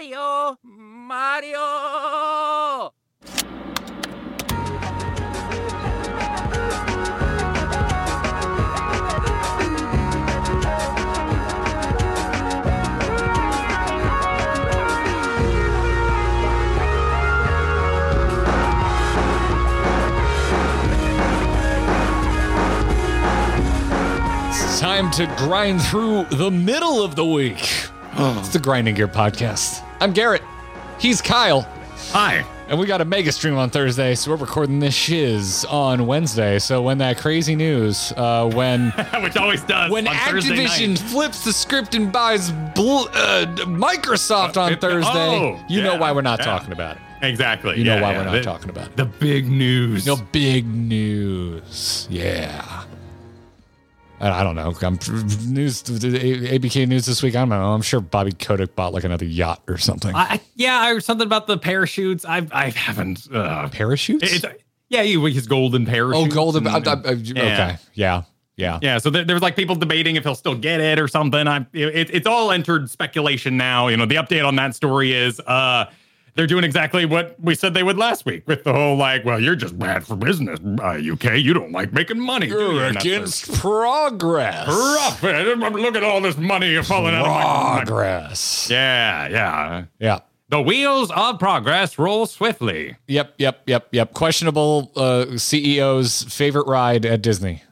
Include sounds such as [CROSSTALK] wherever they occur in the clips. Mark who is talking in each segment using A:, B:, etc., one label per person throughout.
A: Mario! Mario!
B: Time to grind through the middle of the week. Oh. It's the Grinding Gear Podcast. I'm Garrett. He's Kyle.
C: Hi.
B: And we got a mega stream on Thursday, so we're recording this shiz on Wednesday. So when that crazy news, uh, when [LAUGHS]
C: Which always does.
B: when
C: on Thursday
B: Activision
C: night.
B: flips the script and buys bl- uh, Microsoft on
C: it-
B: Thursday,
C: oh,
B: you know why we're not
C: yeah.
B: talking about it.
C: Exactly.
B: You know
C: yeah,
B: why
C: yeah.
B: we're not
C: The-
B: talking about it.
C: The big news.
B: No big news. Yeah. I I don't know. I'm, news, ABK news this week. I don't know. I'm sure Bobby Kotick bought like another yacht or something.
C: I, I- yeah, I heard something about the parachutes. I've I haven't. Uh,
B: Parachutes?
C: it's, yeah, you his golden parachute.
B: oh, golden. I, I, I-
C: Yeah.
B: Okay. Yeah. Yeah.
C: Yeah, so there, there was like people debating if he'll still get it or something. I it, it's all entered speculation now. You know, the update on that story is uh they're doing exactly what we said they would last week with the whole like, well, you're just bad for business, uh, UK. You don't like making money. do you?"
B: You're
C: their-
B: against progress.
C: Profit. Look at all this money falling out of
B: Progress.
C: Yeah, yeah.
B: Yeah.
C: The wheels of progress roll swiftly.
B: Yep. Yep. Yep. Yep. Questionable uh, CEO's favorite ride at Disney.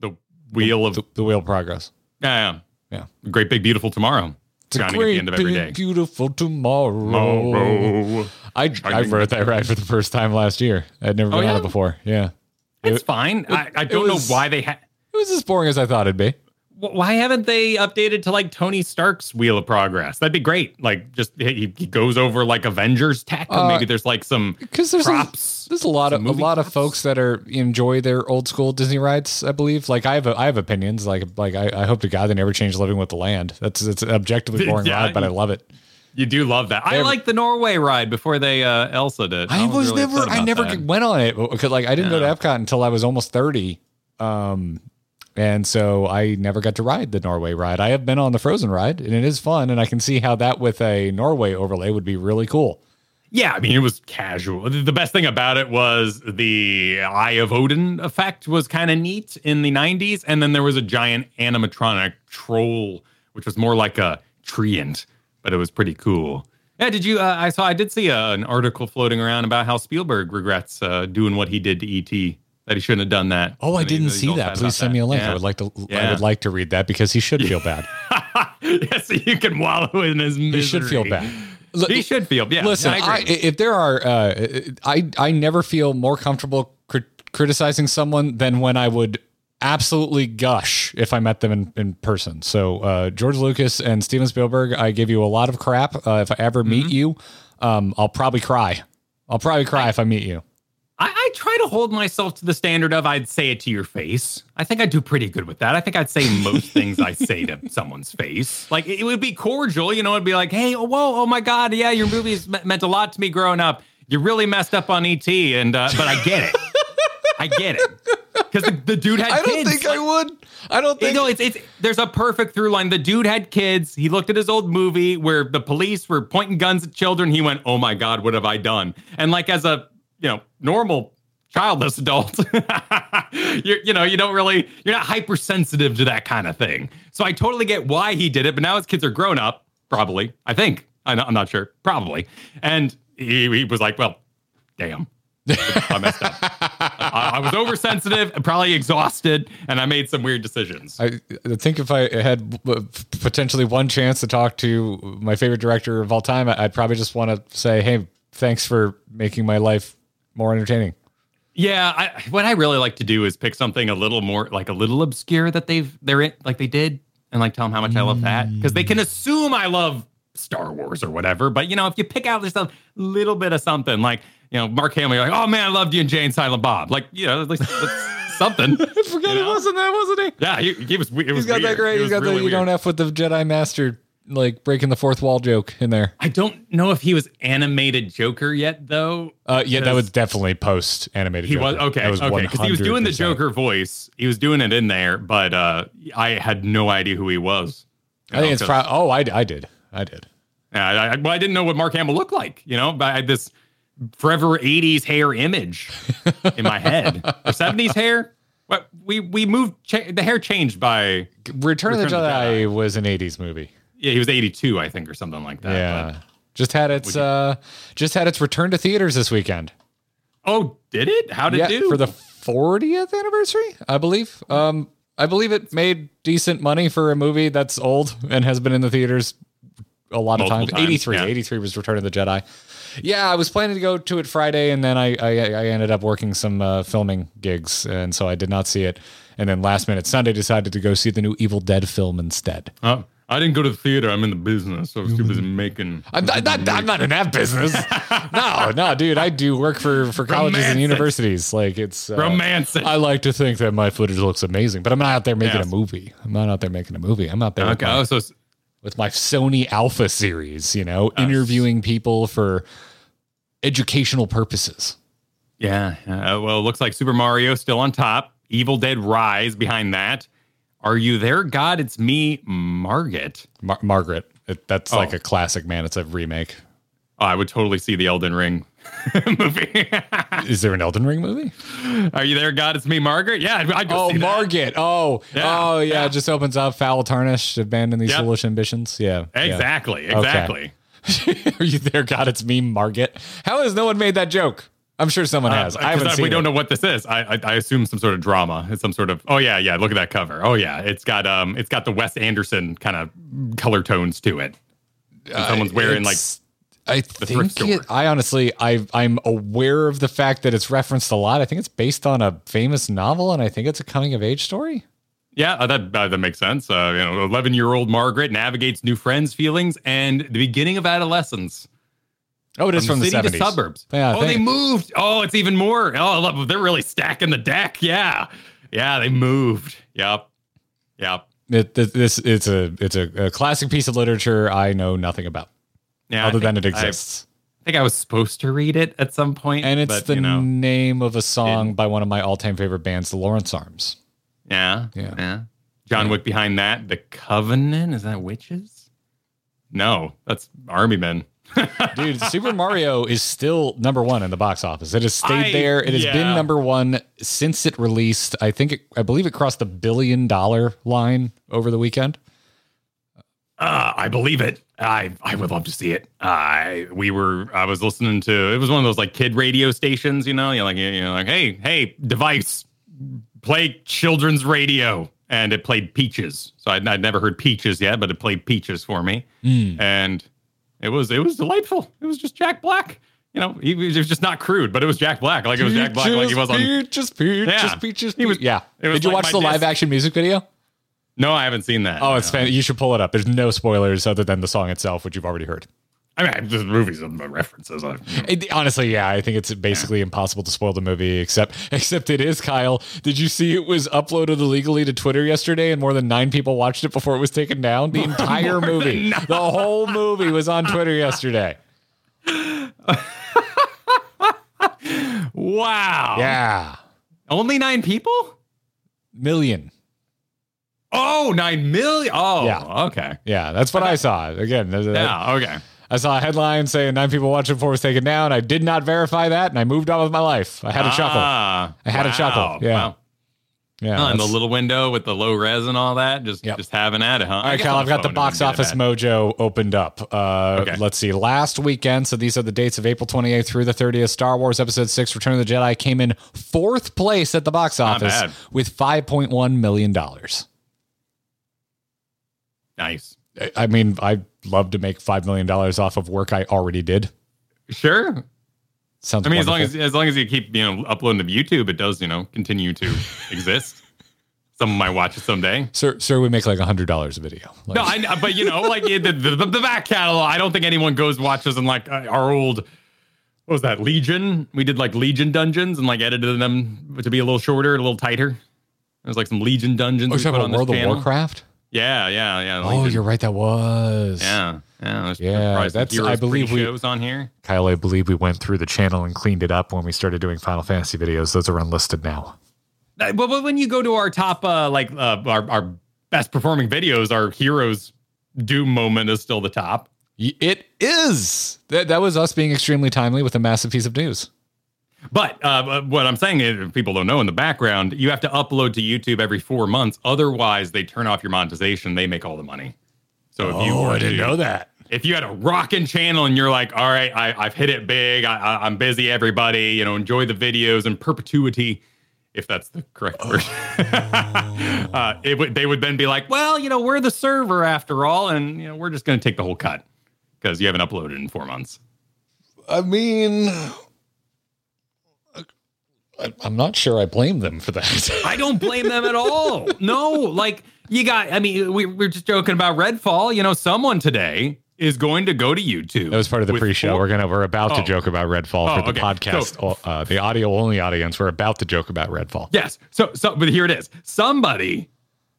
C: The wheel of
B: The, the wheel of progress.
C: yeah,
B: Yeah.
C: yeah. Great big beautiful tomorrow.
B: It's a
C: Shining at
B: great,
C: the end of every day.
B: beautiful tomorrow.
C: Tomorrow.
B: I, I rode that ride for the first time last year. I'd never
C: Oh,
B: been on
C: yeah?
B: it before. Yeah.
C: It's fine. I, I don't
B: was-
C: know why they had.
B: It was as boring as I thought it'd be.
C: Why haven't they updated to like Tony Stark's Wheel of Progress? That'd be great. Like, just he, he goes over like Avengers tech, or
B: Uh,
C: maybe there's like some
B: Because there's
C: props.
B: a, there's a lot of a lot of folks that are enjoy their old school Disney rides. I believe. Like I have a, I have opinions. Like like I, I hope to God they never change Living with the Land. That's it's an objectively [LAUGHS] boring
C: Yeah,
B: ride, but I love it.
C: You do love that. I like the Norway ride before they uh, Elsa did.
B: I was
C: really
B: never I never
C: that.
B: went on it because like I didn't go to
C: Yeah.
B: Epcot until I was almost thirty. Um. And so I never got to ride the Norway ride. I have been on the Frozen ride, and it is fun. And I can see how that with a Norway overlay would be really cool.
C: Yeah, I mean, it was casual. The best thing about it was the Eye of Odin effect was kind of neat in the 90s. And then there was a giant animatronic troll, which was more like a treant, but it was pretty cool. Yeah, did you? Uh, I saw, I did see uh, an article floating around about how Spielberg regrets uh, doing what he did to E.T., that he shouldn't have done that.
B: Oh, I didn't see that. Please send
C: that.
B: me a link.
C: Yeah.
B: I would like to. I would like to read that because he should feel bad. [LAUGHS]
C: yeah, so you can wallow in his misery.
B: He should feel bad.
C: He should feel. Yeah.
B: Listen,
C: I
B: I, if there are, uh, I I never feel more comfortable crit- criticizing someone than when I would absolutely gush if I met them in, in person. So uh, George Lucas and Steven Spielberg, I give you a lot of crap. Uh, if I ever
C: Mm-hmm.
B: meet you, um, I'll probably cry. I'll probably cry if I meet you.
C: I, I try to hold myself to the standard of I'd say it to your face. I think I do pretty good with that. I think I'd say most things I say to [LAUGHS] someone's face. Like it, it would be cordial, you know. It'd be like, "Hey, oh, whoa, oh my God, yeah, your movies me- meant a lot to me growing up. You really messed up on ET, and uh, but I get it. I get it because the, the dude had
B: I don't
C: kids.
B: think I would. I don't
C: You
B: think.
C: know, it's it's there's a perfect through line. The dude had kids. He looked at his old movie where the police were pointing guns at children. He went, "Oh my God, what have I done?" And like as a you know normal childless adult, [LAUGHS] you're you know you don't really you're not hypersensitive to that kind of thing. So I totally get why he did it. But now his kids are grown up, probably. I think I know, I'm not sure, probably. And he, he was like, "Well, damn." I messed up. I, I was oversensitive, and probably exhausted, and I made some weird decisions.
B: I, I think if I had potentially one chance to talk to my favorite director of all time, I'd probably just want to say, "Hey, thanks for making my life more entertaining."
C: Yeah, I, what I really like to do is pick something a little more like a little obscure that they've they're in, like they did, and like tell them how much I love that because they can assume I love Star Wars or whatever. But you know, if you pick out just a little bit of something, like you know, Mark Hamill, you're like, oh man, I loved you and Jay and Silent Bob, like you know, like [LAUGHS] something.
B: I forgot
C: You
B: it
C: know?
B: wasn't that, wasn't he?
C: Yeah, he, he was. It was
B: He's got that great. He's got
C: really
B: the you
C: weird.
B: don't f with the Jedi Master like breaking the fourth wall joke in there.
C: I don't know if he was animated Joker yet, though.
B: Uh, yeah, that was definitely post animated.
C: He
B: Joker.
C: was okay,
B: That was
C: okay, because he was doing the Joker voice. He was doing it in there, but uh, I had no idea who he was.
B: I think it's
C: probably.
B: probably. Oh, I, I did. I did.
C: I, I, well, I didn't know what Mark Hamill looked like, you know, but I had this forever 80s hair image in my head. or 70s hair? What we we moved cha- the hair changed by
B: Return, of the
C: Return of the
B: Jedi was an 80s movie.
C: Yeah, he was 82, I think, or something like that.
B: Yeah.
C: but-
B: just had its uh just had its return to theaters this weekend.
C: oh, did it? How did
B: yeah,
C: it do?
B: for the 40th anniversary, I believe. Um I believe it made decent money for a movie that's old and has been in the theaters a lot of times.
C: times,
B: 83,
C: yeah.
B: 83 was Return of the Jedi. Yeah, I was planning to go to it Friday, and then I I, I ended up working some uh, filming gigs, and so I did not see it. And then last minute Sunday decided to go see the new Evil Dead film instead.
C: Oh, I didn't go to the theater. I'm in the business. So I was too busy making.
B: I'm not, not, I'm not in that business. [LAUGHS] no, no, dude. I do work for for colleges
C: Romance
B: and
C: it.
B: universities. Like it's uh,
C: Romance it.
B: I like to think that my footage looks amazing, but I'm not out there making
C: Yes.
B: a movie. I'm not out there making a movie. I'm out there with,
C: Okay.
B: my,
C: Oh, so
B: with my Sony Alpha series. You know, interviewing people for educational purposes.
C: yeah. Uh, well, it looks like Super Mario still on top. Evil Dead Rise behind that. Are you there, God? It's me, Margaret.
B: Mar- Margaret. It, that's
C: Oh.
B: like a classic, man. It's a remake.
C: Oh, I would totally see the Elden Ring [LAUGHS] movie.
B: Is there an Elden Ring movie?
C: Are you there, God? It's me, Margaret. Yeah, I'd, I'd go
B: Oh,
C: that.
B: Oh,
C: Yeah,
B: oh, yeah.
C: yeah.
B: It just opens up foul tarnish, abandon these
C: Yep.
B: foolish ambitions. Yeah. yeah.
C: Exactly. Exactly. [LAUGHS]
B: Are you there? God, it's me, Margaret. How has no one made that joke? I'm sure someone has.
C: Uh,
B: I haven't
C: 'cause
B: seen
C: we don't know what this is. I, I I assume some sort of drama. It's some sort of. Oh yeah, yeah. Look at that cover. Oh yeah, it's got um, it's got the Wes Anderson kind of color tones to it. And someone's wearing like
B: I
C: thrift
B: think it, I honestly I I'm aware of the fact that it's referenced a lot. I think it's based on a famous novel, and I think it's a coming of age story.
C: Yeah, uh, that uh, that makes sense. Uh, you know, eleven year old Margaret navigates new friends' feelings and the beginning of adolescence.
B: Oh, it is from,
C: the
B: the,
C: city
B: 70s.
C: to suburbs.
B: Yeah,
C: oh, they moved. Oh, it's even more. Oh, look, they're really stacking the deck. Yeah, yeah, they moved. Yep, yep.
B: It, it- this it's a it's a, a classic piece of literature I know nothing about
C: Yeah,
B: other than it exists.
C: I think I was supposed to read it at some point.
B: and it's
C: but,
B: the
C: you know,
B: name of a song by one of my all-time favorite bands, the Lawrence Arms.
C: yeah,
B: Yeah.
C: yeah, John Wick behind that. The Covenant is that witches? No, that's army men.
B: Dude, Super Mario is still number one in the box office. It has stayed
C: I-
B: there. It has been number one since it released. I think it, I believe it crossed the billion dollar line over the weekend.
C: Uh, I believe it. I I would love to see it. I we were I was listening to it was one of those like kid radio stations, you know, you know, like you know, like hey hey device play children's radio, and it played Peaches. So I'd, I'd never heard Peaches yet, but it played Peaches for me, and it was it was delightful. It was just Jack Black. You know, he, was- he was just not crude, but it was Jack Black. Like it was Jack Black, like he was on.
B: Peaches, peaches,
C: Yeah.
B: peaches.
C: He was-
B: yeah.
C: it was
B: Did you
C: like
B: watch the live
C: disc.
B: action music video?
C: No, I haven't seen that.
B: Oh, it's
C: No.
B: fan- you should pull it up. There's no spoilers other than the song itself, which you've already heard.
C: I mean, the movies and the references. I,
B: It- honestly, yeah, I think it's basically impossible to spoil the movie. Except, [LAUGHS] except it is Kyle. Did you see it was uploaded illegally to Twitter yesterday, and more than nine people watched it before it was taken down? The [LAUGHS] entire movie, the whole movie, was on Twitter [LAUGHS] yesterday.
C: wow.
B: Yeah,
C: Only nine people?
B: million.
C: Oh, nine million. Oh,
B: Yeah.
C: okay.
B: Yeah, that's what I saw. Again,
C: Yeah, okay.
B: I saw a headline saying nine people watched it before it was taken down. I did not verify that, and I moved on with my life. I had a chuckle.
C: Ah,
B: I had a chuckle. Yeah.
C: wow.
B: Yeah,
C: Oh, and the little window with the low res and all that, just
B: Yep.
C: just having at it, huh?
B: All right, Kyle, I've got the box office mojo opened up. Uh,
C: Okay.
B: Let's see. Last weekend, so these are the dates of April 28th through the 30th. Star Wars Episode 6 Return of the Jedi came in fourth place at the box office with $5.1 million.
C: Nice.
B: I- mean, I'd love to make $5 million off of work I already did.
C: Sure.
B: Sounds
C: I mean, as long as as long as you keep you know uploading to YouTube, it does you know continue to [LAUGHS] exist. Someone might watch it someday.
B: Sir, sir, we make like $100 a video. Like,
C: No, I, but you know, like the, the, the, the back catalog, I don't think anyone goes watches and like uh, our old, what was that, Legion? We did like Legion dungeons and like edited them to be a little shorter, a little tighter. There's like some Legion dungeons.
B: oh,
C: we put on
B: World of. Warcraft?
C: Yeah, yeah, yeah.
B: Oh, you're right. That was.
C: Yeah, yeah. there's
B: Yeah, that's- I believe we-
C: shows on here.
B: Kyle, I believe we went through the channel and cleaned it up when we started doing Final Fantasy videos. Those are unlisted now.
C: Uh, But, but when you go to our top, uh, like uh, our, our best performing videos, our heroes Doom moment is still the top.
B: It is. That, that was us being extremely timely with a massive piece of news.
C: But uh, what I'm saying is, people don't know in the background, you have to upload to YouTube every four months. Otherwise, they turn off your monetization. They make all the money. So if you
B: Oh,
C: were
B: I didn't
C: to-
B: know that.
C: if you had a rocking channel and you're like, all right, I, I've hit it big, I, I, I'm busy, everybody, you know, enjoy the videos in perpetuity, if that's the correct word. [LAUGHS] uh, it would, they would then be like, well, you know, we're the server after all, and you know, we're just going to take the whole cut because you haven't uploaded in four months.
B: I mean, I, I'm not sure I blame them for that. [LAUGHS]
C: I don't blame them at all. No, like you got. I mean, we, we're just joking about Redfall. You know, someone today is going to go to YouTube.
B: That was part of the pre-show.
C: four-
B: we're gonna we're about to
C: Oh.
B: joke about Redfall
C: Oh,
B: for the
C: okay.
B: podcast, uh, the audio only audience. We're about to joke about Redfall.
C: Yes. So, so, but here it is. Somebody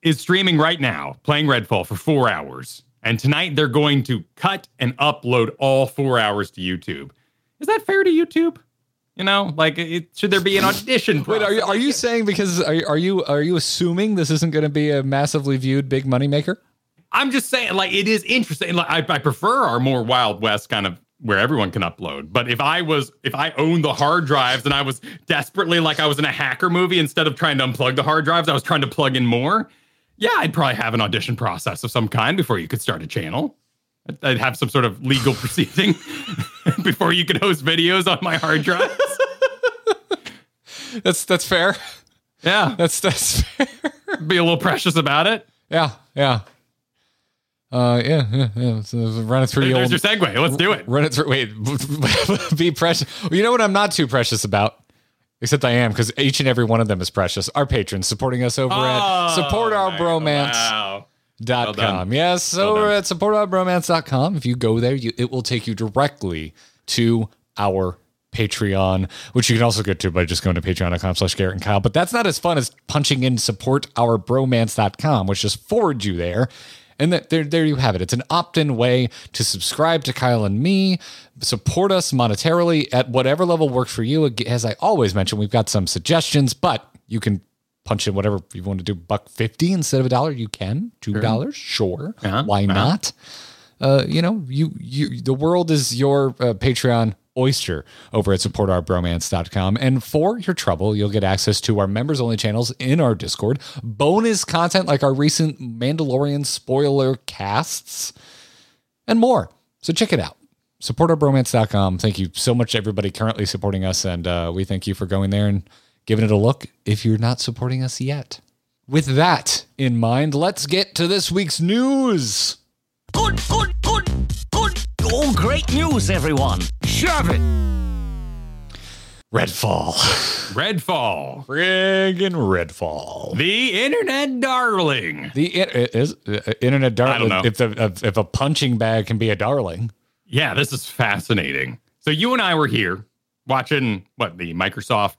C: is streaming right now, playing Redfall for four hours, and tonight they're going to cut and upload all four hours to YouTube. Is that fair to YouTube? You know, like, it, should there be an audition? [LAUGHS]
B: Wait, are you are you saying because are, are you are you assuming this isn't going to be a massively viewed big money maker?
C: I'm just saying, like, it is interesting. Like, I, I prefer our more Wild West kind of where everyone can upload. But if I was, if I owned the hard drives and I was desperately like I was in a hacker movie, instead of trying to unplug the hard drives, I was trying to plug in more. Yeah, I'd probably have an audition process of some kind before you could start a channel. I'd- have some sort of legal [LAUGHS] proceeding [LAUGHS] before you could host videos on my hard drives. [LAUGHS]
B: That's that's fair.
C: Yeah,
B: That's that's fair.
C: be a little precious about it.
B: Yeah, yeah. Uh, yeah, yeah, yeah. So run it through the
C: There's
B: old.
C: your segue. Let's do it.
B: Run it through. Wait, be precious. Well, you know what? I'm not too precious about. Except I am because each and every one of them is precious. Our patrons supporting us over at supportourbromance.com.
C: Oh, Wow. Done.
B: Yes,
C: Well
B: over
C: done.
B: at supportourbromance.com. If you go there, you, it will take you directly to our Patreon, which you can also get to by just going to patreon.com slash Garrett and Kyle. But that's not as fun as punching in supportourbromance.com, which just forwards you there. And that there, there you have it. It's an opt-in way to subscribe to Kyle and me, support us monetarily at whatever level works for you. As I always mention, we've got some suggestions, but you can punch in whatever you want to do. Buck fifty instead of a dollar, you can. Two dollars, sure.
C: Uh-huh,
B: Why
C: uh-huh.
B: not? Uh, you know, you you the world is your uh, Patreon oyster over at supportourbromance.com. And for your trouble, you'll get access to our members only channels in our Discord, bonus content like our recent Mandalorian spoiler casts, and more. So check it out. Supportourbromance.com. Thank you so much, everybody currently supporting us. And uh, we thank you for going there and giving it a look if you're not supporting us yet. With that in mind, let's get to this week's news.
A: Good, good, good, good. Oh, great news, everyone. Shove it.
B: Redfall.
C: Redfall,
B: Friggin' Redfall.
C: the internet darling.
B: The in- is uh, internet darling.
C: I don't know.
B: If the if, if a punching bag can be a darling,
C: Yeah, this is fascinating. So you and I were here watching what the Microsoft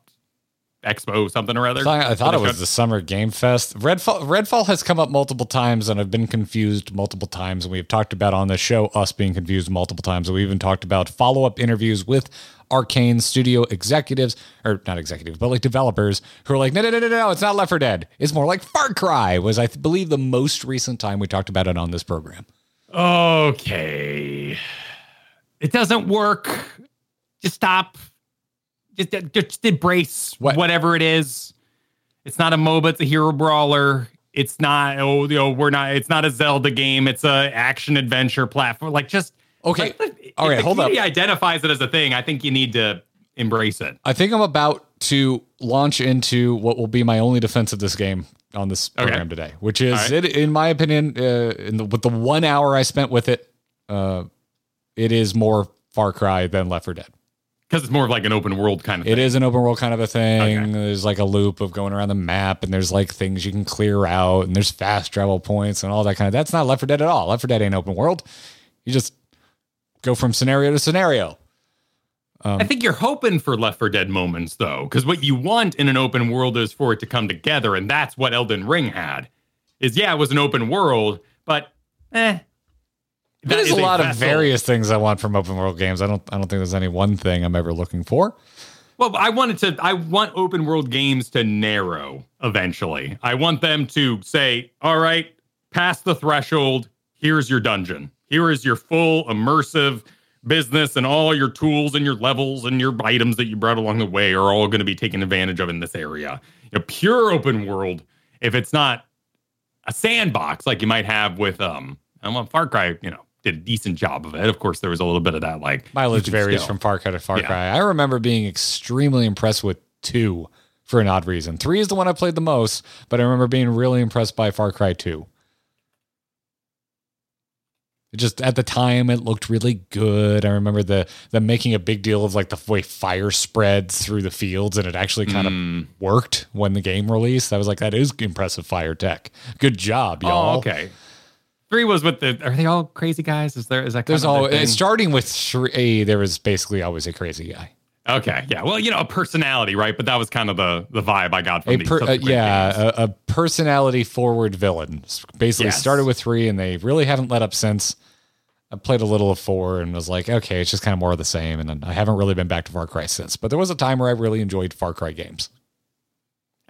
C: Expo something or other.
B: I, thought it was the Summer Game Fest. Redfall Redfall has come up multiple times, and I've been confused multiple times. And we've talked about on the show us being confused multiple times. And we even talked about follow up interviews with Arkane Studio executives, or not executives, but like developers who are like, no, no, no, no, no, it's not Left 4 Dead. It's more like Far Cry. Was I th- believe the most recent time we talked about it on this program.
C: Okay. It doesn't work. Just stop. Just, just embrace
B: What?
C: whatever it is. It's not a MOBA, it's a hero brawler. It's not, oh, you know, we're not, it's not a Zelda game. It's a action adventure platform. Like just,
B: Okay.
C: like,
B: All right, hold up.
C: identifies it as a thing. I think you need to embrace it.
B: I think I'm about to launch into what will be my only defense of this game on this program today, which is
C: right.
B: it, in my opinion, uh, in the, with the one hour I spent with it, uh, it is more Far Cry than Left 4 Dead.
C: Because it's more of like an open world kind of thing.
B: It is an open world kind of a thing.
C: Okay.
B: There's like a loop of going around the map, and there's like things you can clear out, and there's fast travel points and all that kind of. That's not Left 4 Dead at all. Left 4 Dead ain't open world. You just go from scenario to scenario.
C: I think you're hoping for Left 4 Dead moments though, because what you want in an open world is for it to come together, and that's what Elden Ring had. Is yeah, it was an open world, but eh. That
B: There's a lot of various things I want from open world games. I don't. I don't think there's any one thing I'm ever looking for.
C: Well, I wanted to. I want open world games to narrow eventually. I want them to say, "All right, past the threshold. Here's your dungeon. Here is your full immersive business, and all your tools and your levels and your items that you brought along the way are all going to be taken advantage of in this area. A pure open world, if it's not a sandbox like you might have with um, I don't Far Cry, you know, did a decent job of it. Of course, there was a little bit of that like
B: mileage varies from Far Cry to Far yeah. Cry. I remember being extremely impressed with two for an odd reason. Three is the one I played the most, but I remember being really impressed by Far Cry Two. It just at the time it looked really good. I remember the the making a big deal of like the way fire spreads through the fields, and it actually kind mm. of worked when the game released. I was like, that is impressive fire tech. Good job, y'all.
C: Oh, okay. Three was with the. Are they all crazy guys? Is there? Is that?
B: There's all. Starting with three, there was basically always a crazy guy.
C: Okay, yeah. Well, you know, a personality, right? But that was kind of the the vibe I got from a per, uh,
B: yeah, a, a, personality forward villain. Basically, yes. started with three, and they really haven't let up since. I played a little of four and was like, okay, it's just kind of more of the same. And then I haven't really been back to Far Cry since. But there was a time where I really enjoyed Far Cry games.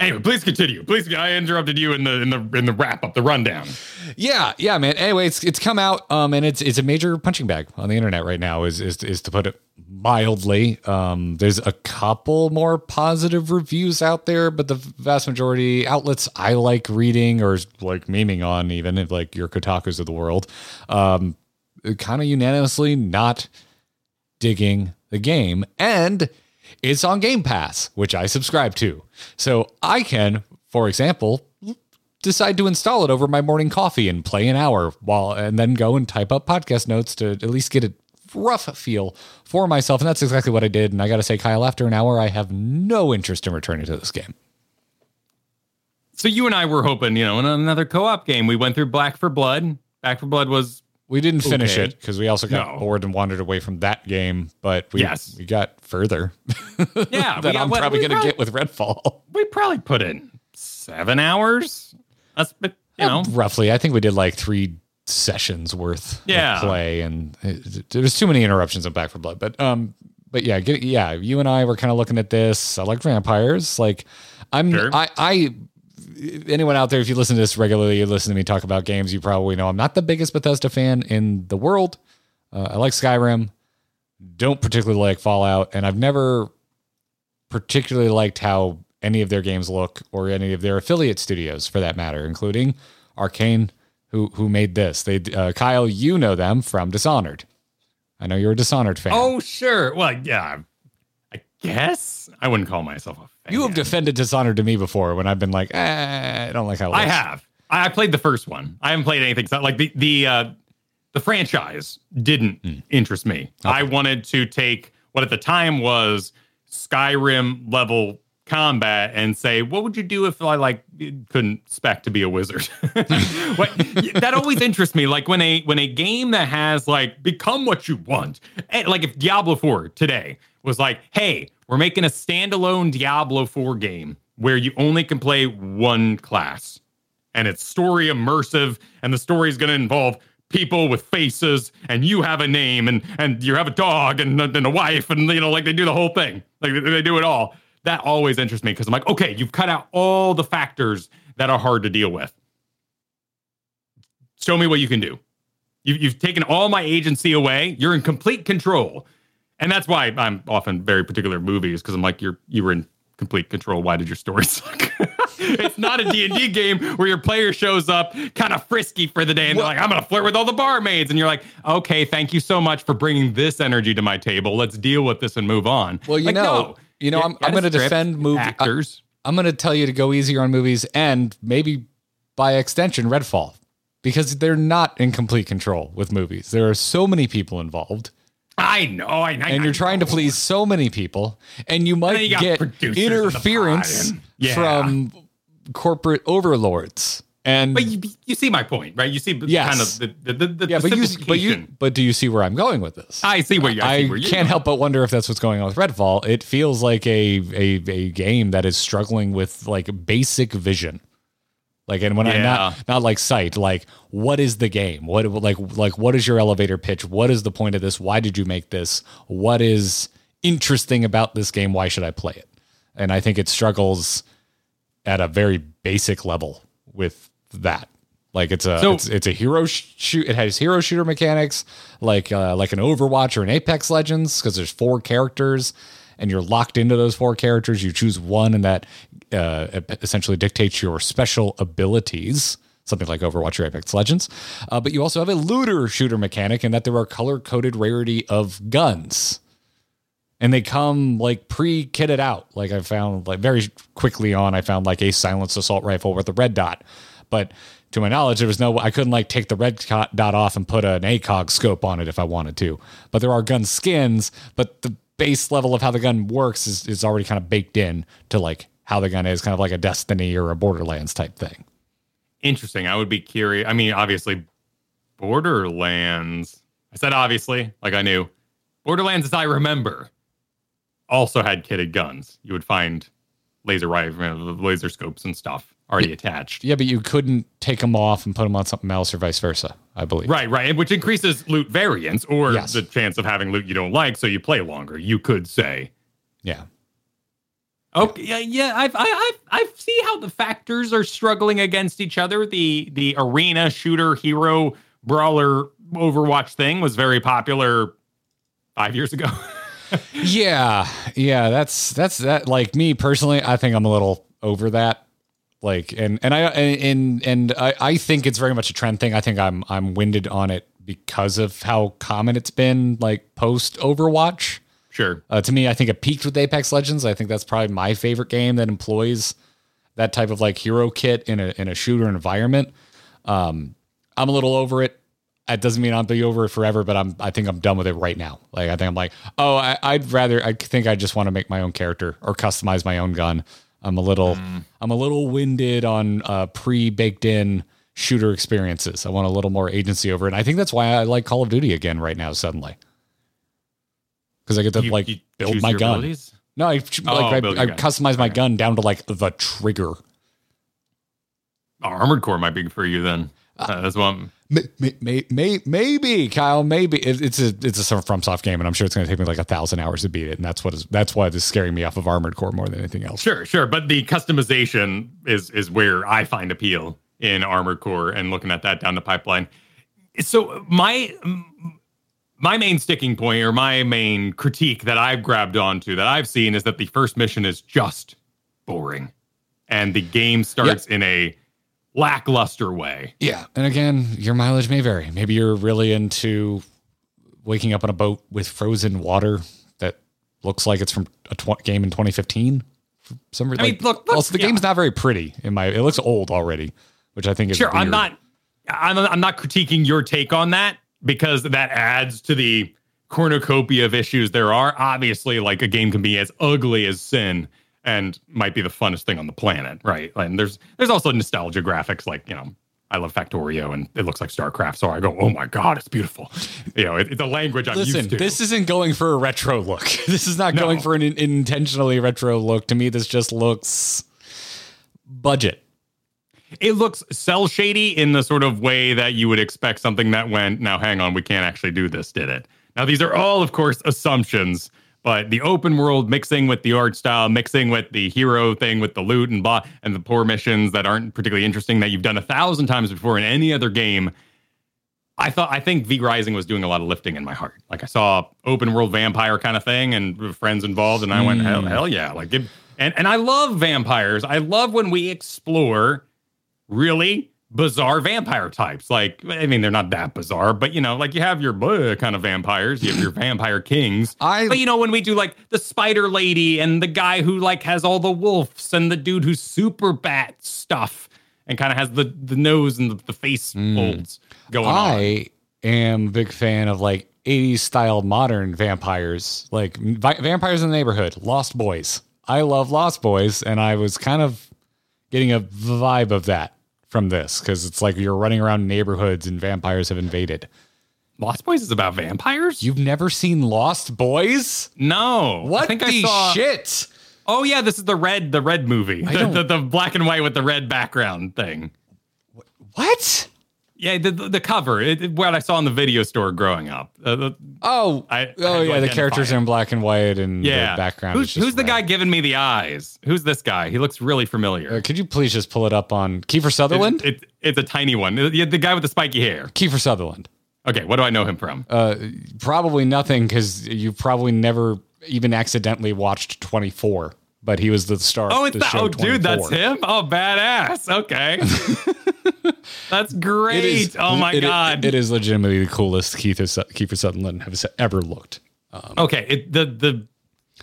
C: Anyway, please continue. Please, I interrupted you in the in the in the wrap up, the rundown.
B: Yeah, yeah, man. Anyway, it's it's come out, um, and it's it's a major punching bag on the internet right now. Is is is to put it mildly. Um, there's a couple more positive reviews out there, but the vast majority outlets I like reading or like memeing on, even like your Kotaku's of the world, um, kind of unanimously not digging the game. And it's on Game Pass, which I subscribe to. So I can, for example, decide to install it over my morning coffee and play an hour while and then go and type up podcast notes to at least get a rough feel for myself. And that's exactly what I did. And I got to say, Kyle, after an hour, I have no interest in returning to this game.
C: So you and I were hoping, you know, in another co-op game. We went through Black for Blood. Back for Blood was
B: we didn't finish okay. it because we also got no. bored and wandered away from that game, but we
C: yes.
B: we got further. [LAUGHS]
C: Yeah, [LAUGHS]
B: that got, I'm probably going to get with Redfall. [LAUGHS]
C: We probably put in seven hours. That's you know
B: roughly. I think we did like three sessions worth yeah. of play, and it, there was too many interruptions on Back for Blood. But um, but yeah, get, yeah, you and I were kind of looking at this. I like vampires. Like I'm sure. I I anyone out there, if you listen to this regularly, you listen to me talk about games, you probably know I'm not the biggest Bethesda fan in the world. Uh, I like Skyrim, don't particularly like Fallout, and I've never particularly liked how any of their games look or any of their affiliate studios, for that matter, including Arkane, who who made this. They uh, Kyle, you know them from Dishonored. I know you're a Dishonored fan.
C: Oh sure, well yeah, I guess I wouldn't call myself a
B: you have defended Dishonored to me before when I've been like, eh, I don't like how.
C: I have. I played the first one. I haven't played anything like the the uh, the franchise didn't mm. interest me. Okay. I wanted to take what at the time was Skyrim level combat and say, what would you do if I like couldn't spec to be a wizard? [LAUGHS] what, that always interests me. Like when a when a game that has like become what you want, eh, like if Diablo 4 today was like, hey, we're making a standalone Diablo 4 game where you only can play one class. And it's story immersive, and the story is going to involve people with faces, and you have a name, and and you have a dog, and, and a wife, and you know, like they do the whole thing, like they do it all. That always interests me because I'm like, okay, you've cut out all the factors that are hard to deal with. Show me what you can do. You've, you've taken all my agency away. You're in complete control and that's why I'm often very particular movies because I'm like you're you were in complete control. Why did your story [LAUGHS] suck? it's not a D&D game where your player shows up kind of frisky for the day and they're like, I'm going to flirt with all the barmaids. And you're like, okay, thank you so much for bringing this energy to my table. Let's deal with this and move on.
B: Well, you
C: like,
B: know, no, you know, I'm, I'm going to defend movie actors. I, I'm going to tell you to go easier on movies and maybe by extension, Redfall, because they're not in complete control with movies. There are so many people involved
C: I know, I know.
B: And you're trying to please so many people, and you might you get interference yeah. from corporate overlords. And
C: but you, you see my point, right? You see yes. kind of the the, the,
B: yeah,
C: the
B: but you but you but do you see where I'm going with this?
C: I see where you. I,
B: I
C: where
B: can't help but wonder if that's what's going on with Redfall. It feels like a a a game that is struggling with like basic vision. Like, and when yeah. I not not like sight, like what is the game? What like like what is your elevator pitch? What is the point of this? Why did you make this? What is interesting about this game? Why should I play it? And I think it struggles at a very basic level with that. Like it's a
C: So-
B: it's, it's a hero sh- shoot. It has hero shooter mechanics like uh, like an Overwatch or an Apex Legends because there's four characters and you're locked into those four characters. You choose one and that uh, essentially dictates your special abilities. Something like Overwatch or Apex Legends, uh, but you also have a looter shooter mechanic in that there are color coded rarity of guns and they come like pre-kitted out. Like I found like very quickly on, I found like a silenced assault rifle with a red dot, but to my knowledge, there was no. I couldn't like take the red dot off and put an ACOG scope on it if I wanted to. But there are gun skins, but the base level of how the gun works is is already kind of baked in to like how the gun is, kind of like a Destiny or a Borderlands type thing.
C: Interesting. I would be curious. I mean, obviously, Borderlands. I said obviously, like I knew. Borderlands, as I remember, also had kitted guns. You would find laser rifle, laser scopes and stuff already attached.
B: Yeah, but you couldn't take them off and put them on something else or vice versa. I believe.
C: Right, right, which increases loot variance or
B: Yes.
C: the chance of having loot you don't like, so you play longer. You could say.
B: Yeah.
C: Okay, yeah, yeah. I've, I, I've, I see how the factors are struggling against each other. The the arena shooter hero brawler Overwatch thing was very popular five years ago. [LAUGHS]
B: Yeah, yeah, that's that's that. Like me personally, I think I'm a little over that. Like, and and I and and I, I think it's very much a trend thing. I think I'm I'm winded on it because of how common it's been. Like post Overwatch,
C: sure.
B: uh, to me, I think it peaked with Apex Legends. I think that's probably my favorite game that employs that type of like hero kit in a in a shooter environment. Um, I'm a little over it. It doesn't mean I'll be over it forever, but I'm I think I'm done with it right now. Like I think I'm like, oh, I, I'd rather I think I just want to make my own character or customize my own gun. I'm a little I'm a little winded on uh, pre baked in shooter experiences. I want a little more agency over it. And I think that's why I like Call of Duty again right now suddenly. Because I get to
C: You-
B: like
C: you
B: build my gun.
C: abilities?
B: No, I
C: Oh,
B: like
C: build
B: I, I customize my
C: Okay.
B: gun down to like the trigger.
C: Armored Core might be for you then. Uh, that's one. [LAUGHS]
B: May, may, may, may, maybe Kyle, maybe it, it's a it's a FromSoft game, and I'm sure it's going to take me like a thousand hours to beat it, and that's what is that's why it's scaring me off of Armored Core more than anything else.
C: Sure, sure, but the customization is is where I find appeal in Armored Core and looking at that down the pipeline. So my my main sticking point or my main critique that I've grabbed onto that I've seen is that the first mission is just boring, and the game starts in a lackluster way.
B: Yeah, and again, your mileage may vary. Maybe you're really into waking up on a boat with frozen water that looks like it's from a tw- game in 2015. For some reason,
C: I mean,
B: like,
C: look- look,
B: also the
C: yeah.
B: game's not very pretty. In my, it looks old already, which I think is
C: Sure, I'm not. I'm, I'm not critiquing your take on that because that adds to the cornucopia of issues there are. Obviously, like a game can be as ugly as sin and might be the funnest thing on the planet, right? And there's there's also nostalgia graphics, like you know. I love Factorio and it looks like StarCraft. So I go, oh my God, it's beautiful. [LAUGHS] You know, it, it's a language I'm
B: Listen,
C: used to.
B: this isn't going for a retro look. [LAUGHS] This is not
C: No.
B: going for an in- intentionally retro look. To me, this just looks budget.
C: it looks cel shady in the sort of way that you would expect something that went, now hang on, we can't actually do this, did it? Now, these are all, of course, assumptions, but the open world mixing with the art style, mixing with the hero thing with the loot and blah, and the poor missions that aren't particularly interesting that you've done a thousand times before in any other game. I thought I think V Rising was doing a lot of lifting in my heart. Like I saw open world vampire kind of thing and friends involved, and I went hell, hell yeah! Like it, and and I love vampires. I love when we explore really bizarre vampire types. Like I mean, they're not that bizarre, but you know, like you have your bleh kind of vampires, you have your vampire kings.
B: I-
C: but you know, when we do like the spider lady and the guy who like has all the wolves and the dude who's super bat stuff and kind of has the the nose and the, the face hmm. folds going on.
B: I am a big fan of like 80s style modern vampires, like vi- vampires in the neighborhood, Lost Boys. I love Lost Boys, and I was kind of getting a vibe of that from this because it's like you're running around neighborhoods and vampires have invaded.
C: Lost Boys is about vampires?
B: You've never seen Lost Boys?
C: no.
B: What
C: I think
B: the
C: I saw,
B: shit?
C: Oh yeah, this is the red the red movie. The, the, the black and white with the red background thing.
B: What?
C: Yeah, the the, the cover, it, it- what I saw in the video store growing up. Uh, the-
B: Oh,
C: I- I
B: oh yeah, the characters
C: it.
B: are in black and white, and
C: yeah,
B: the background.
C: Who's,
B: is just
C: who's the guy giving me the eyes? Who's this guy? He looks really familiar.
B: Uh, could you please just pull it up on Kiefer Sutherland?
C: It, it, it's a tiny one. The, the guy with the spiky hair.
B: Kiefer Sutherland.
C: Okay, what do I know him from?
B: Uh, probably nothing because you probably never even accidentally watched 24, but he was the star.
C: oh,
B: of
C: it's
B: the show
C: Oh, dude, that's him. Oh, badass. Okay, [LAUGHS] that's great.
B: It is-
C: oh my
B: it-
C: god.
B: it is legitimately the coolest Keith Kiefer Sutherland has ever looked.
C: okay, it, the the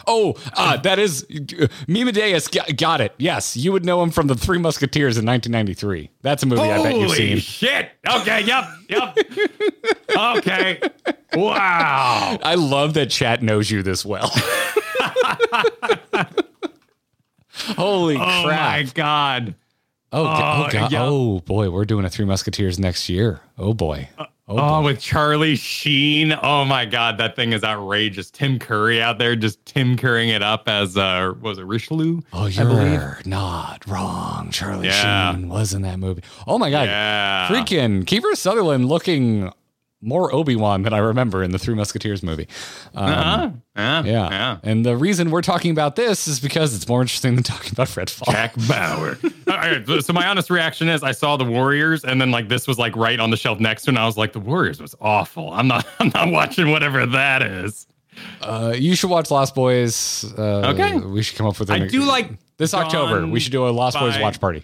B: Oh, uh, that is uh, Mimadeus. Got, got it. Yes, you would know him from the Three Musketeers in 1993. That's a movie I bet you've
C: Holy
B: seen.
C: shit. Okay, yep, yep. okay. Wow.
B: I love that chat knows you this well. [LAUGHS] Holy
C: Oh
B: crap!
C: Oh my god.
B: Oh, oh,
C: Oh,
B: God.
C: yeah.
B: oh boy, we're doing a Three Musketeers next year. Oh boy. Uh, oh,
C: Oh, with Charlie Sheen. Oh my God, that thing is outrageous. Tim Curry out there just Tim Currying it up as uh what was it Richelieu?
B: oh, you're not wrong. Charlie
C: Yeah.
B: Sheen was in that movie. Oh my god,
C: Yeah.
B: freaking Kiefer Sutherland looking more Obi Wan than I remember in the Three Musketeers movie. Um,
C: Uh-huh. Yeah.
B: Yeah.
C: Yeah.
B: And the reason we're talking about this is because it's more interesting than talking about Redfall.
C: Jack Bauer. [LAUGHS] All right, so- my honest reaction is I saw the Warriors and then like this was like right on the shelf next to it and I was like the Warriors was awful. I'm not [LAUGHS] I'm not watching whatever that is.
B: Uh, you should watch Lost Boys. Uh,
C: Okay.
B: We should come up with
C: I do like
B: this October. We should do a Lost Boys watch party.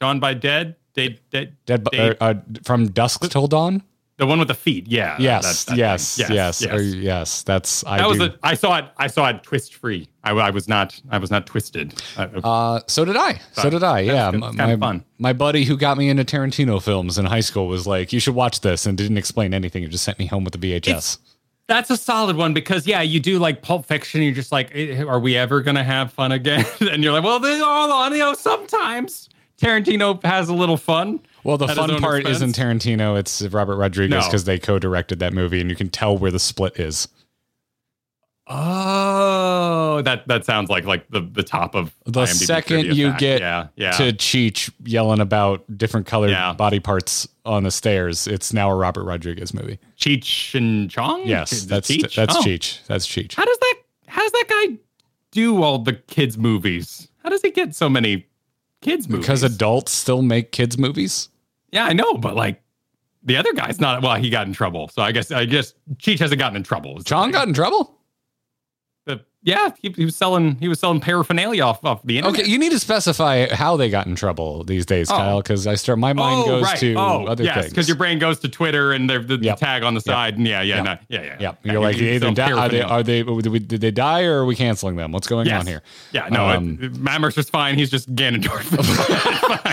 C: Dawn by Dead? Dead, dead,
B: Dead,
C: Dead-
B: uh, uh, from dusk till dawn.
C: The one with the feet. Yeah.
B: Yes,
C: that- that
B: yes,
C: thing.
B: yes,
C: yes.
B: Or- yes. That's I
C: that was a, I saw it. I saw it twist free. I, I was not. I was not twisted. Uh,
B: so did I. So
C: Fun.
B: did I. Yeah, my
C: kinda fun.
B: my buddy who got me into Tarantino films in high school was like, "You should watch this," and didn't explain anything. He just sent me home with the VHS.
C: It's- That's a solid one because yeah, you do like Pulp Fiction. You're just like, eh, are we ever gonna have fun again? [LAUGHS] and you're like, well, they all on. You know, sometimes Tarantino has a little fun.
B: Well, the
C: at
B: fun part isn't. Tarantino; it's Robert Rodriguez
C: No.
B: because they co-directed that movie, and you can tell where the split is.
C: Oh, that that sounds like like the the top of
B: The
C: IMDb
B: second you
C: fact.
B: get
C: yeah yeah
B: to Cheech yelling about different colored
C: Yeah.
B: body parts on the stairs, it's now a Robert Rodriguez movie.
C: Cheech and Chong.
B: Yes, that's
C: Cheech?
B: that's
C: Oh.
B: Cheech. That's Cheech.
C: How does that how does that guy do all the kids movies? How does he get so many kids movies?
B: Because adults still make kids movies.
C: yeah, I know, but like the other guy's not. Well, he got in trouble, so I guess I guess Cheech hasn't gotten in trouble.
B: John got in trouble.
C: Yeah, he, he was selling he was selling paraphernalia off off the internet.
B: Okay, you need to specify how they got in trouble these days,
C: Oh.
B: Kyle, because I start my mind goes to other
C: yes,
B: things.
C: because your brain goes to Twitter and the, the,
B: Yep.
C: tag on the side, and yeah, yeah,
B: Yep.
C: no, yeah, yeah,
B: yeah,
C: yeah.
B: you're like,
C: you-
B: either die, are they, are they, did they die or are we canceling them? What's going
C: Yes.
B: on here?
C: Yeah, no,
B: Um,
C: it, Matt Mercer's fine. He's just Ganondorf.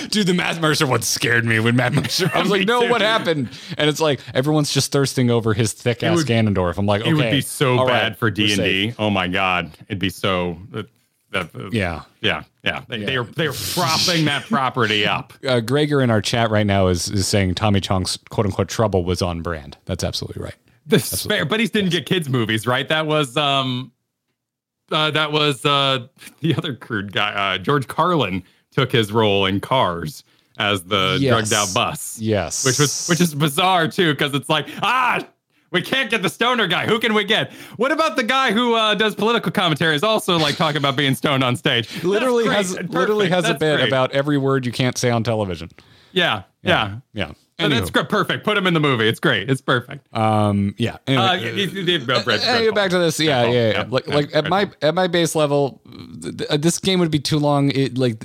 C: [LAUGHS] [LAUGHS]
B: Dude, the Matt Mercer one scared me when Matt Mercer. [LAUGHS] I was like, no,
C: too.
B: what happened? And it's like everyone's just thirsting over his thick ass Ganondorf. I'm like, okay,
C: it would be so bad
B: right,
C: for D and. D. Oh my god, it'd be so. Uh, that, uh,
B: Yeah.
C: yeah, yeah. They,
B: Yeah.
C: They're they're propping that property up.
B: Uh, Gregor in our chat right now is, is saying Tommy Chong's quote unquote trouble was on brand. That's absolutely right.
C: This is fair, but he didn't get kids movies, right? That was um, uh, that was uh the other crude guy. Uh, George Carlin took his role in Cars as the
B: Yes.
C: drugged out bus.
B: Yes.
C: which was which is bizarre too because it's like ah we can't get the stoner guy who can we get what about the guy who uh, does political commentaries also like talking about being stoned on stage [LAUGHS]
B: literally has literally has a
C: That's
B: bit
C: great.
B: about every word you can't say on television.
C: yeah yeah,
B: Yeah.
C: So that's great perfect put him in the movie it's great it's perfect
B: Um. Yeah. Anyway,
C: uh, you- you did- uh, Red-
B: Hey,
C: Redfall.
B: back to this. Yeah, yeah, yeah.
C: Yeah,
B: Like,
C: yeah,
B: like at my at my base level, th- th- this game would be too long. It like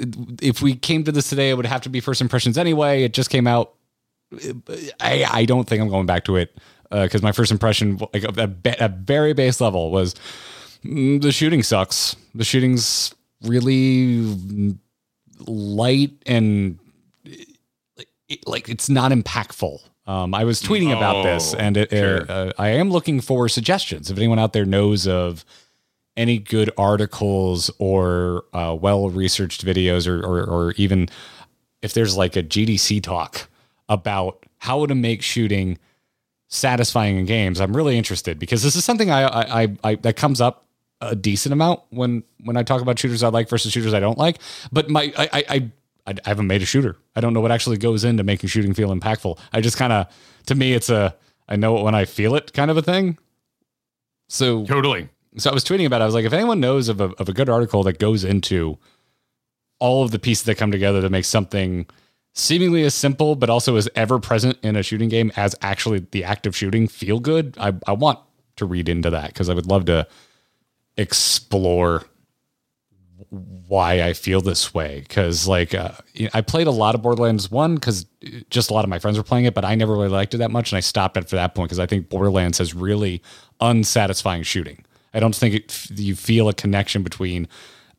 B: if we came to this today, it would have to be first impressions anyway. It just came out. I I don't think I'm going back to it because my first impression, like at a very base level, was mm, the shooting sucks. The shooting's really light and it- like it's not impactful. Um, I was tweeting about this,
C: Oh,
B: and it,
C: sure.
B: uh, I am looking for suggestions. If anyone out there knows of any good articles or uh, well researched videos, or, or or even if there's like a GDC talk about how to make shooting satisfying in games, I'm really interested because this is something I I, I, I that comes up a decent amount when when I talk about shooters I like versus shooters I don't like. But my I I, I I, haven't made a shooter. I don't know what actually goes into making shooting feel impactful. I just kind of, to me, it's a I know it when I feel it kind of a thing. So
C: Totally.
B: so I was tweeting about it. I was like, if anyone knows of a, of a good article that goes into all of the pieces that come together to make something seemingly as simple, but also as ever present in a shooting game as actually the act of shooting feel good, I, I want to read into that because I would love to explore why I feel this way. Cause like, uh, I played a lot of Borderlands 1 because just a lot of my friends were playing it, but I never really liked it that much. And I stopped after that point because I think Borderlands has really unsatisfying shooting. I don't think it, you feel a connection between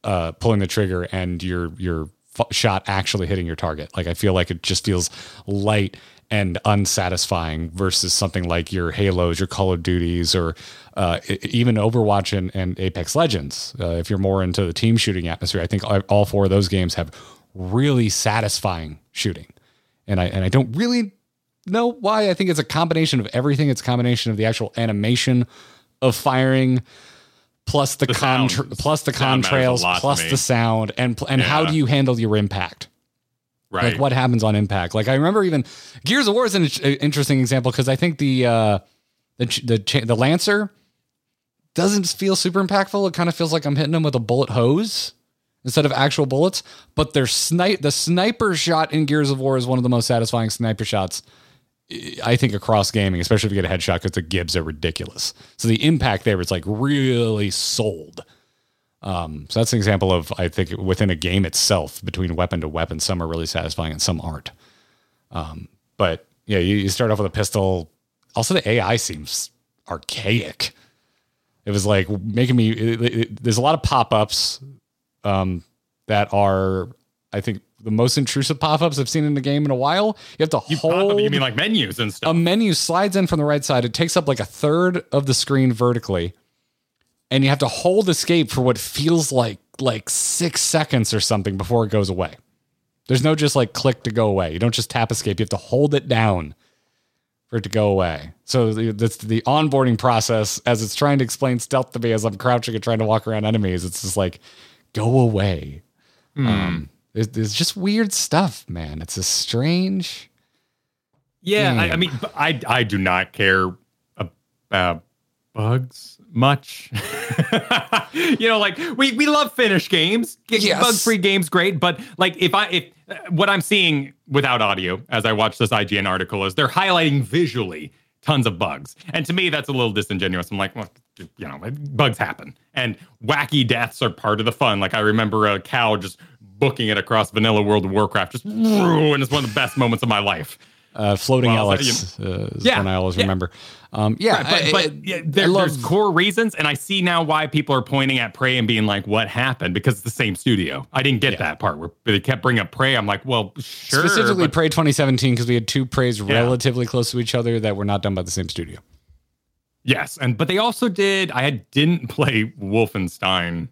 B: uh, pulling the trigger and your your f- shot actually hitting your target. Like I feel like it just feels light and unsatisfying versus something like your Halos, your Call of Duties, or uh, even Overwatch and, and Apex Legends. Uh, if you're more into the team shooting atmosphere, I think all four of those games have really satisfying shooting, and I and I don't really know why. I think it's a combination of everything. It's a combination of the actual animation of firing plus the,
C: The
B: contra- plus the
C: Sound
B: contrails plus the sound and and how do you handle your impact?
C: Right.
B: like what happens on impact? Like i remember even gears of war is an in- interesting example because i think the uh the the, cha- the lancer doesn't feel super impactful. It kind of feels like i'm hitting them with a bullet hose instead of actual bullets but their snipe the sniper shot in gears of war is one of the most satisfying sniper shots I think across gaming, especially if you get a headshot, because the gibs are ridiculous. So the impact there is like really sold. Um, so that's an example of I think within a game itself, between weapon to weapon, some are really satisfying and some aren't. Um, but yeah, you, you start off with a pistol. Also, the AI seems archaic. It was like making me. It, it- there's a lot of pop ups um, that are, I think, the most intrusive pop ups I've seen in the game in a while. You have to
C: you,
B: hold
C: up, you mean like menus and stuff?
B: a menu slides in from the right side. It takes up like a third of the screen vertically, and you have to hold escape for what feels like like six seconds or something before it goes away. There's no just like click to go away. You don't just tap escape. You have to hold it down for it to go away. So the- that's the onboarding process as it's trying to explain stealth to me as I'm crouching and trying to walk around enemies. It's just like go away. Um, there's, there's just weird stuff, man. It's a strange.
C: Yeah, I, I mean, I I do not care about bugs much. [LAUGHS] you know, like we we love finish games,
B: Yes.
C: bug free games, great. But like if I if uh, what I'm seeing without audio as I watch this IGN article is they're highlighting visually tons of bugs, and to me that's a little disingenuous. I'm like, well, you know, bugs happen, and wacky deaths are part of the fun. Like I remember a cow just booking it across vanilla World of Warcraft, just and it's one of the best moments of my life.
B: Uh, floating
C: Well,
B: Alex uh, is
C: Yeah,
B: one I always
C: yeah.
B: remember. Um, yeah,
C: but,
B: I-
C: but yeah, there,
B: love-
C: there's core reasons, and I see now why people are pointing at Prey and being like, "What happened?" Because it's the same studio. I didn't get that part where they kept bringing up Prey. I'm like, "Well, sure."
B: specifically
C: but-
B: Prey 2017 because we had two Preys relatively close to each other that were not done by the same studio.
C: yes, and but they also did. I had, didn't play Wolfenstein.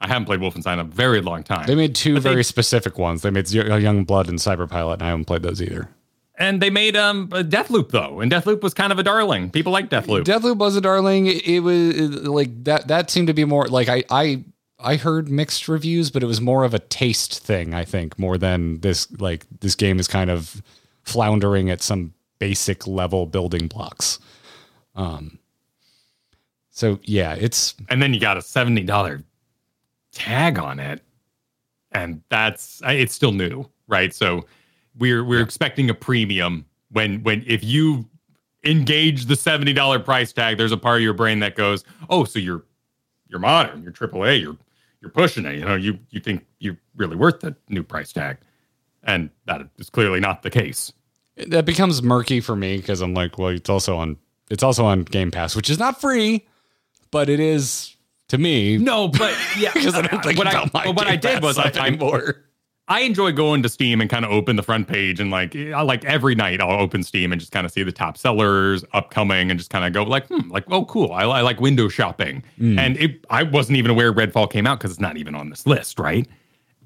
C: I haven't played Wolfenstein in a very long time.
B: They made two
C: But they-
B: very specific ones. They made Young Blood and Cyberpilot, and I haven't played those either.
C: and they made um a Deathloop though, and Deathloop was kind of a darling. People like Deathloop.
B: Deathloop was a darling. It, it was it- like that. That seemed to be more like I I I heard mixed reviews, but it was more of a taste thing. I think more than this like this game is kind of floundering at some basic level building blocks. Um. So yeah, it's
C: and then you got a seventy dollar tag on it, and that's it's still new, right? So we're we're expecting a premium when when if you engage the seventy dollar price tag, there's a part of your brain that goes, oh, so you're you're modern, you're AAA, you're you're pushing it, you know, you you think you're really worth the new price tag, and that is clearly not the case.
B: that becomes murky for me because I'm like, well, it's also on it's also on Game Pass, which is not free, but it is to me.
C: No, but yeah, [LAUGHS]
B: because I don't think
C: what
B: about
C: I,
B: my
C: what I did was I, I
B: anymore.
C: I enjoy going to Steam and kind of open the front page and like I like every night I'll open Steam and just kind of see the top sellers upcoming and just kind of go like hmm like oh cool I, I like window shopping and it I wasn't even aware Redfall came out because it's not even on this list right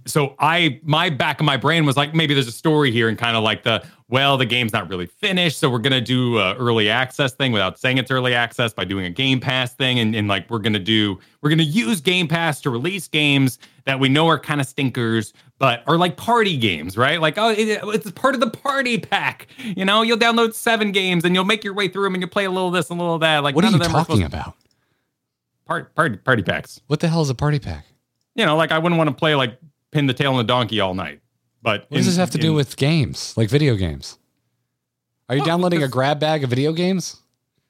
C: so I my back of my brain was like maybe there's a story here and kind of like the well, the game's not really finished, so we're gonna do a early access thing without saying it's early access by doing a Game Pass thing, and, and like we're gonna do, we're gonna use Game Pass to release games that we know are kind of stinkers, but are like party games, right? Like, oh, it, it's part of the party pack. You know, you'll download seven games and you'll make your way through them, and you'll play a little of this and a little of that. Like,
B: What are you talking
C: supposed-
B: about?
C: Part, party party packs.
B: What the hell is a party pack?
C: You know, like I wouldn't want to play like pin the tail on the donkey all night. But
B: What does this have to do with games, like video games? Are you
C: Well,
B: downloading a grab bag of video games?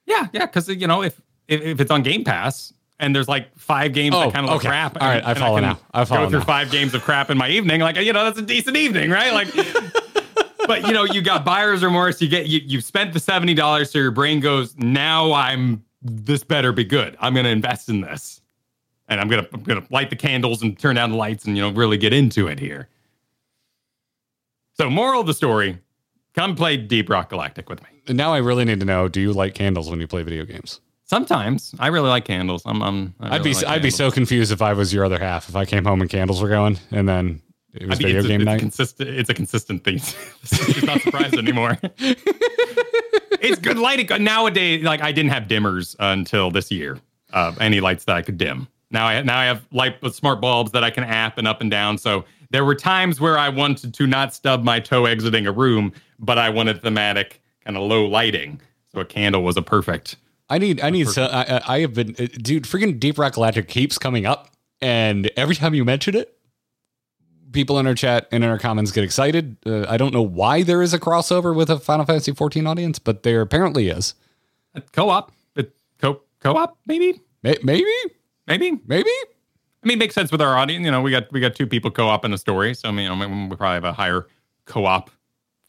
C: Yeah, yeah, because you know if, if if it's on Game Pass and there's like five games
B: Oh,
C: that kind of look
B: okay.
C: crap.
B: All right,
C: and-
B: I follow
C: can
B: now. I follow
C: Go through
B: now.
C: five games of crap in my evening, like you know that's a decent evening, right? Like, [LAUGHS] but you know you got buyer's remorse. You get you you've spent the seventy dollars, so your brain goes, now I'm this better be good. I'm gonna invest in this, and I'm gonna I'm gonna light the candles and turn down the lights and you know really get into it here. So moral of the story: come play Deep Rock Galactic with me.
B: And now I really need to know: Do you light candles when you play video games?
C: Sometimes I really like candles. I'm, I'm I
B: I'd be
C: like
B: I'd be so confused if I was your other half. If I came home and candles were going, and then it was video
C: a,
B: game
C: it's a
B: night.
C: consistent. It's a consistent thing. [LAUGHS] it's not surprised anymore. [LAUGHS] it's good lighting nowadays. Like I didn't have dimmers until this year. Uh, any lights that I could dim. Now I now I have light with smart bulbs that I can app and up and down. So there were times where I wanted to not stub my toe exiting a room, but I wanted thematic kind of low lighting. So a candle was a perfect.
B: I need I need so I, I- I have been uh, dude. Freaking Deep Rock Galactic keeps coming up, and every time you mention it, people in our chat and in our comments get excited. Uh, I don't know why there is a crossover with a Final Fantasy 14 audience, but there apparently is.
C: Co-op, co co-op, maybe,
B: Maybe,
C: maybe.
B: maybe.
C: I mean, it makes sense with our audience. You know, we got we got two people co-op in the story, so I mean, you know, we probably have a higher co-op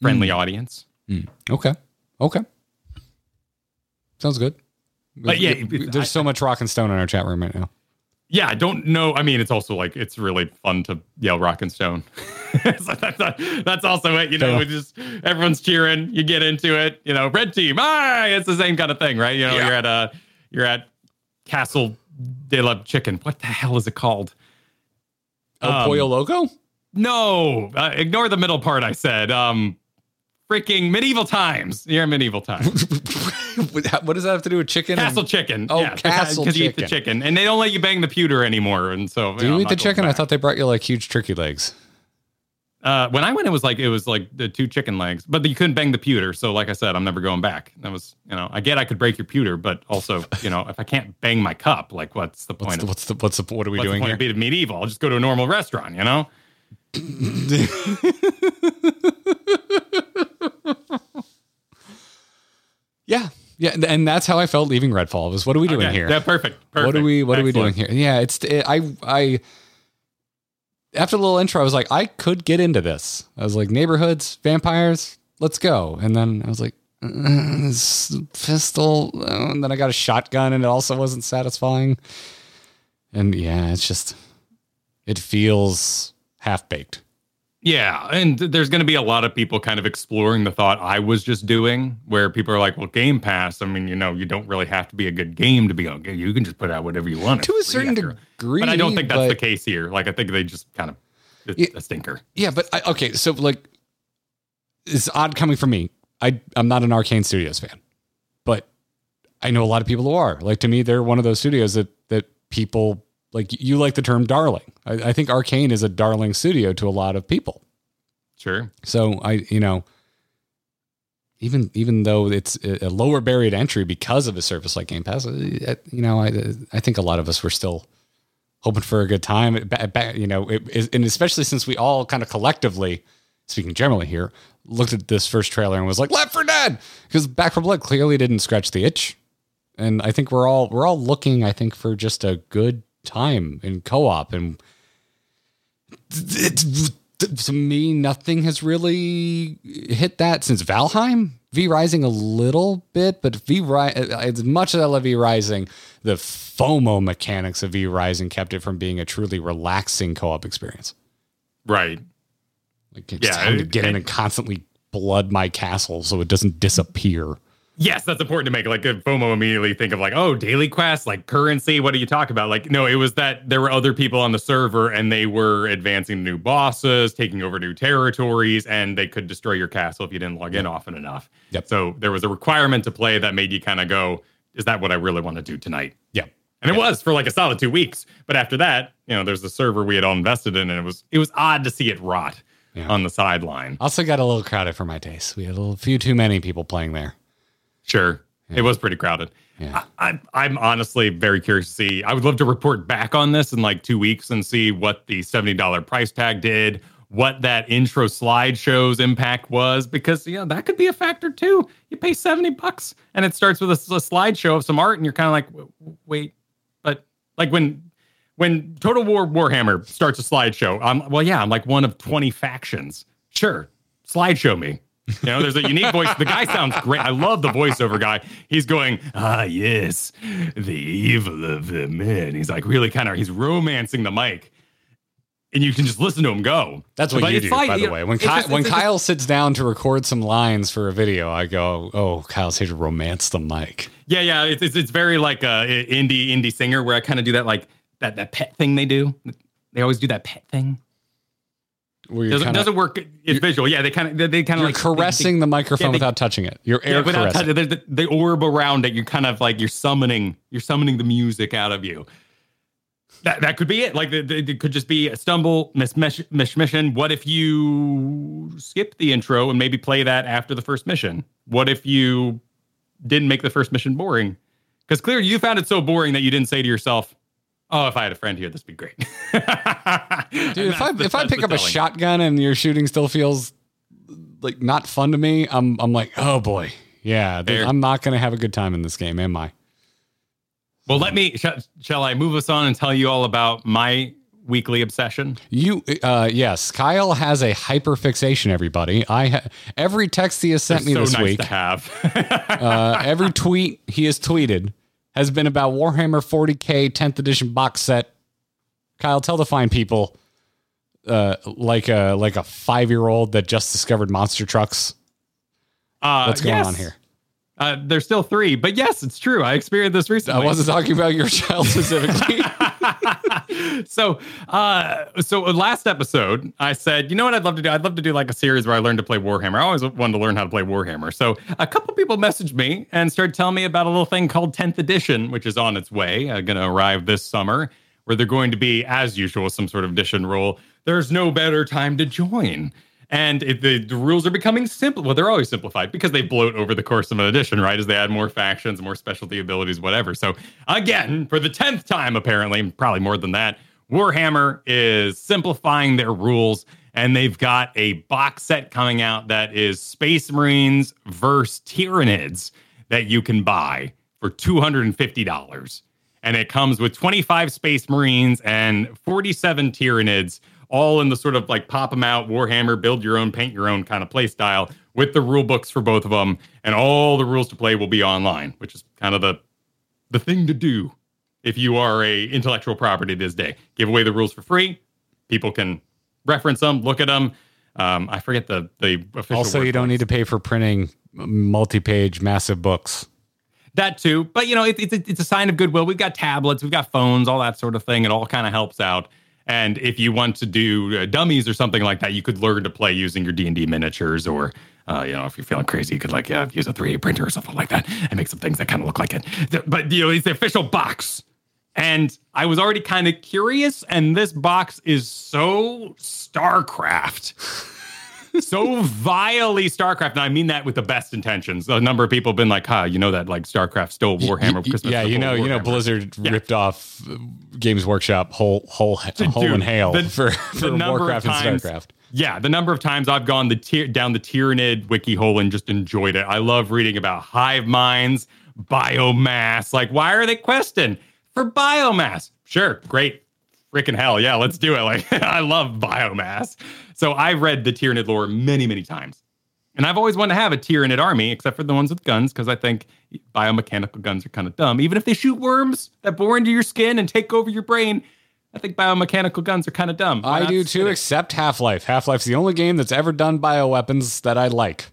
C: friendly
B: Hmm.
C: audience.
B: Okay, okay, sounds good.
C: But yeah,
B: there's
C: I-
B: so much rock and stone in our chat room right now.
C: Yeah, I don't know. I mean, it's also like it's really fun to yell "Rock and Stone." [LAUGHS] so that's, that's also it. You know, we just everyone's cheering. You get into it. You know, red team. Ah, it's the same kind of thing, right? You know,
B: Yeah.
C: you're at a you're at Castle de la Chicken. What the hell is it called?
B: El
C: Um,
B: Pollo Loco.
C: No, uh, ignore the middle part. I said, um, freaking medieval times. You're in medieval times. [LAUGHS]
B: what does that have to do with chicken? and-
C: Castle chicken.
B: Oh,
C: yeah,
B: castle
C: because you eat the
B: chicken.
C: chicken, and they don't let you bang the pewter anymore. And so,
B: Do you eat the chicken? I thought they brought you like huge turkey legs.
C: Uh, when I went, it was like it was like the two chicken legs, but you couldn't bang the pewter. So, like I said, I'm never going back. That was, you know, I get I could break your pewter, but also, you know, if I can't bang my cup, like what's the
B: What's
C: point?
B: the,
C: of,
B: what's the what's the what are we
C: what's the
B: doing here?
C: of being medieval? I'll just go to a normal restaurant, you know. [LAUGHS]
B: Yeah, yeah, and that's how I felt leaving Redfall. Was what are we doing
C: Okay,
B: here?
C: Yeah, perfect. perfect.
B: what are we what are we doing here? Yeah, it's it, I I after the little intro, I was like, I could get into this. I was like, neighborhoods, vampires, let's go. And then I was like, uh, pistol, and then I got a shotgun, and it also wasn't satisfying. And yeah, it's just it feels half baked.
C: Yeah, and there's going to be a lot of people kind of exploring the thought I was just doing, where people are like, "Well, Game Pass. I mean, you know, you don't really have to be a good game to be okay. You can just put out whatever you want
B: To a certain
C: after-
B: degree,
C: But I don't think that's
B: but-
C: the case here. Like, I think they just kind of it's
B: Yeah.
C: a stinker.
B: Yeah, but I, okay, so like, it's odd coming from me. I I'm not an Arkane Studios fan, but I know a lot of people who are. Like to me, they're one of those studios that that people like. You like the term darling. I, I think Arkane is a darling studio to a lot of people.
C: Sure.
B: So I, you know, even even though it's a lower barrier to entry because of a service like Game Pass, uh, you know, I I think a lot of us were still hoping for a good time. You know, it- and especially since we all kind of collectively, speaking generally here, looked at this first trailer and was like, "Left 4 Dead," because Back for Blood clearly didn't scratch the itch, and I think we're all we're all looking, I think, for just a good time in co-op and it's to me nothing has really hit that since Valheim. V Rising a little bit, but V as much as I love V Rising, the FOMO mechanics of V Rising kept it from being a truly relaxing co-op experience.
C: Right.
B: Like it's
C: Yeah,
B: time to
C: it-
B: get in and constantly blood my castle so it doesn't disappear.
C: Yes, that's important to make. Like FOMO immediately think of like, oh, daily quest, like currency. What do you talk about? Like, no, it was that there were other people on the server and they were advancing new bosses, taking over new territories, and they could destroy your castle if you didn't log in often enough.
B: Yep.
C: So there was a requirement to play that made you kind of go, is that what I really want to do tonight?
B: Yeah.
C: And it was for like a solid two weeks. But after that, you know, there's the server we had all invested in, and it was it was odd to see it rot
B: Yeah.
C: on the sideline.
B: Also got a little crowded for my taste. We had a little, few too many people playing there.
C: Sure. It was pretty crowded.
B: Yeah.
C: I, I'm I'm honestly very curious to see. I would love to report back on this in like two weeks and see what the seventy dollar price tag did, what that intro slideshow's impact was, because you know that could be a factor too. You pay seventy bucks and it starts with a, a slideshow of some art, and you're kind of like, "W- w- wait, but like when when Total War Warhammer starts a slideshow, I'm well, yeah, I'm like one of twenty factions. Sure, slideshow me. You know, there's a unique voice. The guy sounds great. I love the voiceover guy. He's going, ah, yes, the evil of the men. He's like really kind of, he's romancing the mic. And you can just listen to him go.
B: That's what
C: But
B: you do,
C: like,
B: by the
C: know,
B: way. When,
C: it's
B: Ky-
C: just-
B: when
C: it's just-
B: Kyle sits down to record some lines for a video, I go, "Oh, Kyle's here to romance the mic."
C: Yeah, yeah. It's, it's, it's very like a indie indie singer where I kind of do that like that that pet thing they do. They always do that pet thing.
B: Where you're
C: Doesn't,
B: kinda-
C: doesn't work. It's visual. Yeah, they kind of they, they kind of like
B: caressing the microphone
C: yeah, they-
B: without touching it. You're air
C: yeah, without
B: caressing.
C: touching, the, the, the orb around it, you're kind of like you're summoning, you're summoning the music out of you. That that could be it. Like it could just be a stumble, miss miss miss mission. What if you skip the intro and maybe play that after the first mission? What if you didn't make the first mission boring? Because clearly you found it so boring that you didn't say to yourself, "Oh, if I had a friend here, this would be great." [LAUGHS]
B: Dude, if I if I pick up a shotgun and your shooting still feels like not fun to me, I'm I'm like, oh boy, yeah. I'm not gonna have a good time in this game, am I?
C: well, let me. Sh- shall I move us on and tell you all about my weekly obsession?
B: You, uh, yes, Kyle has a hyper fixation. Everybody, I ha- every text he has sent me
C: so
B: this
C: nice
B: week,
C: have. [LAUGHS]
B: uh, every tweet he has tweeted has been about Warhammer 40k 10th edition box set. Kyle, tell the fine people, uh, like a like a five year old that just discovered monster trucks.
C: Uh,
B: What's going
C: yes.
B: on here?
C: Uh, there's still three, but yes, it's true. I experienced this recently.
B: I wasn't talking about your child [LAUGHS] specifically. [LAUGHS] [LAUGHS]
C: so, uh, so last episode, I said, you know what I'd love to do? I'd love to do like a series where I learned to play Warhammer. I always wanted to learn how to play Warhammer. So, a couple people messaged me and started telling me about a little thing called 10th edition, which is on its way, uh, going to arrive this summer, where they're going to be, as usual, some sort of edition rule. There's no better time to join. And it, the, the rules are becoming simple. Well, they're always simplified because they bloat over the course of an edition, right? As they add more factions, more specialty abilities, whatever. So, again, for the 10th time, apparently, probably more than that, Warhammer is simplifying their rules. And they've got a box set coming out that is Space Marines versus Tyranids that you can buy for $250 and it comes with 25 Space Marines and 47 Tyranids, all in the sort of like pop them out, Warhammer, build your own, paint your own kind of play style with the rule books for both of them, and all the rules to play will be online, which is kind of the the thing to do if you are a intellectual property this day. Give away the rules for free. People can reference them, look at them. Um, I forget the the official.
B: also, you don't need to pay for printing multi-page massive books.
C: That too, but you know, it, it's it's a sign of goodwill. We've got tablets, we've got phones, all that sort of thing. It all kind of helps out. And if you want to do uh, dummies or something like that, you could learn to play using your D and D miniatures, or uh, you know, if you're feeling crazy, you could like yeah, use a 3D printer or something like that and make some things that kind of look like it. But you know, it's the official box. And I was already kind of curious, and this box is so StarCraft [LAUGHS] so vilely StarCraft, and I mean that with the best intentions. A number of people have been like, "Huh, you know that like StarCraft stole Warhammer
B: Y-
C: Christmas."
B: yeah, you know, you know, Blizzard [LAUGHS]
C: Yeah.
B: ripped off uh, Games Workshop whole whole [LAUGHS] whole
C: Dude,
B: and hail
C: the-
B: for, [LAUGHS] for Warcraft and Starcraft.
C: Yeah, the number of times I've gone the tier down the Tyranid wiki hole and just enjoyed it. I love reading about hive minds, biomass. Like, why are they questing for biomass? Sure, great. Freaking hell, yeah, let's do it. Like, [LAUGHS] I love biomass. So I've read the Tyranid lore many, many times. And I've always wanted to have a Tyranid army, except for the ones with guns, because I think biomechanical guns are kind of dumb. Even if they shoot worms that bore into your skin and take over your brain, I think biomechanical guns are kind of dumb.
B: I do too, except Half Life. Half Life's the only game that's ever done bioweapons that I like.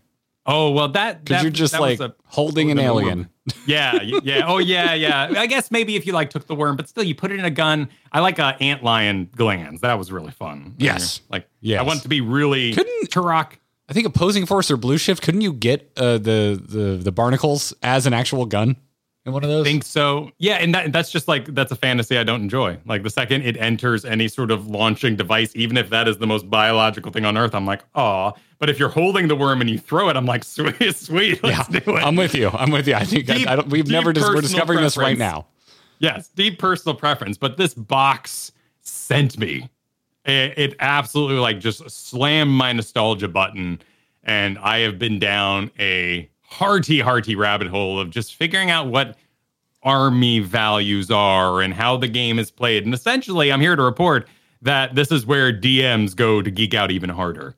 C: Oh well, that
B: Because you're just like
C: a-
B: holding an alien. [LAUGHS]
C: yeah, yeah. Oh, yeah, yeah. I guess maybe if you like took the worm, but still, you put it in a gun. I like uh, ant lion glands. That was really fun.
B: Yes.
C: like
B: yeah.
C: I want it to be really
B: Couldn't-
C: Turok.
B: I think opposing force or blue shift. Couldn't you get uh, the the the barnacles as an actual gun in one of those?
C: think so. Yeah, and that, that's just like that's a fantasy I don't enjoy. Like the second it enters any sort of launching device, even if that is the most biological thing on earth, I'm like, oh. But if you're holding the worm and you throw it, I'm like, [LAUGHS] sweet, sweet, let's do it.
B: I'm with you. I'm with you. I think
C: Deep-
B: I, I we've never we're discovering this right now.
C: Yes, deep personal preference, but this box sent me. It, it absolutely like just slammed my nostalgia button, and I have been down a hearty, hearty rabbit hole of just figuring out what army values are and how the game is played. And essentially, I'm here to report that this is where DMs go to geek out even harder.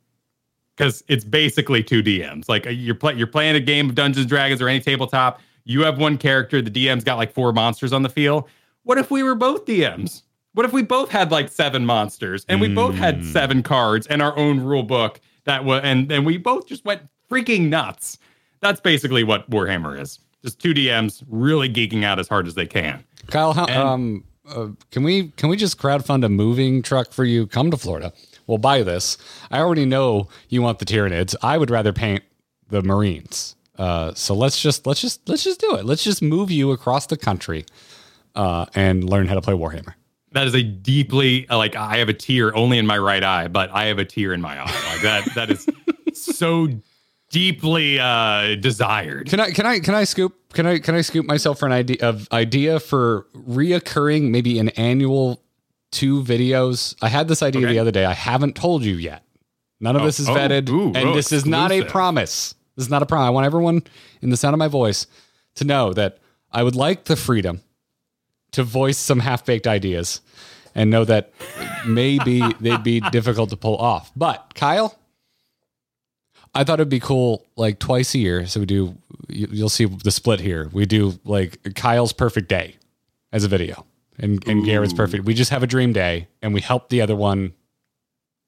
C: Because it's basically two DMs. Like uh, you're play, you're playing a game of Dungeons Dragons or any tabletop. You have one character. The DM's got like four monsters on the field. What if we were both DMs? What if we both had like seven monsters and we both had seven cards and our own rule book that was and and we both just went freaking nuts. That's basically what Warhammer is. Just two DMs really geeking out as hard as they can.
B: Kyle, how, um, uh, can we can we just crowdfund a moving truck for you? Come to Florida. We'll buy this. I already know you want the Tyranids. I would rather paint the Marines. Uh, so let's just let's just let's just do it. Let's just move you across the country uh, and learn how to play Warhammer.
C: That is a deeply like I have a tear only in my right eye, but I have a tear in my eye. Like that that is [LAUGHS] so deeply uh desired.
B: Can I can I can I scoop can I can I scoop myself for an idea of idea for reoccurring maybe an annual two videos? I had this idea
C: Okay.
B: the other day. I haven't told you yet. None of
C: Oh,
B: this is
C: oh,
B: vetted,
C: ooh,
B: and
C: oh,
B: this is not a promise. This is not a promise. I want everyone in the sound of my voice to know that I would like the freedom to voice some half baked ideas, and know that maybe [LAUGHS] they'd be difficult to pull off. But Kyle, I thought it'd be cool, like twice a year. So we do. you- You'll see the split here. We do like Kyle's perfect day as a video, and and Garrett's perfect. We just have a dream day, and we help the other one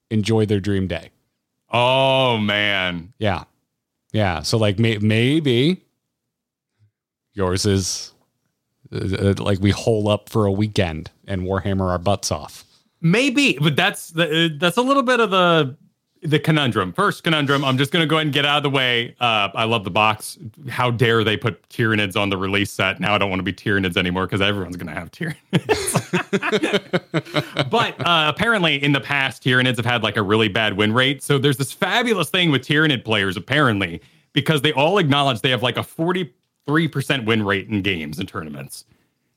B: enjoy their dream day.
C: Oh man.
B: Yeah, yeah. So like may, maybe yours is uh, uh, like we hole up for a weekend and Warhammer our butts off.
C: Maybe, but that's the, uh, that's a little bit of the the conundrum. First conundrum, I'm just going to go ahead and get out of the way. Uh, I love the box. How dare they put Tyranids on the release set? Now I don't want to be Tyranids anymore because everyone's going to have Tyranids. [LAUGHS] but uh, apparently, in the past, Tyranids have had like a really bad win rate. So there's this fabulous thing with Tyranid players, apparently, because they all acknowledge they have like a 43% win rate in games and tournaments.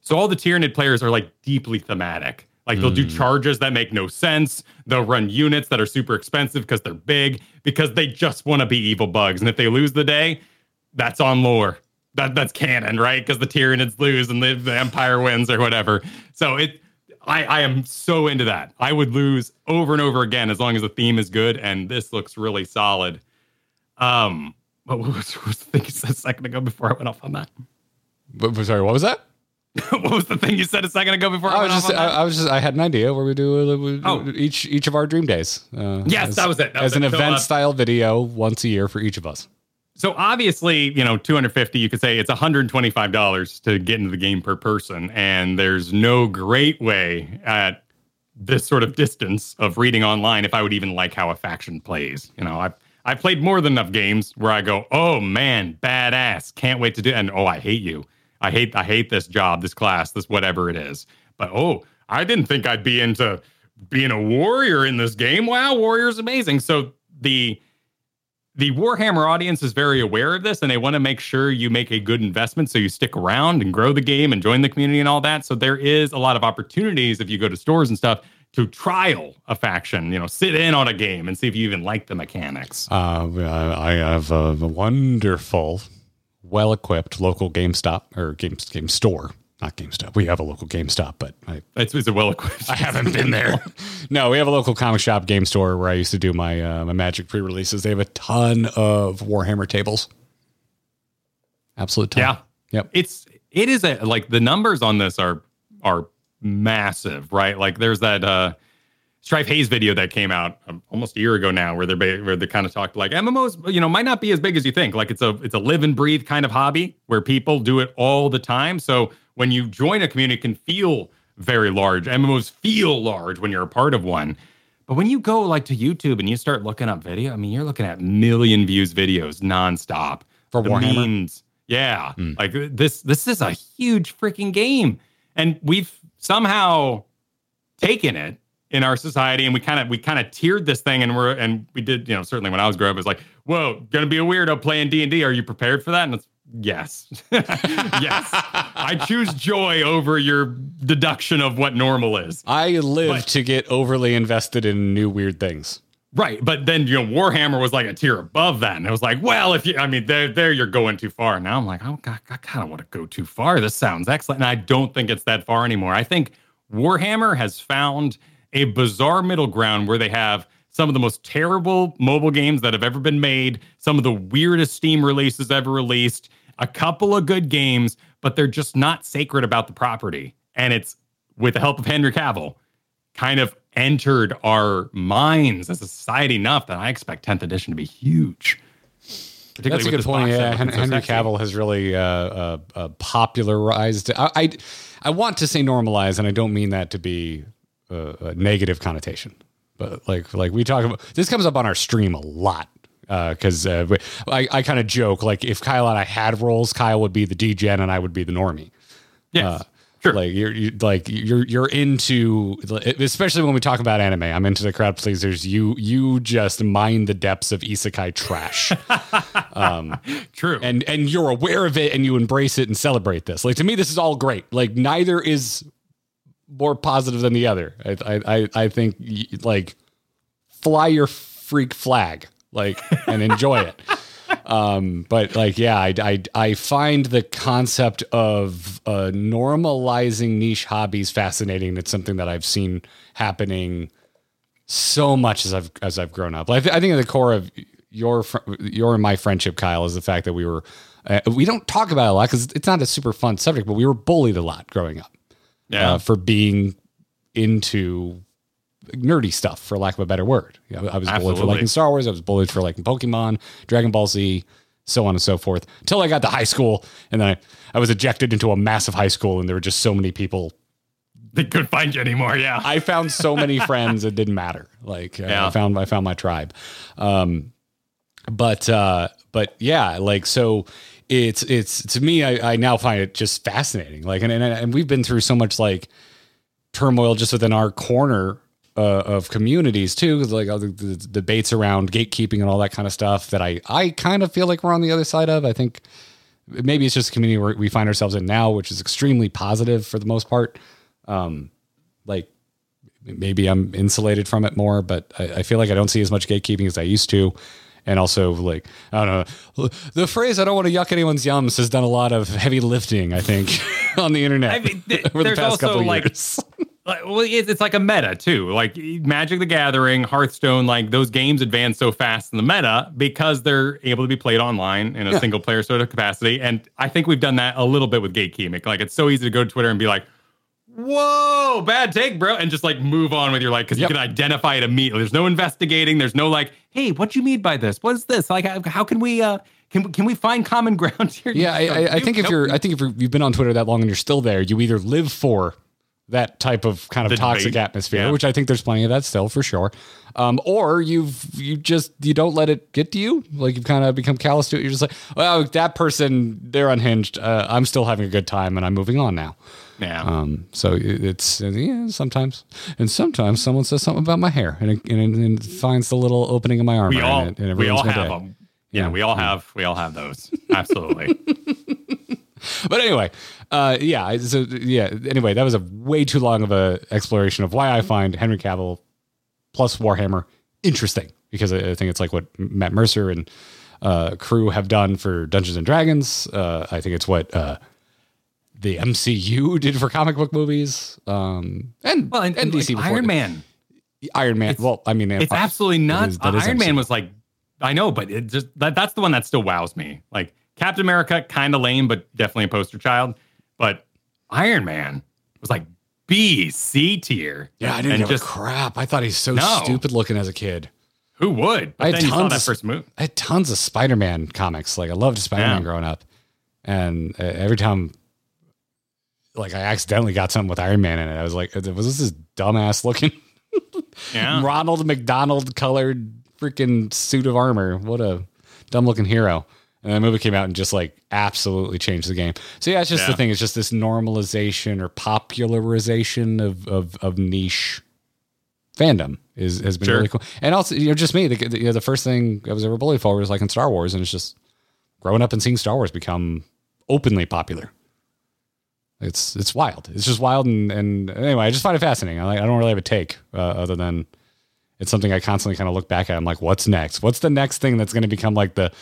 C: So all the Tyranid players are like deeply thematic. Like they'll do charges that make no sense. They'll run units that are super expensive because they're big, because they just want to be evil bugs. And if they lose the day, that's on lore. That that's canon, right? Because the Tyranids lose and the, the Empire wins or whatever. So it I, I am so into that. I would lose over and over again as long as the theme is good, and this looks really solid. Um, what was, [LAUGHS] what was the thing you said a second ago before I went off on that?
B: But, but sorry, what was that? [LAUGHS]
C: what was the thing you said a second ago before I,
B: I was just, I. I was just, I had an idea where we do, uh, we
C: Oh.
B: each each of our dream days. Uh,
C: Yes,
B: as-
C: that was it. That
B: as
C: was
B: an
C: it. So,
B: event
C: uh,
B: style video once a year for each of us.
C: So obviously, you know, 250, you could say it's $125 to get into the game per person. And there's no great way at this sort of distance of reading online if I would even like how a faction plays. You know, I've I've played more than enough games where I go, oh man, badass. Can't wait to do and oh, I hate you. I hate I hate this job, this class, this whatever it is. But oh, I didn't think I'd be into being a warrior in this game. Wow, warrior's amazing. So the the Warhammer audience is very aware of this and they want to make sure you make a good investment so you stick around and grow the game and join the community and all that. So there is a lot of opportunities if you go to stores and stuff to trial a faction, you know, sit in on a game and see if you even like the mechanics.
B: Uh, I have a wonderful, well equipped local GameStop or game game store. Not GameStop. We have a local GameStop, but I,
C: It's, it's a well equipped. [LAUGHS]
B: I haven't been there. [LAUGHS] no, we have a local comic shop game store where I used to do my uh, my Magic pre releases. They have a ton of Warhammer tables. Absolute ton.
C: Yeah.
B: Yep.
C: It's it is a like the numbers on this are are massive, right? Like there's that uh Strife Hayes video that came out um, almost a year ago now, where they're where they kind of talked like MMOs, you know, might not be as big as you think. Like it's a it's a live and breathe kind of hobby where people do it all the time. So when you join a community, it can feel very large. MMOs feel large when you're a part of one. But when you go like to YouTube and you start looking up video, I mean, you're looking at million views videos nonstop
B: For
C: The
B: Warhammer?
C: memes. Yeah, like this. This is a huge freaking game, and we've somehow taken it in our society, and we kind of we kind of tiered this thing, and we're and we did. You know, certainly when I was growing up, it was like, whoa, gonna be a weirdo playing D and D. Are you prepared for that? And it's yes, [LAUGHS] yes. I choose joy over your deduction of what normal is.
B: I live
C: But-
B: to get overly invested in new weird things.
C: Right, but then you know Warhammer was like a tier above that, and it was like, well, if you, I mean, there, there you're going too far. Now I'm like, oh God, I kind of want to go too far. This sounds excellent, and I don't think it's that far anymore. I think Warhammer has found a bizarre middle ground where they have some of the most terrible mobile games that have ever been made, some of the weirdest Steam releases ever released, a couple of good games, but they're just not sacred about the property, and it's with the help of Henry Cavill kind of entered our minds as a society enough that I expect 10th edition to be huge.
B: That's a good point. Yeah,
C: looking
B: Hen-
C: so
B: Henry. Cavill has really uh, uh, uh, popularized. I, I I want to say normalize, and I don't mean that to be a, a negative connotation. But like like we talk about this comes up on our stream a lot because uh, we- I I kind of joke like if Kyle and I had roles, Kyle would be the DGen and I would be the normie.
C: Yeah,
B: Uh,
C: sure.
B: Like you're, you like you're you're into especially when we talk about anime. I'm into the crowd pleasers. You you just mine the depths of isekai trash. [LAUGHS]
C: um, True.
B: and and you're aware of it and you embrace it and celebrate this. Like to me, this is all great. Like neither is more positive than the other. I I I, I think like fly your freak flag like and enjoy it. [LAUGHS] Um, but like yeah, I, I I find the concept of uh, normalizing niche hobbies fascinating. It's something that I've seen happening so much as I've as I've grown up. Like, I think at the core of your fr- your and my friendship, Kyle, is the fact that we were uh, we don't talk about it a lot because it's not a super fun subject, but we were bullied a lot growing up
C: yeah.
B: uh, for being into nerdy stuff, for lack of a better word. Know, I was bullied for liking Star Wars. I was bullied for liking Pokemon, Dragon Ball Z, so on and so forth. Until I got to high school, and then I, I was ejected into a massive high school, and there were just so many people
C: they couldn't find you anymore. Yeah.
B: I found so many [LAUGHS] friends it didn't matter. Like uh,
C: Yeah.
B: I found I found my tribe. Um but uh but yeah, like so it's it's to me I, I now find it just fascinating. Like and, and and we've been through so much like turmoil just within our corner uh, of communities too, like the, the debates around gatekeeping and all that kind of stuff that I I kind of feel like we're on the other side of. I think maybe it's just a community where we find ourselves in now, which is extremely positive for the most part. Um, like maybe I'm insulated from it more, but I, I feel like I don't see as much gatekeeping as I used to. And also, like, I don't know, the phrase "I don't want to yuck anyone's yums" has done a lot of heavy lifting, I think, [LAUGHS] on the internet
C: I mean, th-
B: over the past
C: also,
B: couple of
C: like,
B: years. [LAUGHS]
C: Like, well, it's, it's like a meta too. Like Magic the Gathering, Hearthstone, like those games advance so fast in the meta because they're able to be played online in a single player sort of capacity. And I think we've done that a little bit with gatekeeping. Like it's so easy to go to Twitter and be like, whoa, bad take, bro. And just like move on with your life because
B: Yep.
C: you can identify it immediately. There's no investigating. There's no like, hey, what do you mean by this? What is this? Like, how, how can we, uh, can, can we find common ground [LAUGHS] here?
B: Yeah, I, I, I think if you're, I think if you're, you've been on Twitter that long and you're still there, you either live for that type of kind of
C: The
B: toxic
C: debate.
B: atmosphere,
C: Yeah.
B: which I think there's plenty of that still for sure, um, or you've you just you don't let it get to you, like you've kind of become callous to it. You're just like, well, that person they're unhinged. Uh, I'm still having a good time and I'm moving on now.
C: yeah.
B: Um, so it- it's uh, yeah, sometimes, and sometimes someone says something about my hair and it, and it, and it finds the little opening in my armor.
C: we all
B: and it, and
C: we all have
B: day.
C: them. Yeah,
B: Yeah.
C: we all have we all have those. Absolutely. [LAUGHS]
B: But anyway, uh, yeah. So yeah. Anyway, that was a way too long of a exploration of why I find Henry Cavill plus Warhammer interesting because I, I think it's like what Matt Mercer and uh, crew have done for Dungeons and Dragons. Uh, I think it's what uh, the MCU [LAUGHS] did for comic book movies. Um, and
C: well, and,
B: and
C: and
B: DC
C: like Iron. Man.
B: Iron Man. Well, I mean,
C: It's
B: uh,
C: absolutely nuts.
B: is- that is
C: Iron Man was like, I know, but it just that, that's the one that still wows me. Like Captain America, kind of lame, but definitely a poster child. But Iron Man was like B, C tier.
B: Yeah, I didn't give
C: just
B: a crap. I thought he's so
C: No.
B: stupid looking as a kid.
C: who would? But
B: I had
C: then
B: tons
C: that
B: of-
C: first movie.
B: I had tons of Spider-Man comics. Like I loved Spider-Man
C: Yeah.
B: growing up, and uh, every time, like I accidentally got something with Iron Man in it, I was like, "Was this this dumbass looking [LAUGHS]
C: Yeah.
B: Ronald McDonald colored freaking suit of armor? What a dumb looking hero!" And the movie came out and just like absolutely changed the game. So yeah, it's just the thing. It's just this normalization or popularization of of, of niche fandom is has been
C: Sure.
B: really cool. And also, you know, just me. The, the, you know, the first thing I was ever bullied for was like in Star Wars, and it's just growing up and seeing Star Wars become openly popular. It's it's wild. It's just wild, and and anyway, I just find it fascinating. I, like, I don't really have a take uh, other than it's something I constantly kind of look back at. I'm like, what's next? What's the next thing that's going to become like the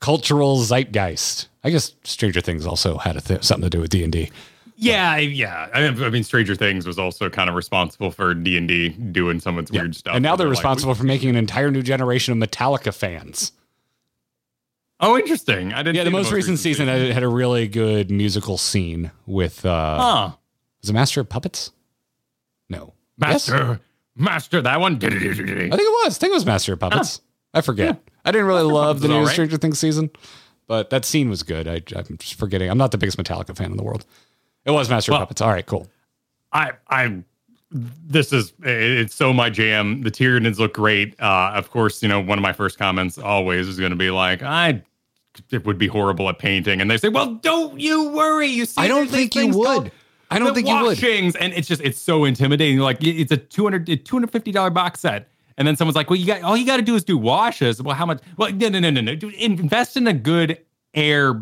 B: cultural zeitgeist? I guess Stranger Things also had a th- something to do with D and D.
C: Yeah, yeah. I mean, I mean, Stranger Things was also kind of responsible for D and D doing some of its weird stuff.
B: And now they're
C: like,
B: responsible for making an entire new generation of Metallica fans.
C: oh, interesting. I didn't.
B: Yeah, the most recent season had, had a really good musical scene with uh
C: Huh.
B: was it Master of Puppets? No. Yes?
C: Master, Master, that one.
B: I think it was. I think it was Master of Puppets. I forget. I didn't really love the new
C: right.
B: Stranger Things season, but that scene was good. I, I'm just forgetting. I'm not the biggest Metallica fan in the world. It was Master
C: Well-
B: Puppets. All right, cool.
C: I, I, this is it's so my jam. The Tyranids look great. Uh, of course, you know one of my first comments always is going to be like, I it would be horrible at painting, and they say, well, don't you worry. You see,
B: I don't think you would. I don't think you would.
C: and it's just it's so intimidating. Like it's a 200 250 dollar box set. And then someone's like, "Well, you got all you got to do is do washes." Well, how much? Well, no, no, no, no, no. Invest in a good air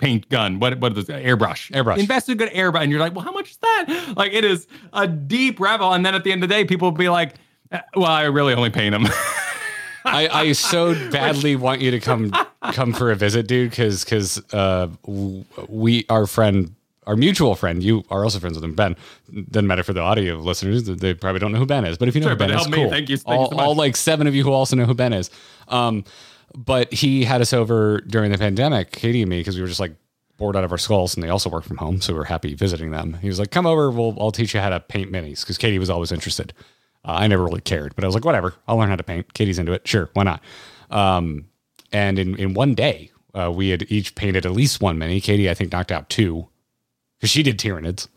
C: paint gun. What what is this? airbrush?
B: Airbrush.
C: Invest in a good airbrush, and you're like, "Well, how much is that?" [LAUGHS] Like it is a deep revel. And then at the end of the day, people will be like, "Uh, "Well, I really only paint them." [LAUGHS]
B: I, I so badly want you to come [LAUGHS] come for a visit, dude, because because uh, we our friend our mutual friend you are also friends with him Ben doesn't matter for the audio listeners they probably don't know who Ben is but if you know
C: Sure,
B: who Ben is
C: help me.
B: cool
C: Thank you- thank you
B: all,
C: so much.
B: all like seven of you who also know who Ben is um but he had us over during the pandemic Katie and me because we were just like bored out of our skulls and they also work from home so we were happy visiting them he was like come over we'll I'll teach you how to paint minis because Katie was always interested uh, I never really cared, but I was like, whatever, I'll learn how to paint. Katie's into it. Sure, why not? Um, and in, in one day, uh, we had each painted at least one mini. Katie, I think, knocked out two because she did Tyranids.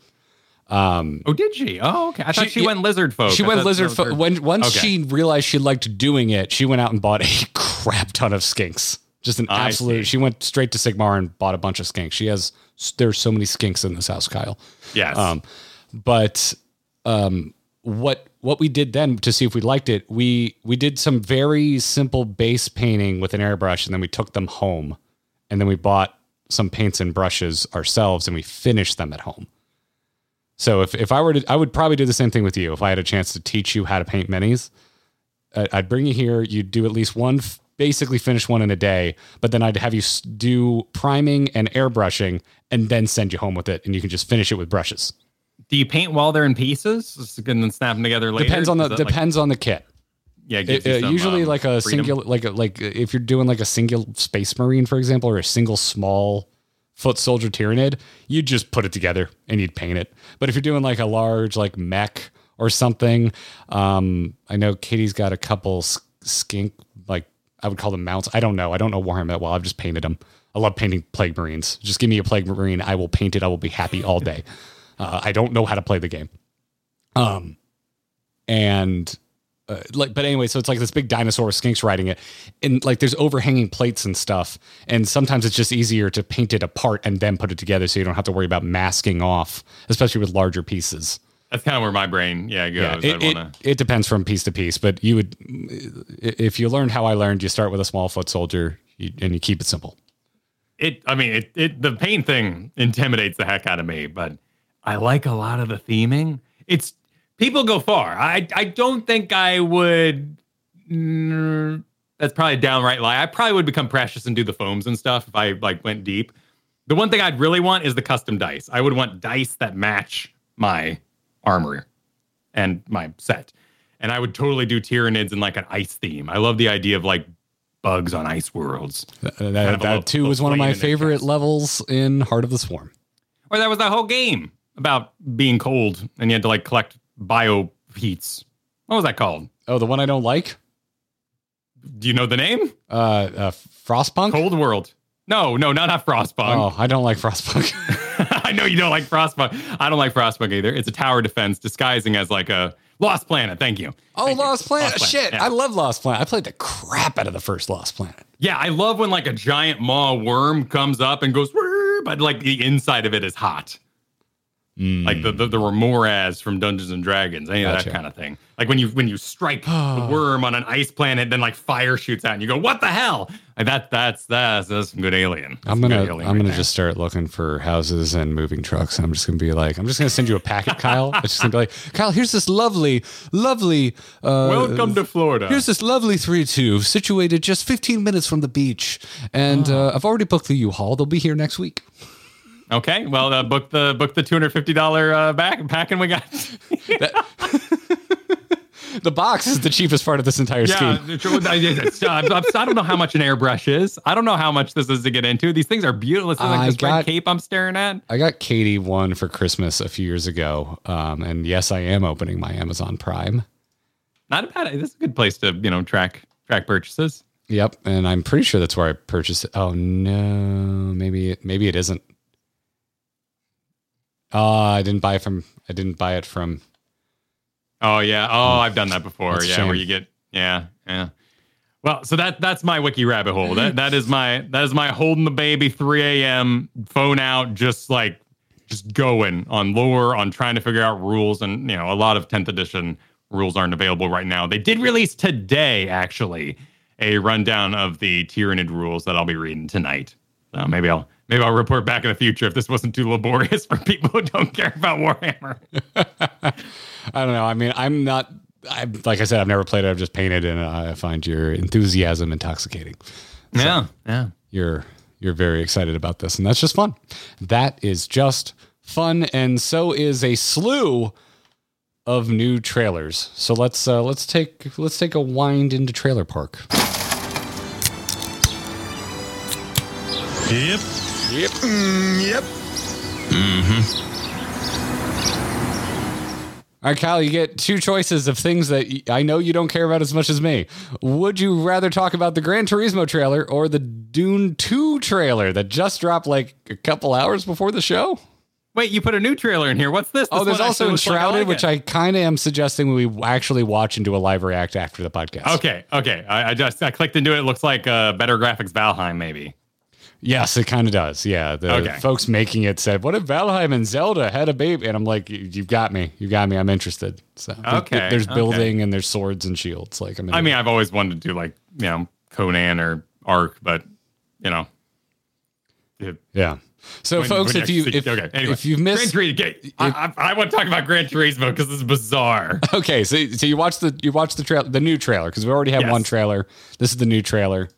B: Um,
C: oh, did she? Oh, okay. I thought
B: She-
C: she, went lizard folk.
B: she
C: I
B: went lizard.
C: that was
B: Fo-
C: her-
B: when once
C: Okay.
B: she realized she liked doing it, she went out and bought a [LAUGHS] crap ton of skinks. Just an
C: I
B: absolute.
C: see.
B: She went straight to Sigmar and bought a bunch of skinks. She has. There's so many skinks in this house, Kyle.
C: Yes.
B: Um, but um, what what we did then to see if we liked it, we we did some very simple base painting with an airbrush, and then we took them home, and then we bought some paints and brushes ourselves, and we finish them at home. So if if I were to, I would probably do the same thing with you. If I had a chance to teach you how to paint minis, I'd bring you here. You'd do at least one, basically finish one in a day. But then I'd have you do priming and airbrushing, and then send you home with it, and you can just finish it with brushes.
C: Do you paint while they're in pieces and then snap them together later?
B: Depends on the
C: that like-
B: depends on the kit.
C: Yeah, it
B: uh,
C: some,
B: usually
C: um,
B: like a
C: freedom.
B: single like a, like if you're doing like a single space marine for example or a single small foot soldier tyranid you'd just put it together and you'd paint it. But if you're doing like a large like mech or something um i know katie's got a couple skink like i would call them mounts. I don't know. I don't know warhammer that well. I've just painted them i love painting plague marines. Just give me a plague marine. I will paint it. I will be happy all day. [LAUGHS] Uh, i don't know how to play the game. Um and uh, like but anyway so it's like this big dinosaur with skinks riding it and like there's overhanging plates and stuff and sometimes it's just easier to paint it apart and then put it together so you don't have to worry about masking off especially with larger pieces
C: That's kind of where my brain, yeah, goes.
B: yeah it, it,
C: wanna,
B: it depends from piece to piece but you would if you learned how i learned you start with a small foot soldier you, and you keep it simple
C: it. I mean, it, it. The paint thing intimidates the heck out of me, but I like a lot of the theming. It's people go far. I I don't think I would. mm, that's probably a downright lie. I probably would become precious and do the foams and stuff if I like went deep. The one thing I'd really want is the custom dice. I would want dice that match my armor and my set. And I would totally do Tyranids in like an ice theme. I love the idea of like bugs on ice worlds.
B: Uh, that,
C: of a
B: that too was one of my
C: flame in their
B: favorite levels in heart of the swarm
C: Or that was the whole game. about being cold and you had to like collect bio heats. What was that called?
B: Oh, the one I don't like?
C: Do you know the name?
B: Uh, uh Frostpunk?
C: Cold World. No, no, not, not Frostpunk.
B: Oh, I don't like Frostpunk. [LAUGHS] [LAUGHS]
C: I know you don't like Frostpunk. I don't like Frostpunk either. It's a tower defense disguising as like a Lost Planet. Thank you.
B: oh,
C: Thank you.
B: Lost Planet. Shit,
C: yeah.
B: I love Lost Planet. I played the crap out of the first Lost Planet.
C: Yeah, I love when like a giant maw worm comes up and goes, but like the inside of it is hot. Like the, the the Remorhaz from Dungeons and Dragons, any of that kind of thing. Like when you when you strike the [SIGHS] worm on an ice planet, and then like fire shoots out, and you go, "What the hell?" Like that that's that's that's some good alien. That's
B: I'm gonna
C: alien
B: I'm
C: right
B: gonna
C: there.
B: just start looking for houses and moving trucks. I'm just gonna be like, I'm just gonna send you a packet, Kyle. [LAUGHS] It's just gonna be like, Kyle, here's this lovely, lovely. Uh,
C: welcome to Florida.
B: Here's this lovely three two situated just 15 minutes from the beach, and
C: Ah. [SIGHS]
B: uh, I've already booked the U-Haul. They'll be here next week.
C: Okay, well, uh, book the book the two hundred fifty dollar uh, back packing we got. [LAUGHS]
B: The box is the cheapest part of this entire
C: Yeah,
B: scheme.
C: it's- uh, I don't know how much an airbrush is. I don't know how much this is to get into. These things are beautiful. It's like
B: I
C: this red cape I'm staring at.
B: I got Katie one for Christmas a few years ago, um, and yes, I am opening my Amazon Prime.
C: Not a bad. This is a good place to you know track track purchases.
B: Yep, and I'm pretty sure that's where I purchased it. Oh no, maybe maybe it isn't. Oh, I didn't buy it from. I didn't buy it from.
C: Oh yeah. Oh, I've done that before. Yeah, where you get yeah yeah. Well, so that that's my wiki rabbit hole. That that is my that is my holding the baby 3 a.m. phone out, just like just going on lore, on trying to figure out rules, and you know a lot of 10th edition rules aren't available right now. They did release today, actually, a rundown of the Tyranid rules that I'll be reading tonight. So maybe I'll maybe I'll report back in the future if this wasn't too laborious [LAUGHS] for people who don't care about Warhammer. [LAUGHS]
B: I don't know. I mean, I'm not. I like I said, I've never played it. I've just painted, and I find your enthusiasm intoxicating.
C: Yeah, yeah.
B: You're you're very excited about this, and that's just fun. That is just fun, and so is a slew of new trailers. So let's uh, let's take let's take a wind into Trailer Park.
A: Yep.
B: Yep.
A: Yep. Mhm.
B: All right, Kyle, you get two choices of things that I know you don't care about as much as me. Would you rather talk about the Gran Turismo trailer or the Dune 2 trailer that just dropped like a couple hours before the show?
C: Wait, you put a new trailer in here. What's this?
B: Oh,
C: This
B: there's also
C: actually looks like
B: Enshrouded,
C: like
B: which. I kind of am suggesting we actually watch and do a live react after the podcast.
C: Okay, okay. I, I just I clicked into it. It looks like uh, better graphics Valheim, maybe.
B: Yes, it kind of does. Yeah. The
C: Okay.
B: folks making it said, What if Valheim and Zelda had a baby? And I'm like, "You- You've got me. You got me. I'm interested. So
C: Okay,
B: there's
C: okay.
B: building and there's swords and shields. Like, I'm
C: I mean, I've always wanted to do like you know Conan or Ark, but you know. if-
B: yeah. So,
C: when-
B: folks,
C: when
B: if you if,
C: okay, anyway.
B: if you've missed
C: Gran Turismo, I, I, I want to talk about Gran Turismo because this is bizarre. [LAUGHS]
B: Okay, so so you watched the you watched the trail the new trailer because we already have
C: Yes.
B: one trailer. This is the new trailer.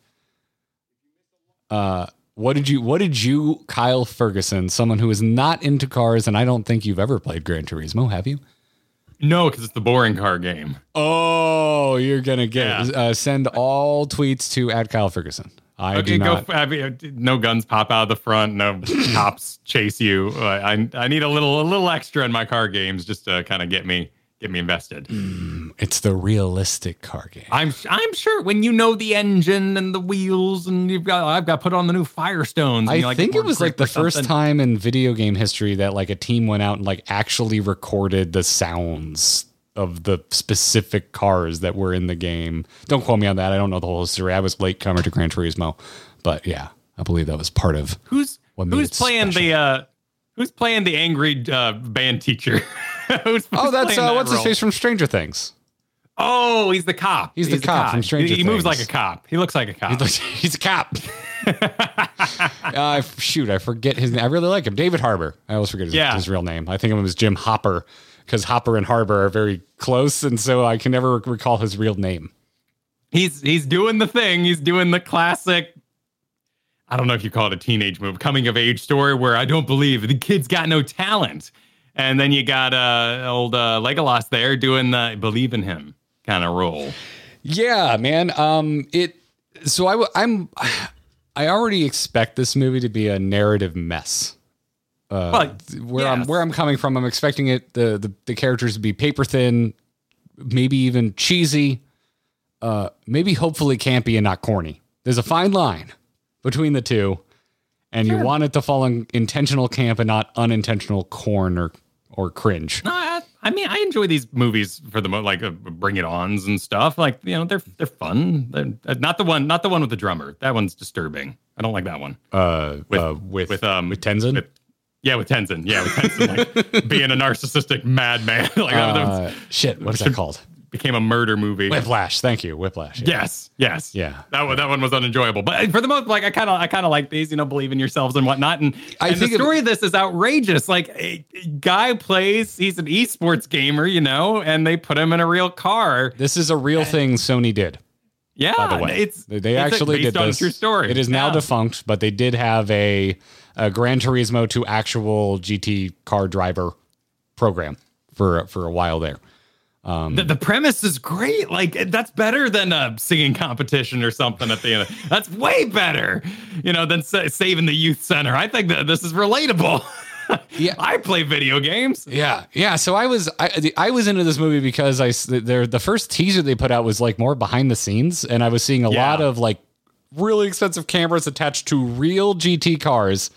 B: Uh, what did you what did you Kyle Ferguson, someone who is not into cars, and I don't think you've ever played Gran Turismo, have you?
C: no, because it's the boring car game.
B: Oh, you're gonna get
C: Yeah.
B: uh, send all tweets to at Kyle Ferguson. I
C: Okay,
B: do
C: go.
B: not.
C: f- I mean, no guns pop out of the front. No [LAUGHS] cops chase you. Uh, I I need a little a little extra in my car games just to kind of get me get me invested.
B: It's the realistic car game.
C: I'm I'm sure when you know the engine and the wheels and you've got I've got put on the new Firestones. and
B: I
C: like,
B: think it was like the first
C: something.
B: time in video game history that like a team went out and like actually recorded the sounds of the specific cars that were in the game. Don't quote me on that. I don't know the whole history. I was late comer to Gran Turismo, but yeah, I believe that was part of.
C: Who's who's playing the uh who's playing the angry uh, band teacher? [LAUGHS] [LAUGHS]
B: Oh, that's uh,
C: that
B: what's his face from Stranger Things.
C: Oh, he's the cop.
B: He's the cop from Stranger
C: he, he moves like a cop. He looks like a cop. [LAUGHS]
B: He's a cop. [LAUGHS] uh, shoot, I forget his name. I really like him. David Harbour. I always forget his,
C: Yeah.
B: his real name. I think of him as Jim Hopper because Hopper and Harbour are very close, and so I can never recall his real name.
C: he's he's doing the thing. He's doing the classic. I don't know if you call it a teenage move, coming of age story where I don't believe the kid's got no talent, and then you got uh, old uh, Legolas there doing the believe in him kind of role.
B: Yeah, man. Um, it. So I, w- I'm. [SIGHS] I already expect this movie to be a narrative mess. Uh,
C: Well,
B: where I'm where I'm coming from, I'm expecting it the, the the characters to be paper thin, maybe even cheesy, uh, maybe hopefully campy and not corny. There's a fine line between the two, and you want it to fall in intentional camp and not unintentional corn or or cringe.
C: No, I, I mean, I enjoy these movies for the most, like uh, Bring It On's and stuff. Like you know, they're they're fun. They're, uh, not the one, not the one with the drummer. That one's disturbing. I don't like that one.
B: Uh,
C: With-
B: uh, with
C: with, um,
B: with Tenzin.
C: with- Yeah, with Tenzin. Yeah, with Tenzin, like [LAUGHS] being a narcissistic madman. [LAUGHS] like
B: uh, shit, what is that called?
C: Became a murder movie.
B: Whiplash. Thank you, Whiplash. Yeah.
C: Yes, yes,
B: Yeah.
C: That one, that one was unenjoyable, but for the most, like I kind of, I kind of like these. You know, believe in yourselves and whatnot. And,
B: I
C: and
B: think
C: the
B: it-
C: story of this is outrageous. Like, a a guy plays, he's an esports gamer, you know, and they put him in a real car.
B: This is a real thing Sony did.
C: Yeah,
B: by the way.
C: it's
B: they
C: it's
B: actually did this.
C: true story.
B: It is now
C: Yeah.
B: defunct, but they did have a, a Gran Turismo to actual GT car driver program for for a while there.
C: Um, the, the premise is great. Like that's better than a singing competition or something at the end. Of, that's way better, you know, than sa- saving the youth center. I think that this is relatable. [LAUGHS]
B: Yeah.
C: I play video games.
B: Yeah, yeah. So I was I, I was into this movie because I there the first teaser they put out was like more behind the scenes, and I was seeing a
C: Yeah.
B: lot of like really expensive cameras attached to real GT cars,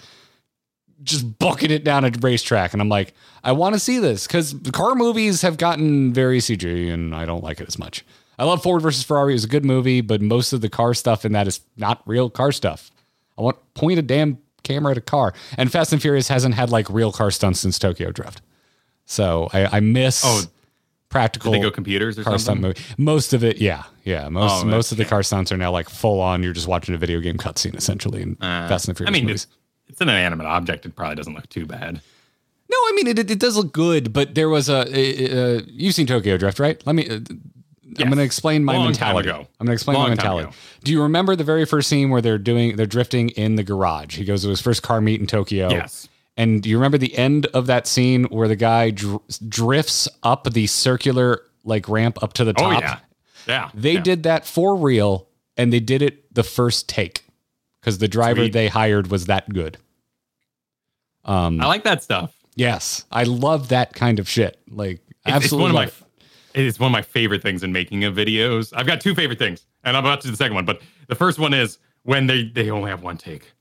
B: just bucking it down a racetrack, and I'm like, I want to see this because car movies have gotten very CG, and I don't like it as much. I love Ford versus Ferrari; it was a good movie, but most of the car stuff in that is not real car stuff. I want point a damn camera at a car. And Fast and Furious hasn't had like real car stunts since Tokyo Drift. So I, I miss
C: Oh,
B: practical
C: Did they go computers or
B: car stunt
C: something?
B: movie. Most of it, yeah, yeah. Most
C: Oh,
B: most of the car stunts are now like full on. You're just watching a video game cutscene essentially in Fast and Furious
C: Uh, I mean,
B: movies.
C: It's, an inanimate object. It probably doesn't look too bad.
B: No, I mean it, it. does look good, but there was a. a- a- you've seen Tokyo Drift, right? Let me. Uh, I'm going to explain my
C: Long time
B: mentality.
C: ago.
B: I'm going to explain
C: Long time
B: mentality. Do you remember the very first scene where they're doing they're drifting in the garage? He goes to his first car meet in Tokyo.
C: Yes.
B: And do you remember the end of that scene where the guy dr- drifts up the circular like ramp up to the top?
C: Oh
B: top?
C: yeah, yeah.
B: They
C: yeah.
B: did that for real, and they did it the first take because the driver
C: Sweet.
B: they hired was that good. Um.
C: I like that stuff.
B: Yes, I love that kind of shit. Like
C: It's, it's
B: absolutely
C: one of my.
B: it.
C: It's one of my favorite things in making of videos. I've got two favorite things, and I'm about to do the second one. But the first one is when they they only have one take,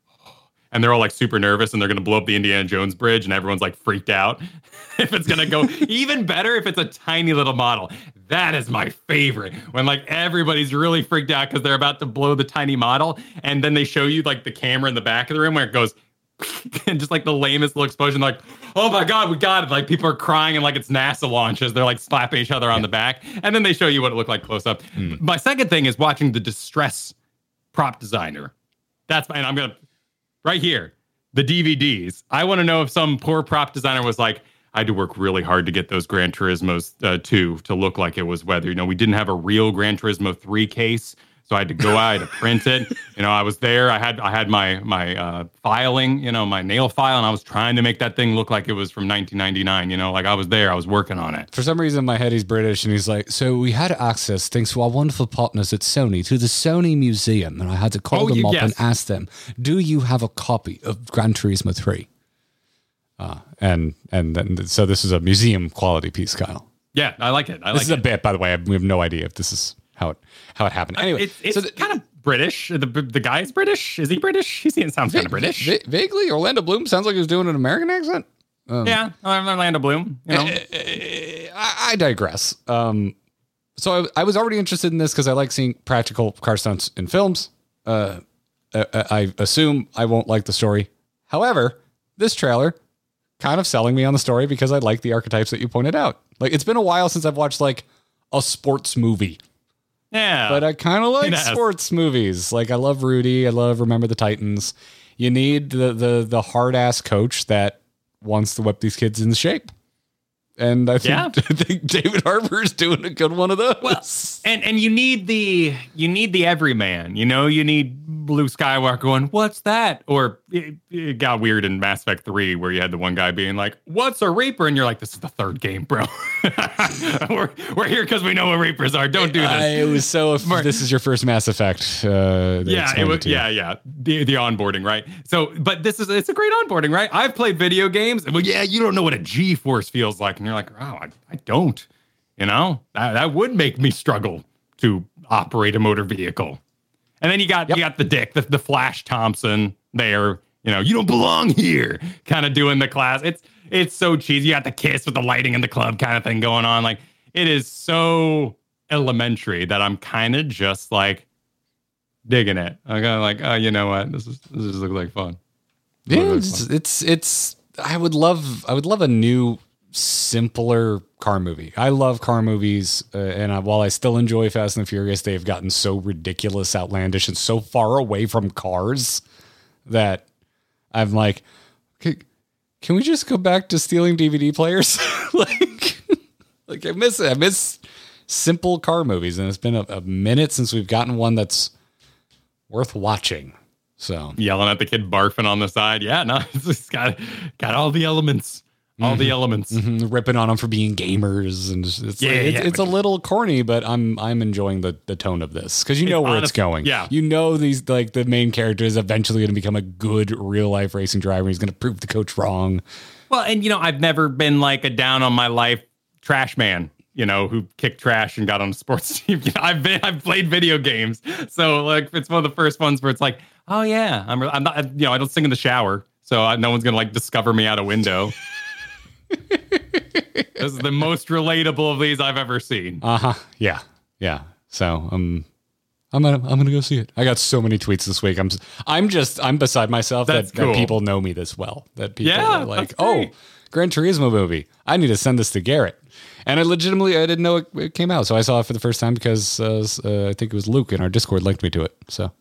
C: and they're all like super nervous, and they're going to blow up the Indiana Jones bridge, and everyone's like freaked out [LAUGHS] if it's going to go. [LAUGHS] even better if it's a tiny little model. That is my favorite when like everybody's really freaked out because they're about to blow the tiny model, and then they show you like the camera in the back of the room where it goes [LAUGHS] and just like the lamest little explosion, like, oh my god, we got it! Like people are crying and like it's NASA launches. They're like slapping each other on the back, and then they show you what it looked like close up. Hmm. My second thing is watching the distress prop designer. That's and I'm gonna right here the DVDs. I want to know if some poor prop designer was like. I had to work really hard to get those Gran Turismos uh, 2 to look like it was weather. You know, we didn't have a real Gran Turismo 3 case, so I had to go out, I had to print it. You know, I was there. I had I had my my uh, filing, you know, my nail file, and I was trying to make that thing look like it was from 1999. You know, like I was there, I was working on it.
B: For some reason, in my head, he's British, and he's like, "So we had access, thanks to our wonderful partners at Sony, to the Sony Museum, and I had to call
C: Oh,
B: them
C: y-
B: up
C: yes.
B: and ask them, do you have a copy of Gran Turismo 3? Uh, and and then so this is a museum quality piece, Kyle.
C: Yeah, I like it. I
B: This
C: like
B: is a bit, by the way. We have no idea if this is how it how it happened. Anyway,
C: It's, it's
B: so the,
C: kind of British. The the guy is British. Is he British? He sounds kind of British.
B: va- vaguely, Orlando Bloom sounds like he was doing an American accent.
C: yeah, Orlando Bloom. You know,
B: I, I digress. Um, so I, I was already interested in this because I like seeing practical car stunts in films. Uh, I, I assume I won't like the story. However, this trailer kind of selling me on the story because I like the archetypes that you pointed out. Like it's been a while since I've watched like a sports movie,
C: yeah.
B: but I kind of like
C: Yes.
B: sports movies. Like I love Rudy. I love Remember the Titans. You need the the the hard ass coach that wants to whip these kids into shape. And I think,
C: Yeah. [LAUGHS]
B: I think David Harbour is doing a good one of those.
C: Well, and and you need the you need the everyman. You know, you need Luke Skywalker going, "What's that?" Or it, it got weird in Mass Effect Three, where you had the one guy being like, "What's a Reaper?" and you're like, "This is the third game, bro. [LAUGHS] we're we're here because we know what Reapers are. Don't do this."
B: I, it was so. If this is your first Mass Effect, uh,
C: yeah, it was, yeah, yeah. The the onboarding, right? So, but this is it's a great onboarding, right? I've played video games. Well, yeah, you don't know what a G force feels like, and you're like, oh, I, I don't. You know, that, that would make me struggle to operate a motor vehicle. And then you got you got the dick, the, the Flash Thompson there. You know, you don't belong here, kind of doing the class. It's it's so cheesy. You got the kiss with the lighting in the club kind of thing going on. Like it is so elementary that I'm kind of just like digging it. I'm kind of like, oh, you know what? This is this just looks like fun.
B: Yeah,
C: Really
B: it's, it's it's. I would love. I would love a new, simpler car movie. I love car movies, uh, and I, while I still enjoy Fast and the Furious, they've gotten so ridiculous, outlandish, and so far away from cars that I'm like, "Okay, can we just go back to stealing DVD players? [LAUGHS] like, like I miss it. I miss simple car movies, and it's been a, a minute since we've gotten one that's worth watching. So
C: Yelling at the kid barfing on the side. Yeah, no, [LAUGHS] it's got got all the elements. All the elements.
B: Mhm, ripping on them for being gamers and it's it's,
C: Yeah,
B: it's,
C: yeah,
B: it's a little corny but i'm i'm enjoying the the tone of this because you know where it's going
C: yeah.
B: you know these like the main character is eventually going to become a good real life racing driver he's going to prove the coach wrong
C: Well, and you know, I've never been like a down on my life trash man, you know, who kicked trash and got on a [LAUGHS] sports team. You know, I've been I've played video games. So like it's one of the first ones where it's like, oh yeah, I'm I'm not you know, I don't sing in the shower. So I, no one's gonna like discover me out a window. [LAUGHS] [LAUGHS] this is the most relatable of these I've ever seen.
B: uh-huh yeah yeah so um I'm gonna I'm gonna go see it. I got so many tweets this week. I'm I'm just I'm beside myself that, that people know me this well. That people
C: Yeah,
B: are like, oh. Gran Turismo movie. I need to send this to Garrett. And I legitimately I didn't know it, it came out, so I saw it for the first time because uh, uh, I think it was Luke in our Discord linked me to it. So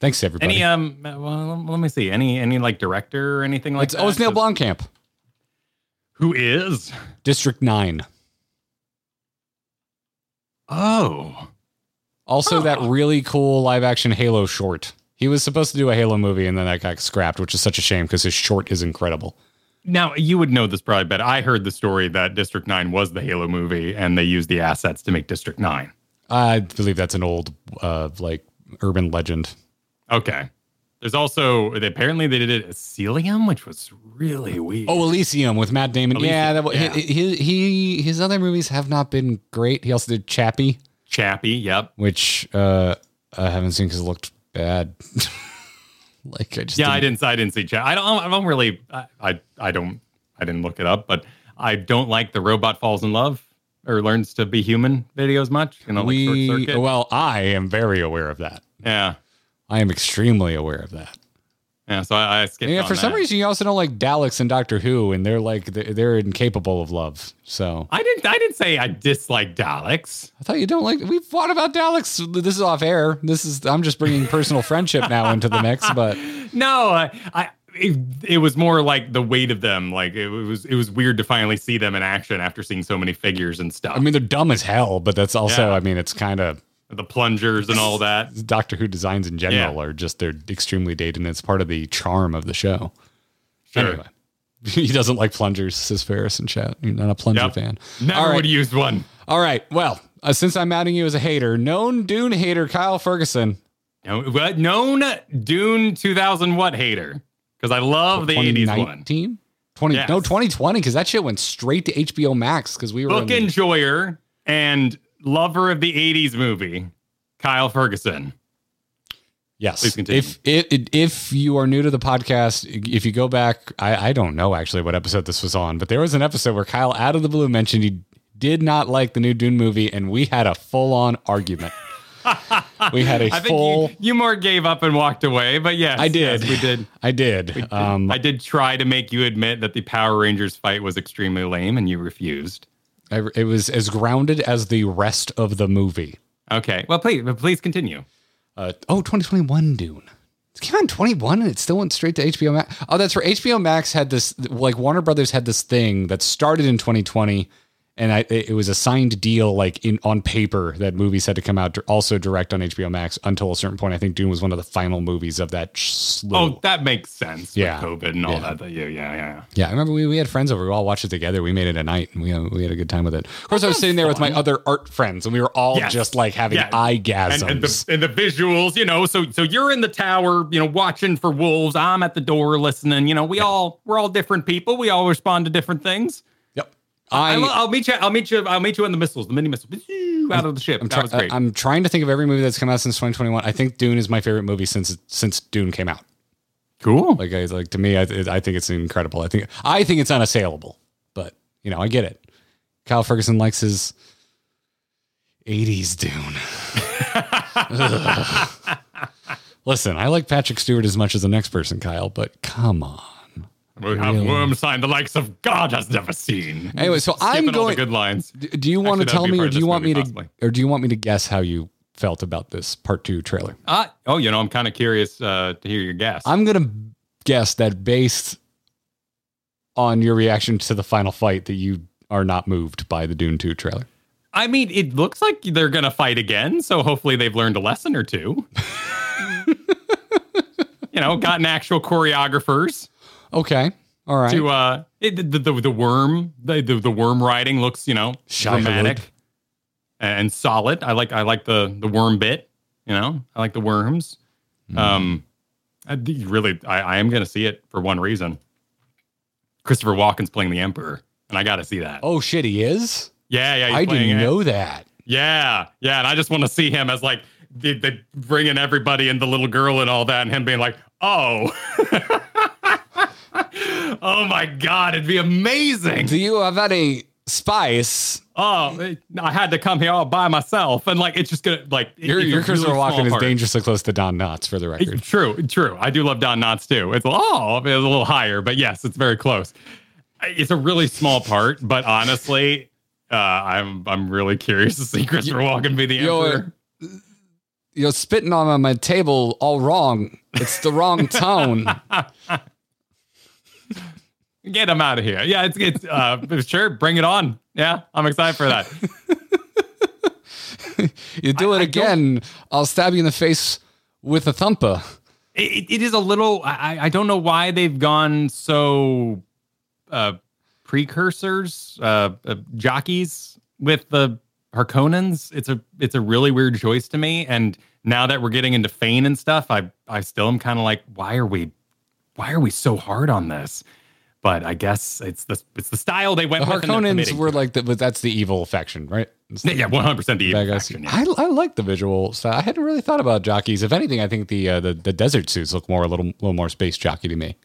B: thanks everybody.
C: Any um well let me see. Any any like director or anything like
B: it's,
C: that?
B: oh, it's Neil Blomkamp,
C: Who is?
B: District Nine.
C: Oh.
B: Also, that really cool live action Halo short. He was supposed to do a Halo movie, and then that got scrapped, which is such a shame because his short is incredible.
C: Now you would know this probably but I heard the story that District Nine was the Halo movie, and they used the assets to make District Nine.
B: I believe that's an old, uh, like urban legend.
C: Okay. There's also apparently they did it at Elysium, which was really weird.
B: Oh, Elysium with Matt Damon. yeah, that,
C: Elysium, yeah.
B: He, he his other movies have not been great. He also did Chappie,
C: Chappie. Yep.
B: which uh, I haven't seen because it looked bad. [LAUGHS] like I just
C: Yeah, I didn't. I didn't see Chappie. I don't. I don't really. I, I. I don't. I didn't look it up, but I don't like the robot falls in love or learns to be human videos much. You know, like
B: we
C: circuit.
B: well, I am very aware of that.
C: yeah.
B: I am extremely aware of that.
C: Yeah. So I, I skipped.
B: Yeah, for some reason you also don't like Daleks and Doctor Who, and they're like they're, they're incapable of love. So
C: I didn't. I didn't say I dislike Daleks.
B: I thought you don't like. We've fought about Daleks. This is off air. This is I'm just bringing personal friendship now into the mix. But [LAUGHS]
C: No, I, I it, it was more like the weight of them. Like it was it was weird to finally see them in action after seeing so many figures and stuff.
B: I mean, they're dumb as hell. But that's also,
C: Yeah.
B: I mean, it's kind of
C: the plungers and all that. [LAUGHS]
B: Doctor Who designs in general
C: Yeah.
B: are just they're extremely dated, and it's part of the charm of the show.
C: Sure.
B: Anyway, [LAUGHS] he doesn't like plungers, says Ferris in chat. You're not a plunger
C: Yep.
B: fan.
C: Never
B: All right.
C: would have used one.
B: All right. Well, uh, since I'm outing you as a hater, known Dune hater Kyle Ferguson.
C: No, what known Dune 2000 what hater? Because I love the 80s one.
B: 20,
C: Yes.
B: No, 2020, because that shit went straight to HBO Max because we were
C: Book enjoyer and lover of the 80s movie, Kyle Ferguson.
B: Yes.
C: Please continue.
B: If, if if you are new to the podcast, if you go back, I, I don't know actually what episode this was on, but there was an episode where Kyle out of the blue mentioned he did not like the new Dune movie, and we had a full on argument. [LAUGHS] we had a
C: I
B: full.
C: you, you more gave up and walked away, but yes,
B: I did.
C: yes, we did. [LAUGHS]
B: I did. Um,
C: I did try to make you admit that the Power Rangers fight was extremely lame, and you refused.
B: I, it was as grounded as the rest of the movie.
C: Okay, well, please, please continue.
B: Uh, oh, 2021 Dune. It came out in 21 and it still went straight to HBO Max. Oh, that's where HBO Max had this, like Warner Brothers had this thing that started in 2020 and I, it was a signed deal, like in on paper, that movies had to come out also direct on HBO Max until a certain point. I think Dune was one of the final movies of that slew.
C: Oh, that makes sense.
B: Yeah.
C: With COVID and all
B: Yeah.
C: that. Yeah, yeah, yeah.
B: Yeah, I remember we, we had friends over. We all watched it together. We made it a night, and we uh, we had a good time with it. Of course, I was sitting there with my other art friends, and we were all
C: Yes.
B: just like having
C: Yeah.
B: eyegasms.
C: And, and, the, and the visuals, you know, so so you're in the tower, you know, watching for wolves. I'm at the door listening. You know, we all we're all different people. We all respond to different things. I,
B: I,
C: will I'll meet you. I'll meet you. I'll meet you in the missiles, the mini missiles, out of the ship.
B: I'm,
C: that was great.
B: I'm trying to think of every movie that's come out since 2021. I think Dune is my favorite movie since since Dune came out.
C: cool.
B: Like, I, like to me, I, I think it's incredible. I think I think it's unassailable. But you know, I get it. Kyle Ferguson likes his 80s Dune. [LAUGHS] Listen, I like Patrick Stewart as much as the next person, Kyle, but come on.
C: We have worms sign the likes of God has never seen.
B: Anyway, so I'm
C: Skipping all
B: going.
C: the good lines.
B: Do you want to
C: Actually, that
B: tell me, or do you want me
C: movie,
B: to,
C: possibly.
B: or do you want me to guess how you felt about this part two trailer?
C: Uh, oh, you know, I'm kind of curious uh, to hear your guess.
B: I'm gonna guess that based on your reaction to the final fight, that you are not moved by the Dune Two trailer.
C: I mean, it looks like they're going to fight again, so hopefully they've learned a lesson or two. [LAUGHS] you know, gotten actual choreographers
B: Okay, all right.
C: to uh it, the, the the worm the, the the worm riding looks you know
B: Shai
C: dramatic and solid. I like I like the the worm bit. You know, I like the worms.
B: Hmm.
C: Um, I really I, I am going to see it for one reason. Christopher Walken's playing the Emperor, and I got to see that.
B: oh shit, he is.
C: yeah, yeah, he's
B: I didn't
C: it.
B: know that.
C: Yeah, yeah, and I just want to see him as like the, the bringing everybody and the little girl and all that, and him being like, "Oh, [LAUGHS] oh my god, it'd be amazing."
B: Do you have any spice?
C: Oh, I had to come here all by myself, and like it's just gonna like it-
B: Your,
C: it's
B: your Christopher
C: really
B: Walken is
C: part.
B: dangerously close to Don Knotts, for the record.
C: True, true. I do love Don Knotts too. It's oh, it's a little higher, but yes, it's very close. It's a really small part, but honestly, uh, I'm I'm really curious to see Christopher Walken be the
B: Yo,
C: emperor.
B: You're spitting on my table all wrong. It's the wrong tone. [LAUGHS]
C: Get him out of here. Yeah, it's it's uh [LAUGHS] sure, bring it on. Yeah, I'm excited for that. [LAUGHS]
B: You do it
C: I don't-
B: again, I'll stab you in the face with a thumper.
C: It, it is a little. I I don't know why they've gone so uh precursors, uh, uh jockeys with the Harkonnens. It's a it's a really weird choice to me. And now that we're getting into Feyd and stuff, I I still am kind of like, why are we why are we so hard on this? But I guess it's the it's the style they went
B: The
C: with. and they're
B: Harkonnens were like the, but that's the evil faction, right?
C: Yeah, one hundred percent the evil faction, yeah.
B: I, I like the visual style. I hadn't really thought about jockeys. If anything, I think the uh, the, the desert suits look more a little little more space jockey to me.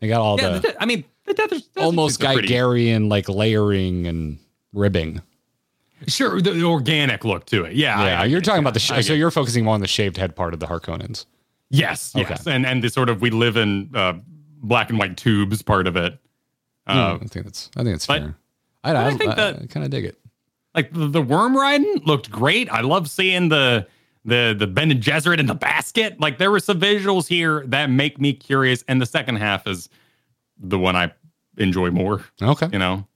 B: They got all
C: Yeah,
B: the,
C: the, I mean, the desert, desert
B: almost
C: suits are pretty-
B: Gigerian like layering and ribbing.
C: Sure, the, organic look to it. Yeah,
B: Yeah,
C: I- I
B: you're
C: get
B: talking about the sh-
C: I
B: so you're focusing more on the shaved head part of the Harkonnens.
C: Yes,
B: Okay.
C: yes, and and the sort of we live in uh, black and white tubes part of it. Uh,
B: I think that's I think it's fair. I,
C: I
B: I,
C: think
B: I,
C: that-
B: kind of dig it.
C: Like the, the worm riding looked great. I love seeing the the the Bene Gesserit in the basket. Like there were some visuals here that make me curious, and the second half is the one I enjoy more.
B: Okay.
C: You know,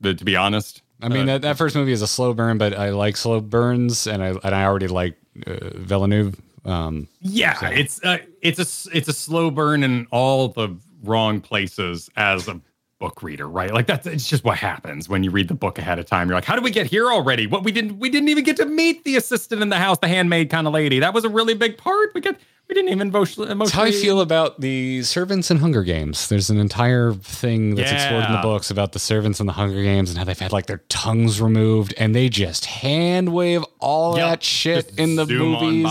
C: the, to be honest.
B: I mean,
C: Uh,
B: that, that first movie is a slow burn, but I like slow burns, and I and I already like uh, Villeneuve. Um,
C: Yeah, it's uh, it's a it's a slow burn in all the wrong places as a book reader, right? Like that's it's just what happens when you read the book ahead of time. You're like, how did we get here already? What we didn't we didn't even get to meet the assistant in the house, the handmaid kind of lady. That was a really big part. We get we didn't even emotionally.
B: that's how I feel about the servants in Hunger Games. There's an entire thing that's explored in the books about the servants in the Hunger Games and how they've had like their tongues removed, and they just hand wave all
C: Yep.
B: that shit
C: Just
B: in the movies.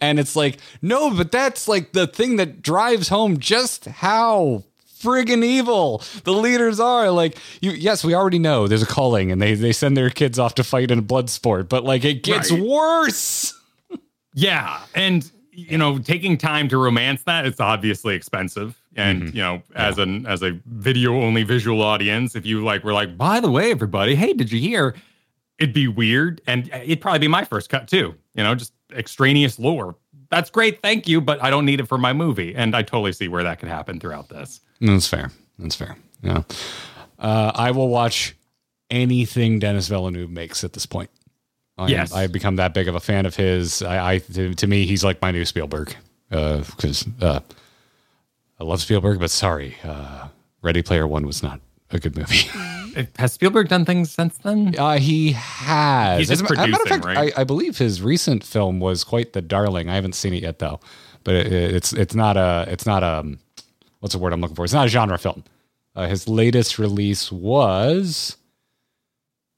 B: And it's like, no, but that's like the thing that drives home just how friggin' evil the leaders are. Like, you, yes, we already know there's a calling, and they they send their kids off to fight in a blood sport, but like it gets
C: Right.
B: worse.
C: Yeah, and you know, taking time to romance that it's obviously expensive. And
B: Mm-hmm.
C: you know, as an as a video only visual audience, if you like were like, by the way, everybody, hey, did you hear? It'd be weird, and it'd probably be my first cut too. You know, just extraneous lore. That's great, thank you, but I don't need it for my movie. And I totally see where that could happen throughout this.
B: That's fair. That's fair. Yeah. Uh, I will watch anything Denis Villeneuve makes at this point. I,
C: Yes.
B: I've become that big of a fan of his. I, I to, to me, he's like my new Spielberg because uh, I love Spielberg, but sorry, uh, Ready Player One was not a good movie. [LAUGHS]
C: Has Spielberg done things since then?
B: Uh, he has.
C: He's just
B: As as a matter of
C: producing, right?
B: I, I believe his recent film was quite the darling. I haven't seen it yet though, but it, it's it's not a it's not a what's the word I'm looking for? It's not a genre film. Uh, his latest release was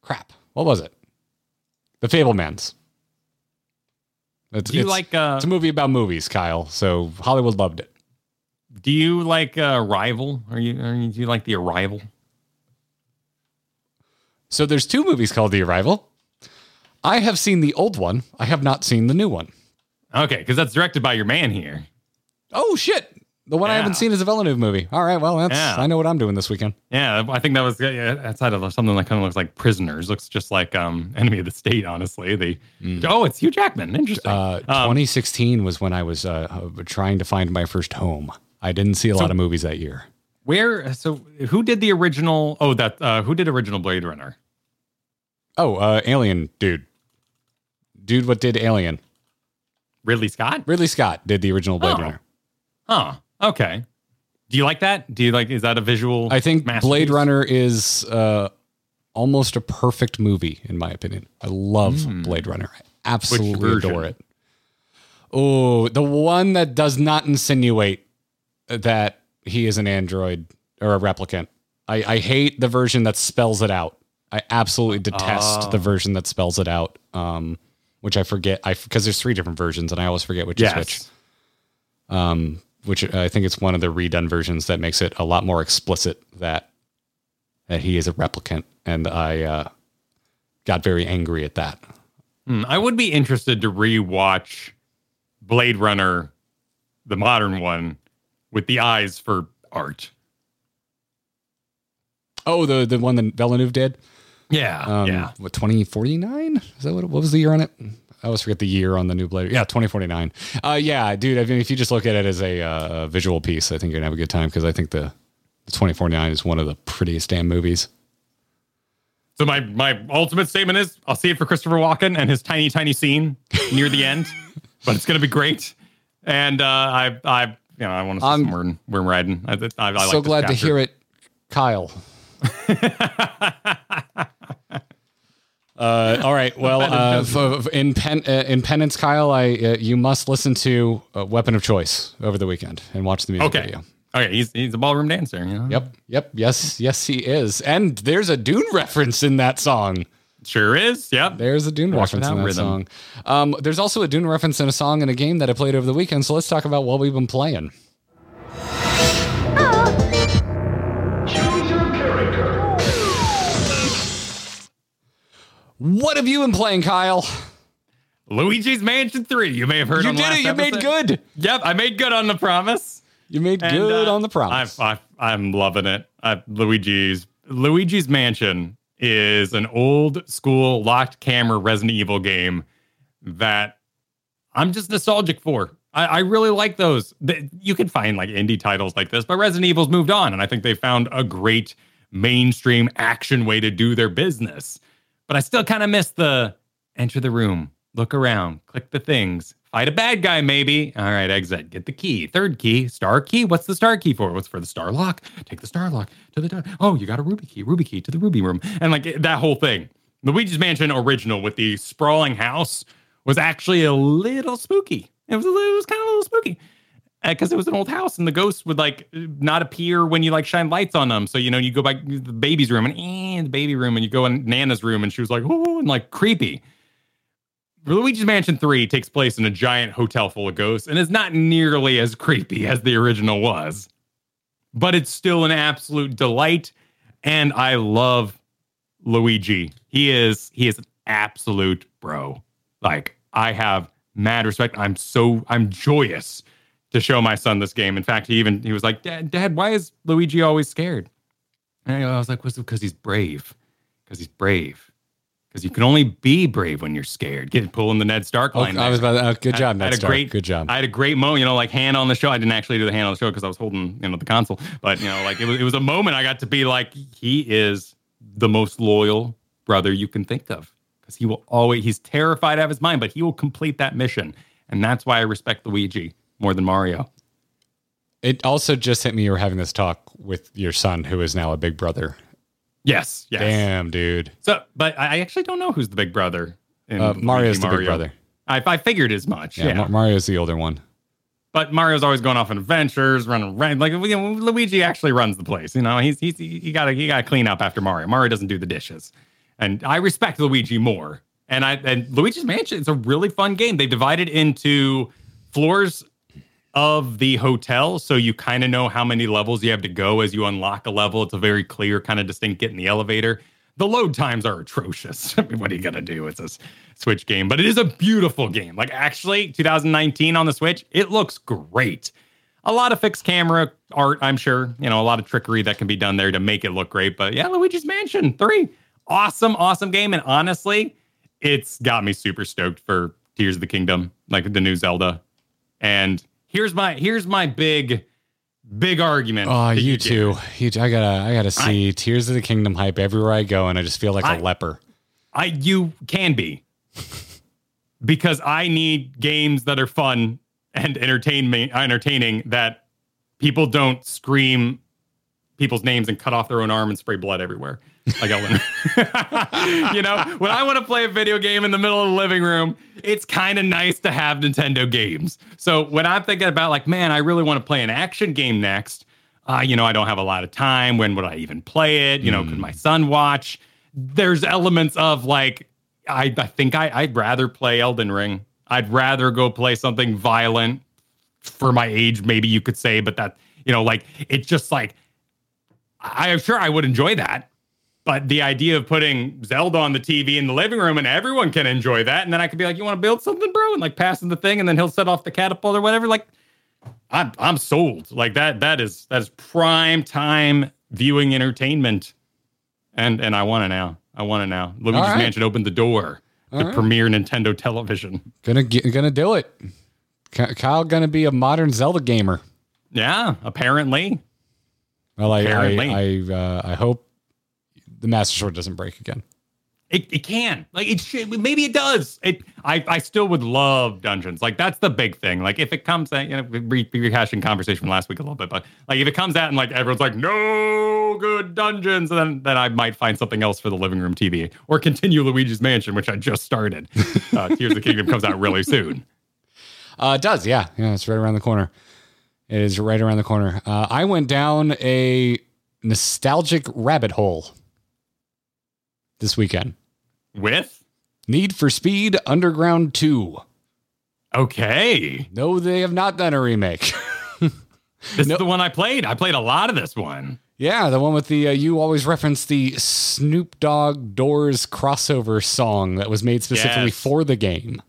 B: crap. What was it? The Fabelmans. It's,
C: Do you
B: it's-
C: like, uh,
B: it's a movie about movies, Kyle. So Hollywood loved it.
C: Do you like uh, Arrival? Are you, are you do you like The Arrival?
B: So there's two movies called The Arrival. I have seen the old one. I have not seen the new one.
C: Okay, because that's directed by your man here.
B: Oh shit! The one I haven't seen is a Villeneuve movie. All right, well that's
C: Yeah.
B: I know what I'm doing this weekend.
C: Yeah, I think that was yeah, outside of something that kind of looks like Prisoners. Looks just like um Enemy of the State. Honestly, the oh, it's Hugh Jackman. Interesting.
B: Uh,
C: Um,
B: 2016 was when I was uh, trying to find my first home. I didn't see a lot of movies that year.
C: Where? So who did the original? Oh, that uh, who did original Blade Runner?
B: Oh, uh, Alien, dude, dude, what did Alien?
C: Ridley Scott.
B: Ridley Scott did the original Blade
C: Oh.
B: Runner.
C: Oh, okay. Do you like that? Do you like? Is that a visual?
B: I think? Blade Runner is uh, almost a perfect movie in my opinion. I love Blade Runner. I absolutely adore it. Oh, the one that does not insinuate that he is an android or a replicant. I, I hate the version that spells it out. I absolutely detest
C: Oh.
B: the version that spells it out. Um, which I forget. I because there's three different versions, and I always forget which is which. Um, which I think it's one of the redone versions that makes it a lot more explicit that that he is a replicant, and I uh, got very angry at that.
C: Hmm, I would be interested to rewatch Blade Runner, the modern one, with the eyes for art.
B: Oh, the the one that Villeneuve did.
C: Yeah,
B: Um,
C: yeah.
B: What twenty forty nine? Is that what? What was the year on it? I always forget the year on the new Blade. Yeah, twenty forty nine. Uh, yeah, dude. I mean, if you just look at it as a uh, visual piece, I think you're gonna have a good time because I think the the twenty forty nine is one of the prettiest damn movies.
C: So my my ultimate statement is I'll see it for Christopher Walken and his tiny tiny scene near the end, [LAUGHS] but it's gonna be great. And uh, I I you know I want to see
B: I'm-
C: some worm, worm riding. I, I, I like
B: so glad to hear it, Kyle. [LAUGHS] Uh, all right. Well, uh, f- f- in pen, uh, in penance, Kyle, I uh, you must listen to uh, "Weapon of Choice" over the weekend and watch the music
C: Okay.
B: video.
C: Okay, he's he's a ballroom dancer. You know.
B: Yep. Yep. Yes. Yes, he is. And there's a Dune reference in that song.
C: Sure is. Yep.
B: There's a Dune reference in that
C: rhythm.
B: song. Um, there's also a Dune reference in a song in a game that I played over the weekend. So let's talk about what we've been playing. What have you been playing, Kyle?
C: Luigi's Mansion 3. You may have heard
B: You did it. You made good.
C: Yep, I made good on the promise.
B: You made
C: And,
B: good
C: uh,
B: on the promise.
C: I, I, I'm loving it. I, Luigi's Luigi's Mansion is an old school locked camera Resident Evil game that I'm just nostalgic for. I, I really like those. The- You can find like indie titles like this, but Resident Evil's moved on, and I think they found a great mainstream action way to do their business. But I still kind of miss the enter the room, look around, click the things, fight a bad guy, maybe. All right, exit, get the key. Third key, star key. What's the star key for? What's for the star lock? Take the star lock to the door. Oh, you got a ruby key, ruby key to the ruby room. And like that whole thing. Luigi's Mansion original with the sprawling house was actually a little spooky. It was a little, it was kind of a little spooky because it was an old house and the ghosts would like not appear when you like shine lights on them. So you know you go back the baby's room and eh, the baby room and you go in Nana's room and she was like oh and like creepy. Luigi's Mansion 3 takes place in a giant hotel full of ghosts and is not nearly as creepy as the original was. But it's still an absolute delight and I love Luigi. He is he is an absolute bro. Like I have mad respect. I'm so I'm joyous to show my son this game. In fact, he even he was like, "Dad, Dad, why is Luigi always scared?" And I was like, "Was because he's brave? Because he's brave. Because you can only be brave when you're scared." Get pulling the Ned Stark
B: Oh,
C: line.
B: I was about. To, uh, good job,
C: I
B: Ned
C: had a
B: Stark.
C: great-
B: Good job.
C: I had a great moment, you know, like hand on the show. I didn't actually do the hand on the show because I was holding, you know, the console. But you know, like it was, it was a moment I got to be like, he is the most loyal brother you can think of because he will always, he's terrified out of his mind, but he will complete that mission. And that's why I respect Luigi more than Mario.
B: It also just hit me you were having this talk with your son, who is now a big brother.
C: Yes. Yes.
B: Damn, dude.
C: So, but I actually don't know who's the big brother. In
B: Uh,
C: Luigi
B: Mario's the big brother.
C: I, I figured as much.
B: Yeah,
C: Yeah.
B: Mar- Mario's the older one.
C: but Mario's always going off on adventures, running around. Like you know, Luigi actually runs the place. You know, he's he's he got to he got to clean up after Mario. Mario doesn't do the dishes, and I respect Luigi more. And I and Luigi's Mansion is a really fun game. They divided into floors of the hotel, so you kind of know how many levels you have to go as you unlock a level. It's a very clear, kind of distinct get in the elevator. The load times are atrocious. I [LAUGHS] mean, what are you gonna do? with this Switch game, but it is a beautiful game. Like actually, 2019 on the Switch, it looks great. A lot of fixed camera art, I'm sure. You know, a lot of trickery that can be done there to make it look great. But yeah, Luigi's Mansion 3. Awesome, awesome game. And honestly, it's got me super stoked for Tears of the Kingdom, like the new Zelda. And here's my here's my big big argument.
B: Oh, you
C: Gary.
B: too. You, I gotta, I gotta see Tears of the Kingdom hype everywhere I go, and I just feel like a
C: I-
B: leper.
C: I you can be because I need games that are fun and entertain me entertaining that people don't scream people's names and cut off their own arm and spray blood everywhere. Like Ellen. [LAUGHS] you know, when I want to play a video game in the middle of the living room, it's kind of nice to have Nintendo games. So when I'm thinking about like, man, I really want to play an action game next, uh, you know, I don't have a lot of time. When would I even play it? You know, could my son watch? There's elements of like, I, I think I, I'd rather play Elden Ring. I'd rather go play something violent for my age, maybe you could say, but that, you know, like it's just like, I'm sure I would enjoy that. But the idea of putting Zelda on the TV in the living room and everyone can enjoy that, and then I could be like, "You want to build something, bro?" and like passing the thing, and then he'll set off the catapult or whatever. Like, I'm I'm sold. Like that that is that is prime time viewing entertainment, and and I want it now. I want it now. Luigi's
B: right.
C: Mansion opened the door to
B: right.
C: premier Nintendo television.
B: Gonna, get, gonna do it. Kyle gonna be a modern Zelda gamer.
C: Yeah, apparently.
B: Well, I, I, I, uh, I hope the Master Sword doesn't break again.
C: It, it can like it should maybe it does it I I still would love dungeons like that's the big thing like if it comes out you know re- rehashing conversation from last week a little bit but like if it comes out and like everyone's like no good dungeons then then I might find something else for the living room TV or continue Luigi's Mansion which I just started [LAUGHS] uh, Tears of the Kingdom comes out really soon
B: Uh, it does, yeah, yeah. It's right around the corner. It is right around the corner. Uh, I went down a nostalgic rabbit hole this weekend.
C: with
B: Need for Speed Underground Two.
C: okay
B: No, they have not done a remake. [LAUGHS]
C: this is the one I played I played a lot of this one
B: yeah, the one with the uh, you always reference the Snoop Dogg Doors crossover song that was made specifically
C: Yes.
B: for the game.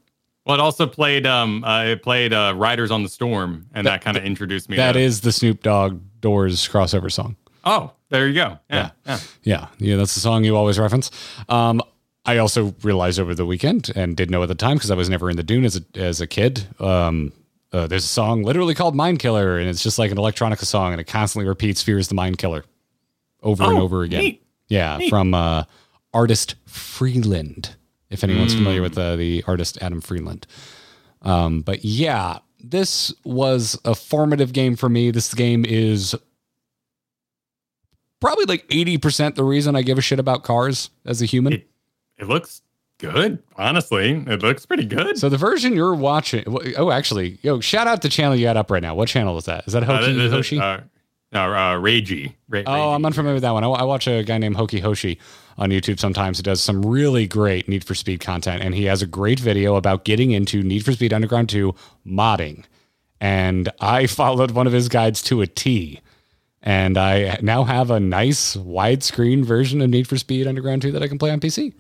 C: well it also played um uh, it played uh, Riders on the Storm and that, kind of introduced me
B: That
C: to
B: is the Snoop Dogg Doors crossover song.
C: Oh, there you go. Yeah. yeah.
B: Yeah, yeah, that's the song you always reference. Um, I also realized over the weekend and didn't know at the time because I was never in the Dune as a as a kid. Um, uh, there's a song literally called "Mind Killer" and it's just like an electronica song, and it constantly repeats "Fear is the Mind Killer" over and
C: Oh,
B: over again.
C: neat.
B: Yeah, from uh, artist Freeland. If anyone's familiar with uh, the artist Adam Freeland. Um, but yeah, this was a formative game for me. This game is probably like 80% the reason I give a shit about cars as a human.
C: It, it looks good. Honestly, it looks pretty good.
B: so the version you're watching, oh, actually, yo, shout out the channel you got up right now. What channel is that? Is that
C: Uh,
B: Hoki
C: is,
B: Hoshi?
C: Uh, no, uh, Reiji. Ra-
B: Oh,
C: Reiji.
B: I'm unfamiliar with that one. I, I watch a guy named Hoki Hoshi on YouTube sometimes He does some really great Need for Speed content. And he has a great video about getting into Need for Speed Underground 2 modding. And I [LAUGHS] followed one of his guides to a T. And I now have a nice widescreen version of Need for Speed Underground 2 that I can play on PC.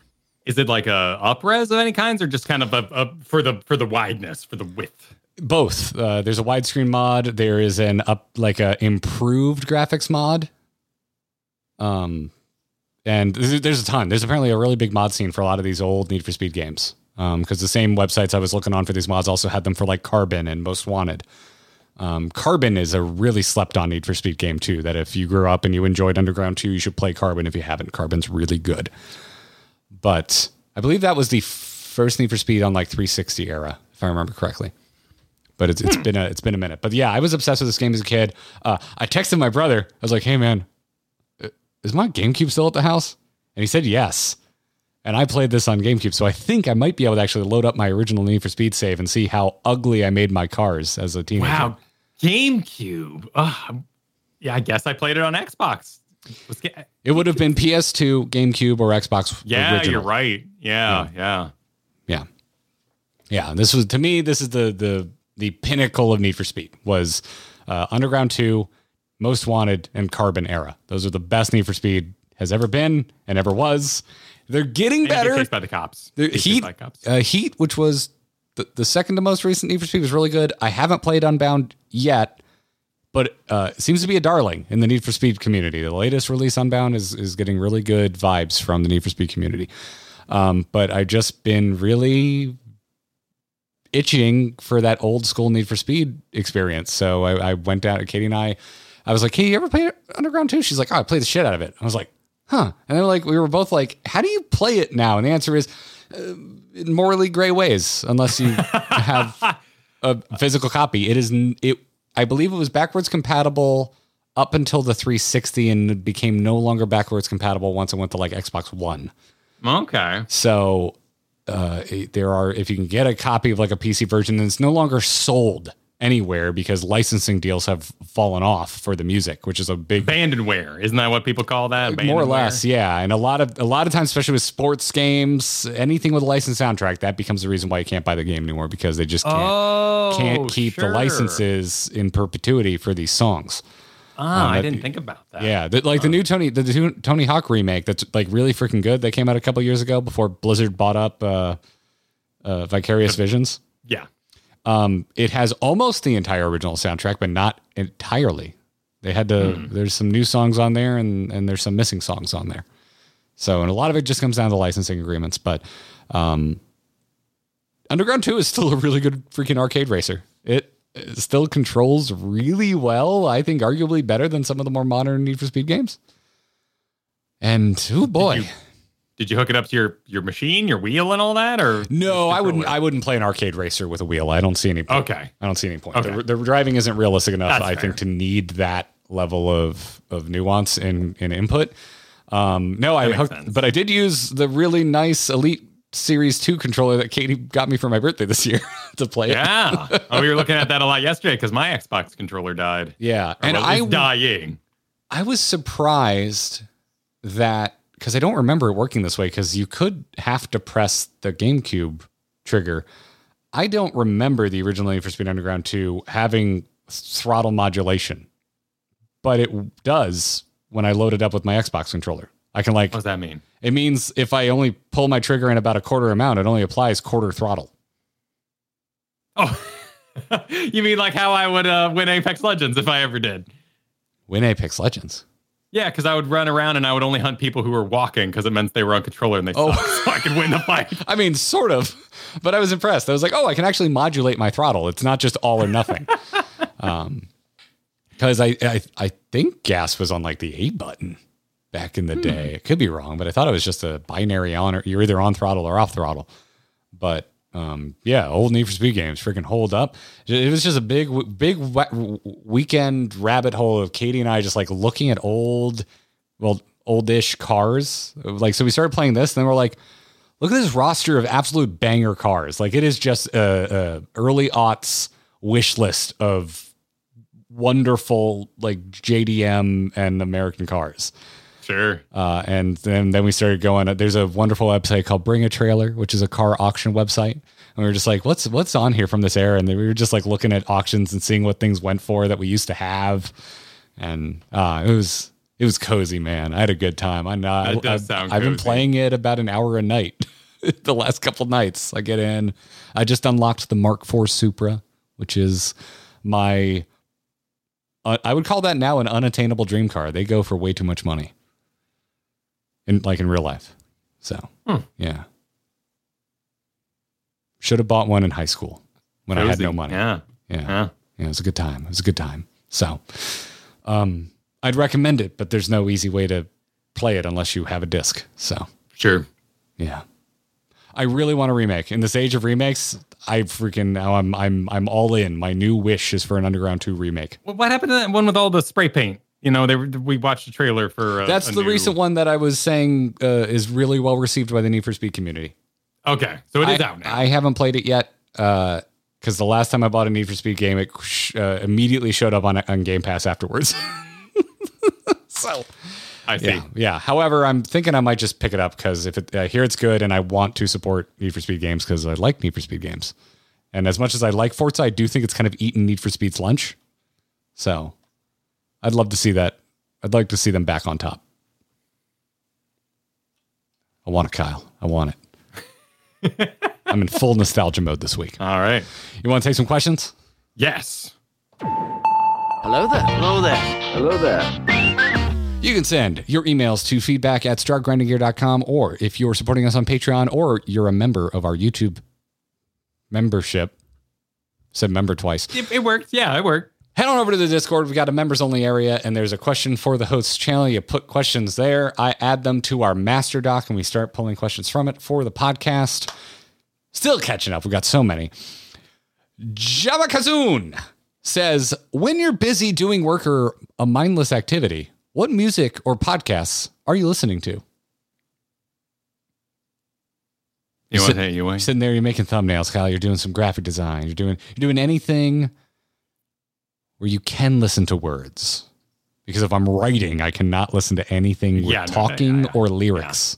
C: Is it like a upres of any kinds, or just kind of a, a for the for the wideness, for the width?
B: Both. Uh, there's a widescreen mod. There is an up like a improved graphics mod. Um, and there's, there's a ton. There's apparently a really big mod scene for a lot of these old Need for Speed games. Um, because the same websites I was looking on for these mods also had them for like Carbon and Most Wanted. Um, Carbon is a really slept on Need for Speed game too. That if you grew up and you enjoyed Underground 2, you should play Carbon. If you haven't, Carbon's really good. But I believe that was the first Need for Speed on like 360 era, if I remember correctly. But it's, it's been a it's been a minute. But yeah, I was obsessed with this game as a kid. Uh, I texted my brother. I was like, "Hey man, uh, is my GameCube still at the house?" And he said yes. And I played this on GameCube, so I think I might be able to actually load up my original Need for Speed save and see how ugly I made my cars as a teenager.
C: Wow, GameCube. Ugh, yeah, I guess I played it on Xbox.
B: It would have been PS2, GameCube, or Xbox.
C: yeah,
B: original.
C: you're right. Yeah, yeah.
B: Yeah, yeah. This was to me. This is the the the pinnacle of Need for Speed was uh, Underground Two, Most Wanted, and Carbon era. Those are the best Need for Speed has ever been and ever was. They're getting
C: And
B: better.
C: chased by the cops.
B: The Heat,
C: by cops.
B: uh, Heat, which was the, the second to most recent Need for Speed, was really good. I haven't played Unbound yet, but uh, it seems to be a darling in the Need for Speed community. The latest release, Unbound, is is getting really good vibes from the Need for Speed community. Um, but I've just been really itching for that old school Need for Speed experience. So I, I went down. Katie and I, I was like, "Hey, you ever play Underground 2? She's like, "Oh, I played the shit out of it." I was like, "Huh?" And then like we were both like, "How do you play it now?" And the answer is in morally gray ways, unless you [LAUGHS] have a physical copy. It is it. I believe it was backwards compatible up until the 360, and it became no longer backwards compatible once it went to like Xbox One.
C: Okay.
B: So uh, there are if you can get a copy of like a PC version, then it's no longer sold anywhere because licensing deals have fallen off for the music, which is a big
C: Abandonware. Isn't that what people call that?
B: more or less, yeah. And a lot of a lot of times, especially with sports games, anything with a licensed soundtrack, that becomes the reason why you can't buy the game anymore because they just can't
C: Oh,
B: can't keep the licenses in perpetuity for these songs.
C: Ah,
B: Um,
C: I didn't think about that.
B: Yeah, the, like the new Tony the, the Tony Hawk remake that's like really freaking good. That came out a couple years ago before Blizzard bought up uh, uh, Vicarious Visions.
C: Yeah.
B: Um, it has almost the entire original soundtrack, but not entirely. They had to. There's some new songs on there, and and there's some missing songs on there. So, and a lot of it just comes down to licensing agreements. But um, Underground Two is still a really good freaking arcade racer. It uh, still controls really well. I think arguably better than some of the more modern Need for Speed games. And oh boy,
C: Did you hook it up to your your machine, your wheel, and all that, or
B: no, I wouldn't. I wouldn't play an arcade racer with a wheel. I don't see any. Point.
C: Okay.
B: I don't see any point.
C: Okay.
B: The, the driving isn't realistic enough,
C: That's
B: I
C: fair.
B: think, to need that level of of nuance in in input. Um, no, I hooked,
C: sense.
B: but I did use the really nice Elite Series Two controller that Katie got me for my birthday this year [LAUGHS] to play.
C: Yeah. [LAUGHS] oh, we were looking at that a lot yesterday because my Xbox controller died.
B: Yeah,
C: and
B: and
C: I
B: I
C: dying.
B: I was surprised that because I don't remember it working this way because you could have to press the GameCube trigger. I don't remember the original Need for Speed Underground 2 having throttle modulation, but it does when I load it up with my Xbox controller. I can like
C: What does that mean?
B: it means if I only pull my trigger in about a quarter amount, it only applies quarter throttle.
C: Oh, [LAUGHS] you mean like how I would uh, win Apex Legends if I ever did?
B: Win Apex Legends.
C: Yeah, because I would run around and I would only hunt people who were walking because it meant they were on controller and they
B: Oh.
C: sucked, so I could win the [LAUGHS] fight.
B: I mean, sort of, but I was impressed. I was like, oh, I can actually modulate my throttle. It's not just all or nothing. [LAUGHS] um, because I, I I think gas was on like the A button back in the day. It could be wrong, but I thought it was just a binary on or you're either on throttle or off throttle. But um, yeah, old Need for Speed games freaking hold up. It was just a big, big weekend rabbit hole of Katie and I just like looking at old, well, oldish cars. Like, so we started playing this, and then we're like, look at this roster of absolute banger cars. Like, it is just a, a early aughts wish list of wonderful like JDM and American cars.
C: Sure.
B: Uh, and then, then we started going. There's a wonderful website called Bring a Trailer, which is a car auction website. And we were just like, what's what's on here from this era? And then we were just like looking at auctions and seeing what things went for that we used to have. And uh, it was it was cozy, man. I had a good time. I know.
C: That does
B: I've,
C: sound
B: I've been playing it about an hour a night. [LAUGHS] the last couple nights, I get in. I just unlocked the Mark IV Supra, which is my. Uh, I would call that now an unattainable dream car. They go for way too much money in like in real life. So
C: Hmm.
B: yeah, should have bought one in high school when I had no money.
C: Yeah.
B: yeah,
C: Yeah.
B: Yeah, it was a good time. It was a good time. So, um, I'd recommend it, but there's no easy way to play it unless you have a disc. So,
C: Sure.
B: yeah. I really want a remake. In this age of remakes, I freaking now I'm I'm I'm all in. My new wish is for an Underground 2 remake.
C: Well, what happened to that one with all the spray paint? You know, they were, we watched the trailer for. Uh,
B: That's
C: a
B: the
C: new-
B: recent one that I was saying uh, is really well received by the Need for Speed community.
C: Okay, so it is
B: I,
C: out now.
B: I haven't played it yet because the last time I bought a Need for Speed game, it uh, immediately showed up on on Game Pass afterwards. [LAUGHS] so
C: I see.
B: yeah, yeah. However, I'm thinking I might just pick it up because if it, I hear it's good and I want to support Need for Speed games because I like Need for Speed games, and as much as I like Forza, I do think it's kind of eaten Need for Speed's lunch. So I'd love to see that. I'd like to see them back on top. I want it, Kyle. I want it. [LAUGHS] I'm in full nostalgia mode this week.
C: All right.
B: You want to take some questions?
C: Yes.
A: Hello there. Hello there. Hello there.
B: You can send your emails to feedback at stargrindinggear.com, or if you're supporting us on Patreon or you're a member of our YouTube membership, said member twice,
C: It, it worked. Yeah, it worked.
B: Head on over to the Discord. We've got a members only area, and there's a question for the hosts channel. You put questions there. I add them to our master doc, and we start pulling questions from it for the podcast. Still catching up. We've got so many. Java Kazoon says, when you're busy doing work or a mindless activity, what music or podcasts are you listening to?
C: You want to take you away?
B: Sitting there, you're making thumbnails, Kyle. You're doing some graphic design. You're doing you're doing anything where you can listen to words. Because if I'm writing, I cannot listen to anything with
C: Yeah, no,
B: talking
C: yeah, yeah.
B: or lyrics.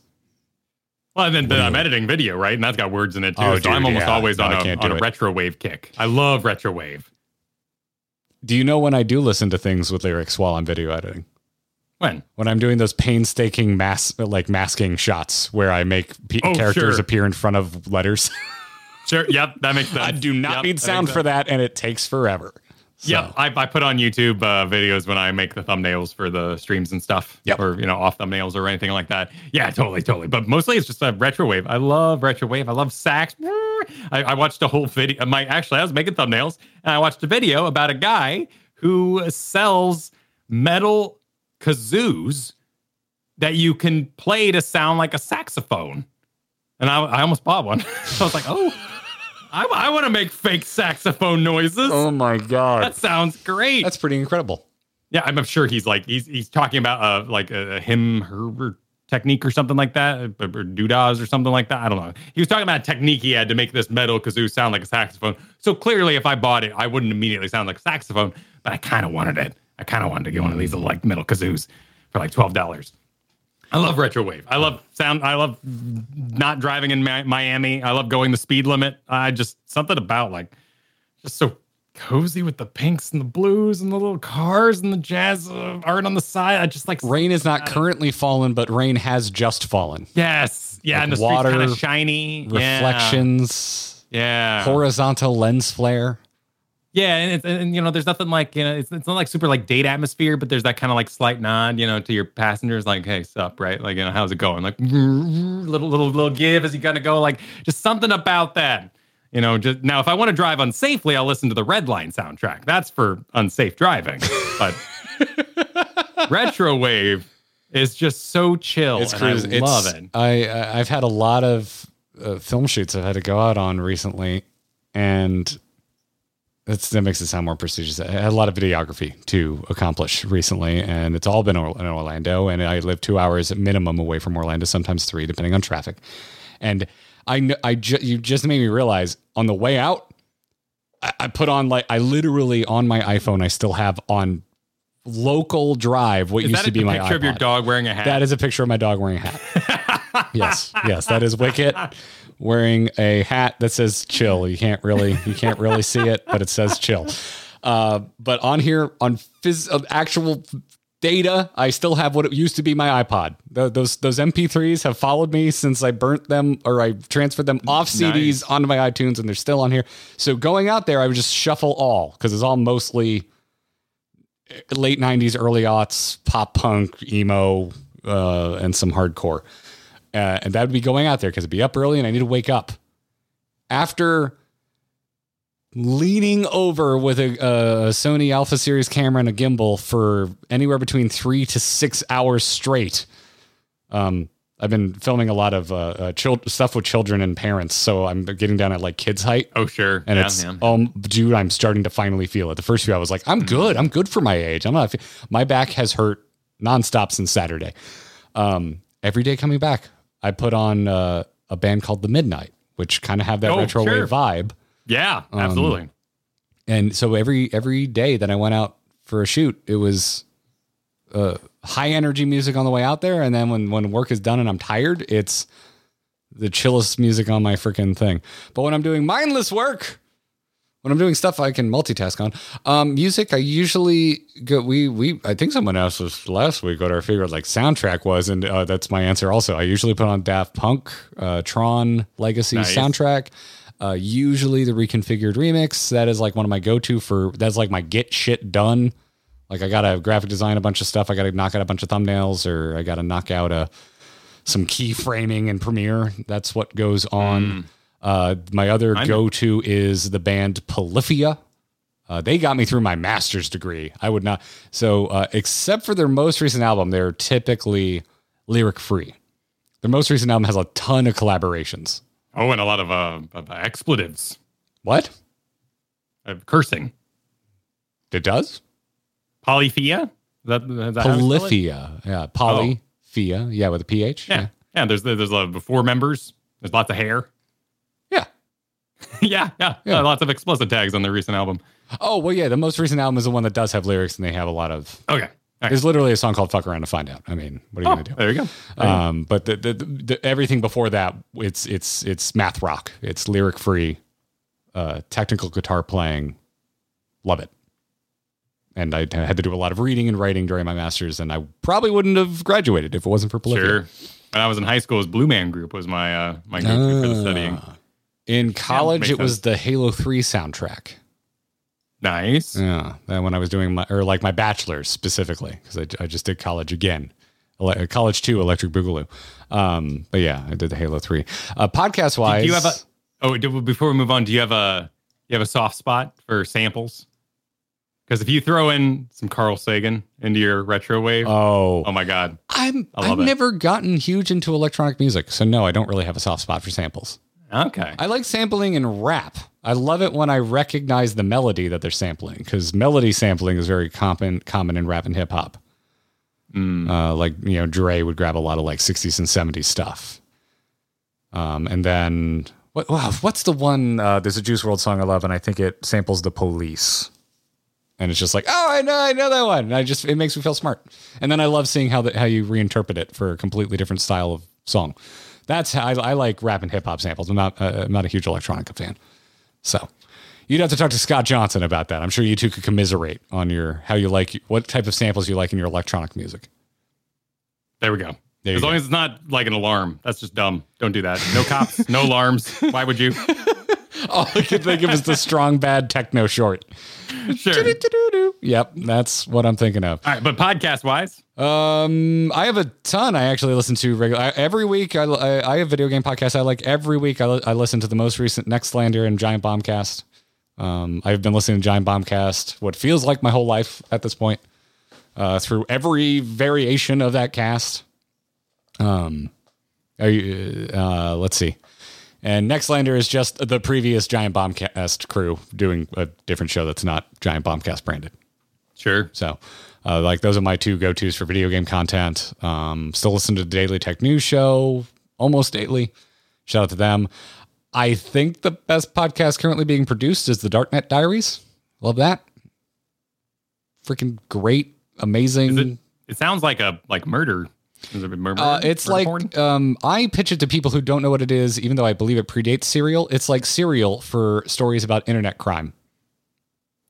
C: Well, and then, then I'm editing video, right? And that's got words in it too.
B: Oh,
C: so I'm almost
B: yeah.
C: always
B: No,
C: on a, on a retro wave kick. I love retro wave.
B: Do you know when I do listen to things with lyrics while I'm video editing?
C: When?
B: When I'm doing those painstaking mass like masking shots where I make pe-
C: Oh,
B: characters
C: sure.
B: appear in front of letters. [LAUGHS]
C: Sure. Yep. That makes sense.
B: I do not
C: Yep,
B: need sound
C: makes
B: for that, and it takes forever. So,
C: Yep. I, I put on YouTube uh, videos when I make the thumbnails for the streams and stuff.
B: Yep.
C: Or, you know, off thumbnails or anything like that. Yeah, totally, totally. But mostly it's just a retro wave. I love retro wave. I love sax. I, I watched a whole video. My Actually, I was making thumbnails and I watched a video about a guy who sells metal kazoos that you can play to sound like a saxophone. And I, I almost bought one. so [LAUGHS] I was like, oh, I, I want to make fake saxophone noises.
B: Oh my god,
C: That sounds great.
B: that's pretty incredible.
C: yeah, I'm, I'm sure he's like he's he's talking about uh like a, a him her technique or something like that, or, or doodas or something like that. I don't know. He was talking about a technique he had to make this metal kazoo sound like a saxophone. So clearly, if I bought it, I wouldn't immediately sound like a saxophone, but I kind of wanted it. I kind of wanted to get one of these little like metal kazoos for like twelve dollars. I love retro wave. I love sound. I love not driving in Mi- Miami. I love going the speed limit. I just something about like just so cozy with the pinks and the blues and the little cars and the jazz uh, art on the side. I just like
B: Rain is not currently fallen, but rain has just fallen.
C: Yes, yeah,
B: Like
C: and the
B: water,
C: kind of shiny Yeah.
B: Reflections,
C: Yeah,
B: horizontal lens flare.
C: Yeah, and, it's, and you know, there's nothing like you know, it's, it's not like super like date atmosphere, but there's that kind of like slight nod, you know, to your passengers, like, "Hey, sup?" Right? Like, you know, how's it going? Like, [LAUGHS] little little little give as you gotta go, like, just something about that. You know, just now, if I want to drive unsafely, I'll listen to the Red Line soundtrack. That's for unsafe driving. But [LAUGHS] retro wave is just so chill,
B: It's
C: I
B: crazy. It's-
C: love it.
B: I I- I've had a lot of uh, film shoots I've had to go out on recently, and that's that makes it sound more prestigious. I had a lot of videography to accomplish recently, and it's all been in Orlando. And I live two hours minimum away from Orlando, sometimes three, depending on traffic. And I I ju- you just made me realize on the way out, I, I put on like I literally on my iPhone I still have on local drive what
C: Is
B: used to be my
C: picture of your dog wearing a hat?
B: That is a picture of my dog wearing a hat. [LAUGHS] yes, yes, that is Wicket wearing a hat that says "chill." You can't really, you can't really see it, but it says "chill." Uh, but on here, on phys- uh, actual data, I still have what it used to be my iPod. Tho- those those MP3s have followed me since I burnt them or I transferred them off CDs
C: Nice.
B: onto my iTunes, and they're still on here. So going out there, I would just shuffle all because it's all mostly late 90s early aughts pop punk emo uh, and some hardcore uh, and that would be going out there because it'd be up early and i need to wake up after leaning over with a, a Sony Alpha Series camera and a gimbal for anywhere between three to six hours straight. Um, I've been filming a lot of uh, uh chil- stuff with children and parents, so I'm getting down at like kids height.
C: Oh, sure.
B: And
C: Yeah,
B: it's
C: yeah.
B: um, dude, I'm starting to finally feel it. The first few, I was like, I'm good. I'm good for my age. I'm not. My back has hurt nonstop since Saturday. Um, every day coming back, I put on uh, a band called The Midnight, which kind of have that
C: Oh,
B: retro
C: sure.
B: wave vibe.
C: Yeah,
B: Um,
C: absolutely.
B: And so every every day that I went out for a shoot, it was uh, high energy music on the way out there, and then when when work is done and I'm tired, it's the chillest music on my freaking thing. But when I'm doing mindless work, when I'm doing stuff I can multitask on, um, music I usually go. We we I think someone asked us last week what our favorite like soundtrack was, and uh, that's my answer. Also, I usually put on Daft Punk, uh, Tron Legacy
C: Nice.
B: soundtrack. Uh, usually the reconfigured remix. That is like one of my go to for. That's like my get shit done. Like I gotta graphic design a bunch of stuff. I gotta knock out a bunch of thumbnails, or I gotta knock out a some key framing in Premiere. That's what goes on. Uh, my other go to is the band Polyphia. Uh, they got me through my master's degree. I would not. So, uh, except for their most recent album, they're typically lyric free. Their most recent album has a ton of collaborations.
C: Oh, and a lot of, uh, of expletives,
B: What?
C: cursing.
B: It does?
C: Polyphia? Is that, is that how you spell it?
B: Polyphia. Yeah. Polyphia. Yeah, with a PH.
C: Yeah. Yeah. There's there's uh, four members. There's lots of hair. [LAUGHS]
B: Yeah.
C: yeah, yeah. Uh, lots of explicit tags on their recent album.
B: Oh, well, yeah. The most recent album is the one that does have lyrics and they have a lot of.
C: Okay. Right.
B: There's literally a song called Fuck Around to Find Out. I mean, what are you
C: Oh,
B: going to do?
C: there you go.
B: Um, but the, the, the everything before that, it's it's it's math rock. It's lyric free, uh, technical guitar playing. Love it. And I had to do a lot of reading and writing during my masters, and I probably wouldn't have graduated if it wasn't for Polyphia.
C: Sure. When I was in high school, was Blue Man Group was my uh, my go-to for the studying.
B: In college,
C: makes
B: it was the Halo Three soundtrack.
C: Nice.
B: Yeah, that when I was doing my or like my bachelor's specifically because I, I just did college again, Ele- college two, Electric Boogaloo. Um, but yeah, I did the Halo Three. Uh, podcast wise,
C: Do you have a? Oh, do, before we move on, do you have a you have a soft spot for samples? Because if you throw in some Carl Sagan into your retro wave,
B: Oh,
C: oh my god,
B: I'm I've
C: it.
B: never gotten huge into electronic music, so no, I don't really have a soft spot for samples.
C: Okay,
B: I like sampling in rap. I love it when I recognize the melody that they're sampling because melody sampling is very common common in rap and hip hop. Uh, like you know, Dre would grab a lot of like 60s and 70s stuff. Um, and then what? Wow, what's the one? Uh, there's a Juice WRLD song I love, and I think it samples the Police. And it's just like, oh, I know, I know that one. And I just it makes me feel smart. And then I love seeing how the, how you reinterpret it for a completely different style of song. That's how I, I like rap and hip hop samples. I'm not uh, I'm not a huge electronica fan. So you'd have to talk to Scott Johnson about that. I'm sure you two could commiserate on your how you like what type of samples you like in your electronic music.
C: there we go.
B: There
C: as
B: go.
C: long as it's not like an alarm, that's just dumb. Don't do that. No cops, no alarms. Why would you? [LAUGHS] [LAUGHS]
B: All I could think of is the strong bad techno short.
C: Sure. All
B: Yep, that's what I'm thinking of.
C: right, but podcast wise,
B: Um, I have a ton. I actually listen to regular I, every week. I, I I have video game podcasts. I like every week. I, li- I listen to the most recent Nextlander and Giant Bombcast. Um, I've been listening to Giant Bombcast what feels like my whole life at this point. Uh, through every variation of that cast. Um, are you, uh, let's see. And Nextlander is just the previous Giant Bombcast crew doing a different show that's not Giant Bombcast branded.
C: sure.
B: So, uh, like those are my two go tos for video game content. Um, still listen to the Daily Tech News Show almost daily. Shout out to them. I think the best podcast currently being produced is the Darknet Diaries. Love that. Freaking great, amazing.
C: It? It sounds like a like murder. Is it murder?
B: Uh, it's like um, I pitch it to people who don't know what it is, even though I believe it predates Serial. It's like Serial for stories about internet crime.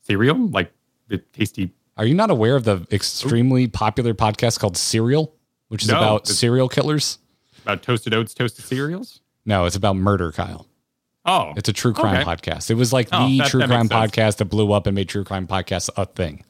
C: Serial, like the tasty.
B: Are you not aware of the extremely popular podcast called Serial, which is
C: No,
B: about serial killers?
C: About toasted oats, toasted cereals.
B: No, it's about murder, Kyle.
C: Oh,
B: It's a true crime
C: Okay.
B: podcast. It was like
C: Oh,
B: the
C: that-
B: true
C: that
B: crime podcast that blew up and made true crime podcasts a thing.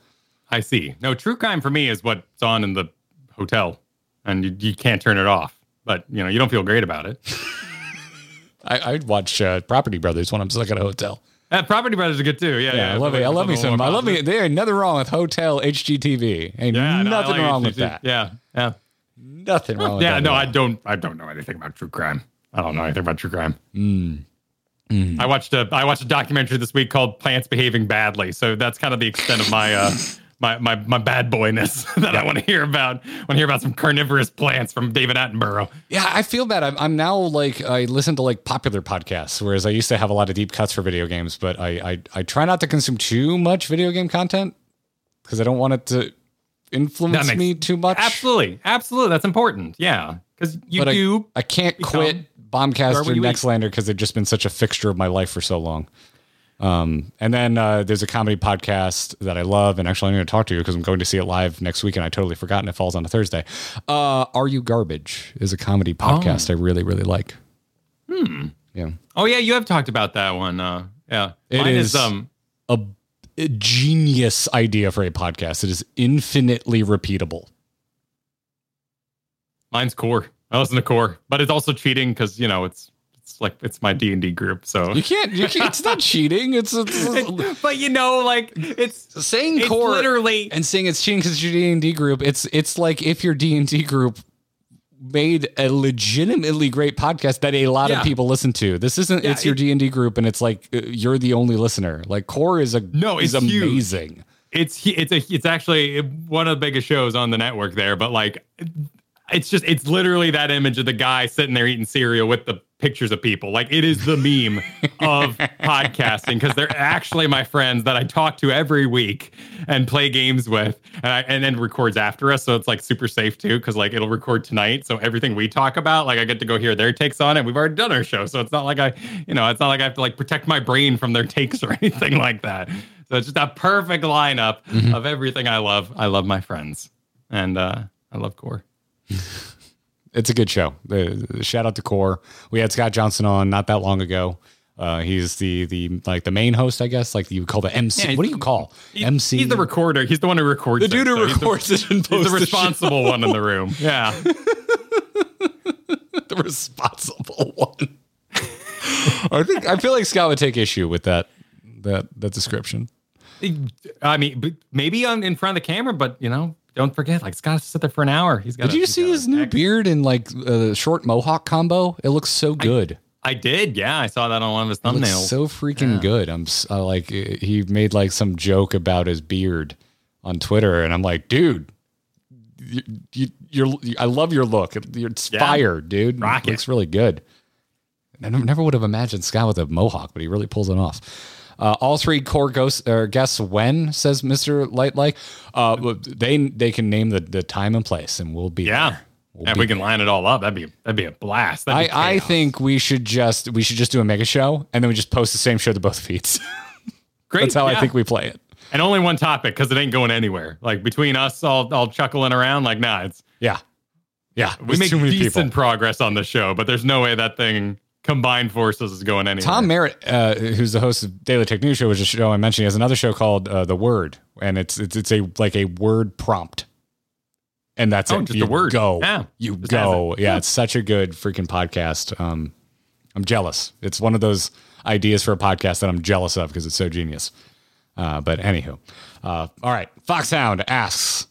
C: I see. No, true crime for me is what's on in the hotel, and you, you can't turn it off. But you know, you don't feel great about it. [LAUGHS]
B: I, I'd watch uh, Property Brothers when I'm stuck at a hotel.
C: Uh, Property Brothers are good too. Yeah, yeah.
B: Yeah, I love it. I love me some. I love me. There ain't nothing wrong with Hotel HGTV. Ain't
C: Yeah, no,
B: nothing
C: like
B: wrong with that.
C: Yeah, yeah,
B: Nothing wrong with
C: yeah.
B: that.
C: No, I don't. I don't know anything about true crime. I don't know anything about true crime.
B: Hmm.
C: I watched a I watched a documentary this week called "Plants Behaving Badly." So that's kind of the extent of my uh [LAUGHS] my my my bad boyness [LAUGHS] that I want to hear about. I Want to hear about some carnivorous plants from David Attenborough.
B: Yeah, I feel bad. I'm, I'm now like I listen to like popular podcasts, whereas I used to have a lot of deep cuts for video games. But I I, I try not to consume too much video game content because I don't want it to influence
C: makes-
B: me too much.
C: Absolutely, absolutely. That's important. Yeah, because you
B: But I,
C: do.
B: I can't quit Bombcast or. Nextlander because they've just been such a fixture of my life for so long. Um, and then uh, there's a comedy podcast that I love, and actually I'm going to talk to you because I'm going to see it live next week, and I totally forgotten it falls on a Thursday. Uh, Are You Garbage is a comedy podcast I really really like. Hmm. Yeah.
C: oh yeah, you have talked about that one. Uh, yeah,
B: It
C: Mine
B: is-
C: um.
B: a, a genius idea for a podcast. It is infinitely repeatable.
C: Mine's core. I listen to core, but it's also cheating because you know it's it's like it's my D and D group. So,
B: You can't. You can't it's not [LAUGHS] cheating. It's, it's
C: but you know, like it's
B: saying
C: it's
B: core
C: literally
B: and saying it's cheating because it's your D and D group. It's it's like if your D and D group made a legitimately great podcast that a lot
C: Yeah.
B: of people listen to. This isn't.
C: Yeah,
B: it's your D and D group, and it's like uh, you're the only listener. Like core is a
C: No,
B: is
C: it's huge.
B: amazing.
C: it's it's a it's actually one of the biggest shows on the network there. But like, it's just it's literally that image of the guy sitting there eating cereal with the pictures of people. Like it is the meme [LAUGHS] of podcasting because they're actually my friends that I talk to every week and play games with, and I, and then records after us. So it's like super safe too because like it'll record tonight. So everything we talk about, like I get to go hear their takes on it. We've already done our show, so it's not like I, you know, it's not like I have to like protect my brain from their takes or [LAUGHS] anything like that. So it's just a perfect lineup of everything I love. I love my friends, and uh, I love Core. [LAUGHS]
B: It's a good show. Uh, shout out to Core. We had Scott Johnson on not that long ago. Uh, he's the the like the main host, I guess. Like you call the MC.
C: Yeah,
B: what do you call
C: He-
B: MC?
C: He's the recorder. He's the one who records.
B: the dude
C: it,
B: who
C: so he's the-
B: records it and posts
C: the
B: the
C: responsible one in the room. [LAUGHS] Yeah.
B: the responsible one. [LAUGHS] I think I feel like Scott would take issue with that that that description.
C: I mean, maybe on in front of the camera, but you know, don't forget, like, Scott's sit there for an hour. He's got.
B: Did you see his new beard and like uh, short mohawk combo? It looks so good.
C: I did. Yeah, I saw that on one of his
B: It looks
C: thumbnails.
B: so freaking good. I'm uh, like uh, he made like some joke about his beard on Twitter, and I'm like, dude, you, you, you're I love your look. It's
C: Yeah.
B: fire, dude.
C: Rock
B: it
C: it.
B: looks really good. I never would have imagined Scott with a mohawk, but he really pulls it off. Uh, all three core ghosts or guests when says Mister Light like uh, they they can name the, the time and place and we'll be
C: yeah.
B: there. We'll be
C: we can line it all up, that'd be that'd be a blast.
B: I,
C: be
B: I think we should just we should just do a mega show and then we just post the same show to both feeds. [LAUGHS]
C: Great.
B: That's how I think we play it.
C: And only one topic because it ain't going anywhere. Like between us, all all chuckling around. Like, nah, it's
B: Yeah, yeah.
C: we make
B: too many
C: decent
B: people.
C: progress on the show, but there's no way that thing combined forces is going anywhere.
B: Tom Merritt, uh, who's the host of Daily Tech News Show, which is a show I mentioned, he has another show called uh, The Word, and it's it's it's a like a word prompt, and that's
C: Oh,
B: it.
C: just
B: you
C: a word.
B: Go,
C: Yeah,
B: you go.
C: it.
B: Yeah, it's such a good freaking podcast. Um, I'm jealous. It's one of those ideas for a podcast that I'm jealous of because it's so genius. Uh, but anywho, uh, all right. Foxhound asks,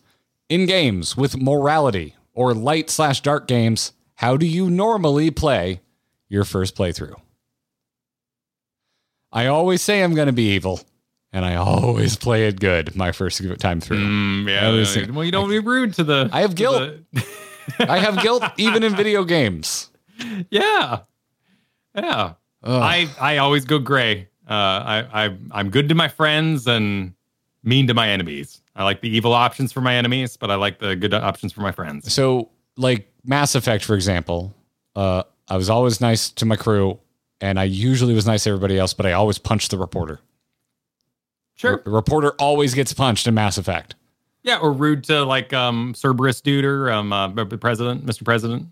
B: in games with morality or light slash dark games, how do you normally play your first playthrough? I always say I'm going to be evil, and I always [LAUGHS] play it good my first time through.
C: Mm, yeah.
B: I was-
C: well, you don't be rude to the.
B: I have guilt.
C: the-
B: I have guilt [LAUGHS] even in video games.
C: yeah. Yeah. I I always go gray. Uh, I I I'm good to my friends and mean to my enemies. I like the evil options for my enemies, but I like the good options for my friends.
B: So, like Mass Effect, for example, uh, I was always nice to my crew, and I usually was nice to everybody else, but I always punched the reporter.
C: Sure.
B: The reporter always gets punched in Mass Effect.
C: Yeah, or rude to like um Cerberus dude or um uh, president, Mr. President.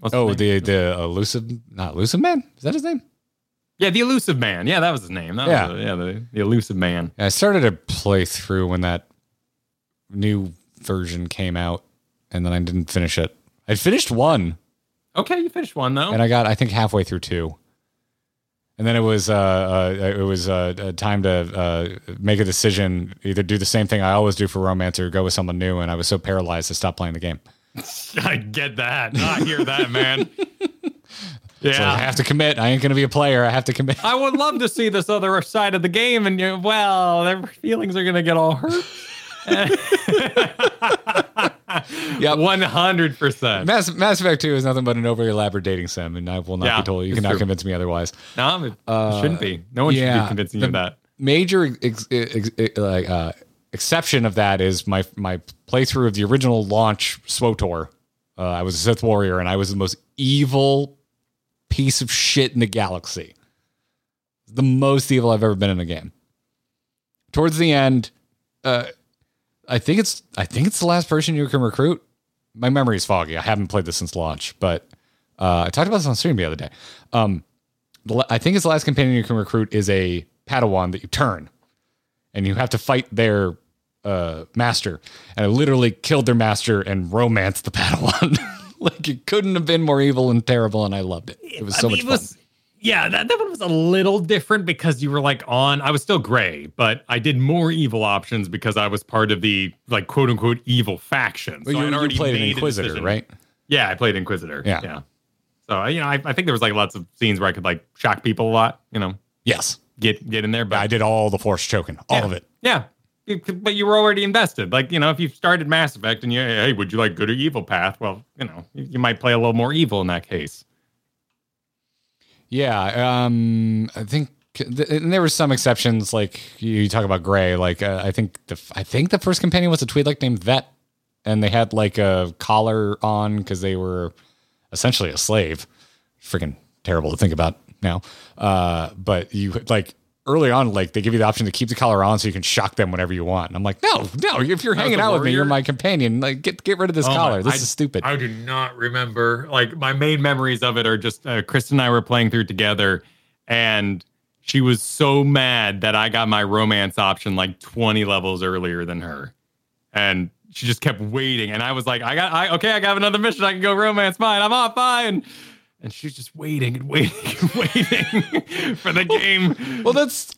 C: What's
B: Oh, the the elusive, not elusive man. Is that his name?
C: yeah, the elusive man. Yeah, that was his name. That
B: Yeah.
C: was yeah, the, the elusive man.
B: I started to play through when that new version came out, and then I didn't finish it. I finished one,
C: Okay, you finished one though.
B: and I got I think halfway through two, and then it was uh, uh it was uh, uh, time to uh, make a decision, either do the same thing I always do for romance or go with someone new. And I was so paralyzed to stop playing the game. [LAUGHS]
C: I get that. I hear that, man. [LAUGHS] Yeah.
B: So I have to commit. I ain't going to be a player. I have to commit.
C: I would love to see this other side of the game, and you well, their feelings are going to get all hurt.
B: Yep.
C: One hundred percent.
B: Mass, Mass Effect 2 is nothing but an over elaborate dating sim, and I will not
C: Yeah,
B: be told. You cannot
C: true.
B: convince me otherwise.
C: No, it shouldn't be. No one should be convincing you of that.
B: Major ex, ex, ex- like uh, exception of that is my my playthrough of the original launch SWTOR. Uh, I was a Sith warrior, and I was the most evil piece of shit in the galaxy. The most evil I've ever been in a game. Towards the end, uh, I think it's I think it's the last person you can recruit. My memory is foggy. I haven't played this since launch, but uh, I talked about this on stream the other day. Um, the I think it's the last companion you can recruit is a Padawan that you turn, and you have to fight their uh, master. And I literally killed their master and romanced the Padawan. [LAUGHS] like it couldn't have been more evil and terrible, and I loved it. It was so
C: I mean,
B: much
C: it
B: fun.
C: Yeah, that, that one was a little different because you were like on. I was still gray, but I did more evil options because I was part of the like quote unquote evil faction.
B: Well,
C: So
B: you,
C: I'd
B: you
C: already
B: played an Inquisitor, right?
C: Yeah, I played Inquisitor.
B: Yeah.
C: yeah. So you know, I, I think there was like lots of scenes where I could like shock people a lot. You know,
B: Yes.
C: get get in there. But
B: I did all the force choking, all
C: yeah.
B: of it.
C: Yeah. But you were already invested. Like, you know, if you started Mass Effect and you, hey, would you like good or evil path? Well, you know, you might play a little more evil in that case.
B: Yeah, um, I think and there were some exceptions. Like you talk about Gray. Like uh, I think the I think the first companion was a Twi'lek named Vette, and they had like a collar on because they were essentially a slave. Freaking terrible to think about now. Uh, but you like early on, like they give you the option to keep the collar on so you can shock them whenever you want. And I'm like, no, no. If you're hanging out with me, you're my companion. Like get get rid of this
C: Oh
B: collar.
C: my-
B: this
C: I-
B: is stupid.
C: I do not remember. Like my main memories of it are just uh, Chris and I were playing through together, and she was so mad that I got my romance option like 20 levels earlier than her, and she just kept waiting. And I was like, I got, I okay, I got another mission. I can go romance. Fine, I'm off. Fine. And she's just waiting and waiting [LAUGHS] and waiting [LAUGHS] for the game.
B: well, that's.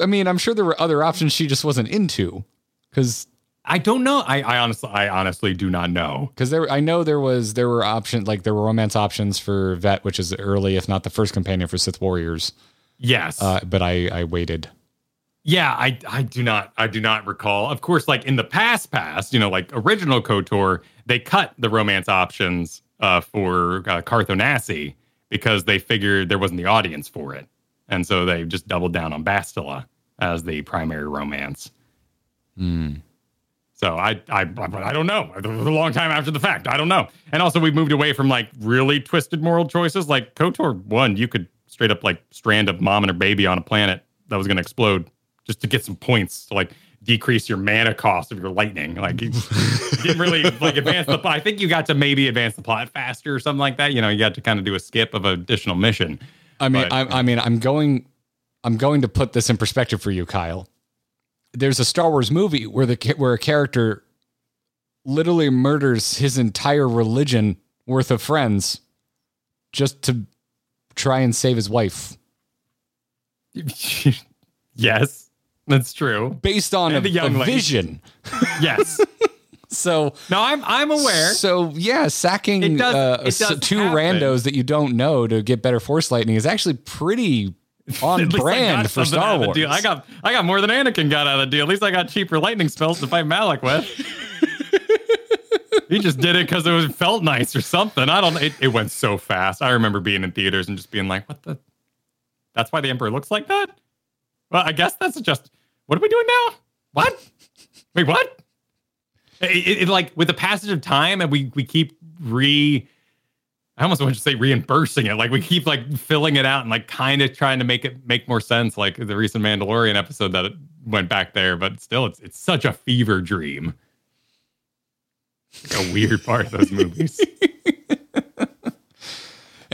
B: I mean, I'm sure there were other options she just wasn't into because
C: I don't know. I, I honestly, I honestly do not know.
B: because there I know there was there were options like there were romance options for Vette, which is the early, if not the first companion for Sith warriors.
C: Yes.
B: Uh, but I I waited.
C: Yeah, I I do not I do not recall. Of course, like in the past, past you know, like original Kotor, they cut the romance options uh, for uh, Carth Onasi because they figured there wasn't the audience for it, and so they just doubled down on Bastila as the primary romance. So I I I don't know. It was a long time after the fact. I don't know. And also, we moved away from like really twisted moral choices. Like Kotor one, you could straight up like strand a mom and her baby on a planet that was going to explode just to get some points to like decrease your mana cost of your lightning. Like you [LAUGHS] didn't really like advance the plot. I think you got to maybe advance the plot faster or something like that. You know, you got to kind of do a skip of an additional mission.
B: I mean,
C: But-
B: I, I mean, I'm going, I'm going to put this in perspective for you, Kyle. There's a Star Wars movie where the where a character literally murders his entire religion worth of friends just to try and save his wife, [LAUGHS]
C: yes, that's true.
B: based on a,
C: the young
B: a vision. [LAUGHS]
C: Yes.
B: So
C: No, I'm I'm aware.
B: So yeah, sacking
C: It does-
B: uh,
C: it
B: s-
C: does
B: two
C: happen.
B: randos that you don't know to get better force lightning is actually pretty [LAUGHS] on brand for Star Wars.
C: I got I got more than Anakin got out of the deal. At least I got cheaper lightning spells to fight Malak with. [LAUGHS] he just did it because it was felt nice or something. I don't. It, it went so fast. I remember being in theaters and just being like, "What the? That's why the Emperor looks like that." Well, I guess that's just. What are we doing now? What? Wait, what? It, it- it, like with the passage of time, and we we keep re. I almost want to say reimbursing it. Like we keep like filling it out and like kind of trying to make it make more sense. Like the recent Mandalorian episode that went back there, but still, it's it's such a fever dream. Like a weird part of those movies. [LAUGHS]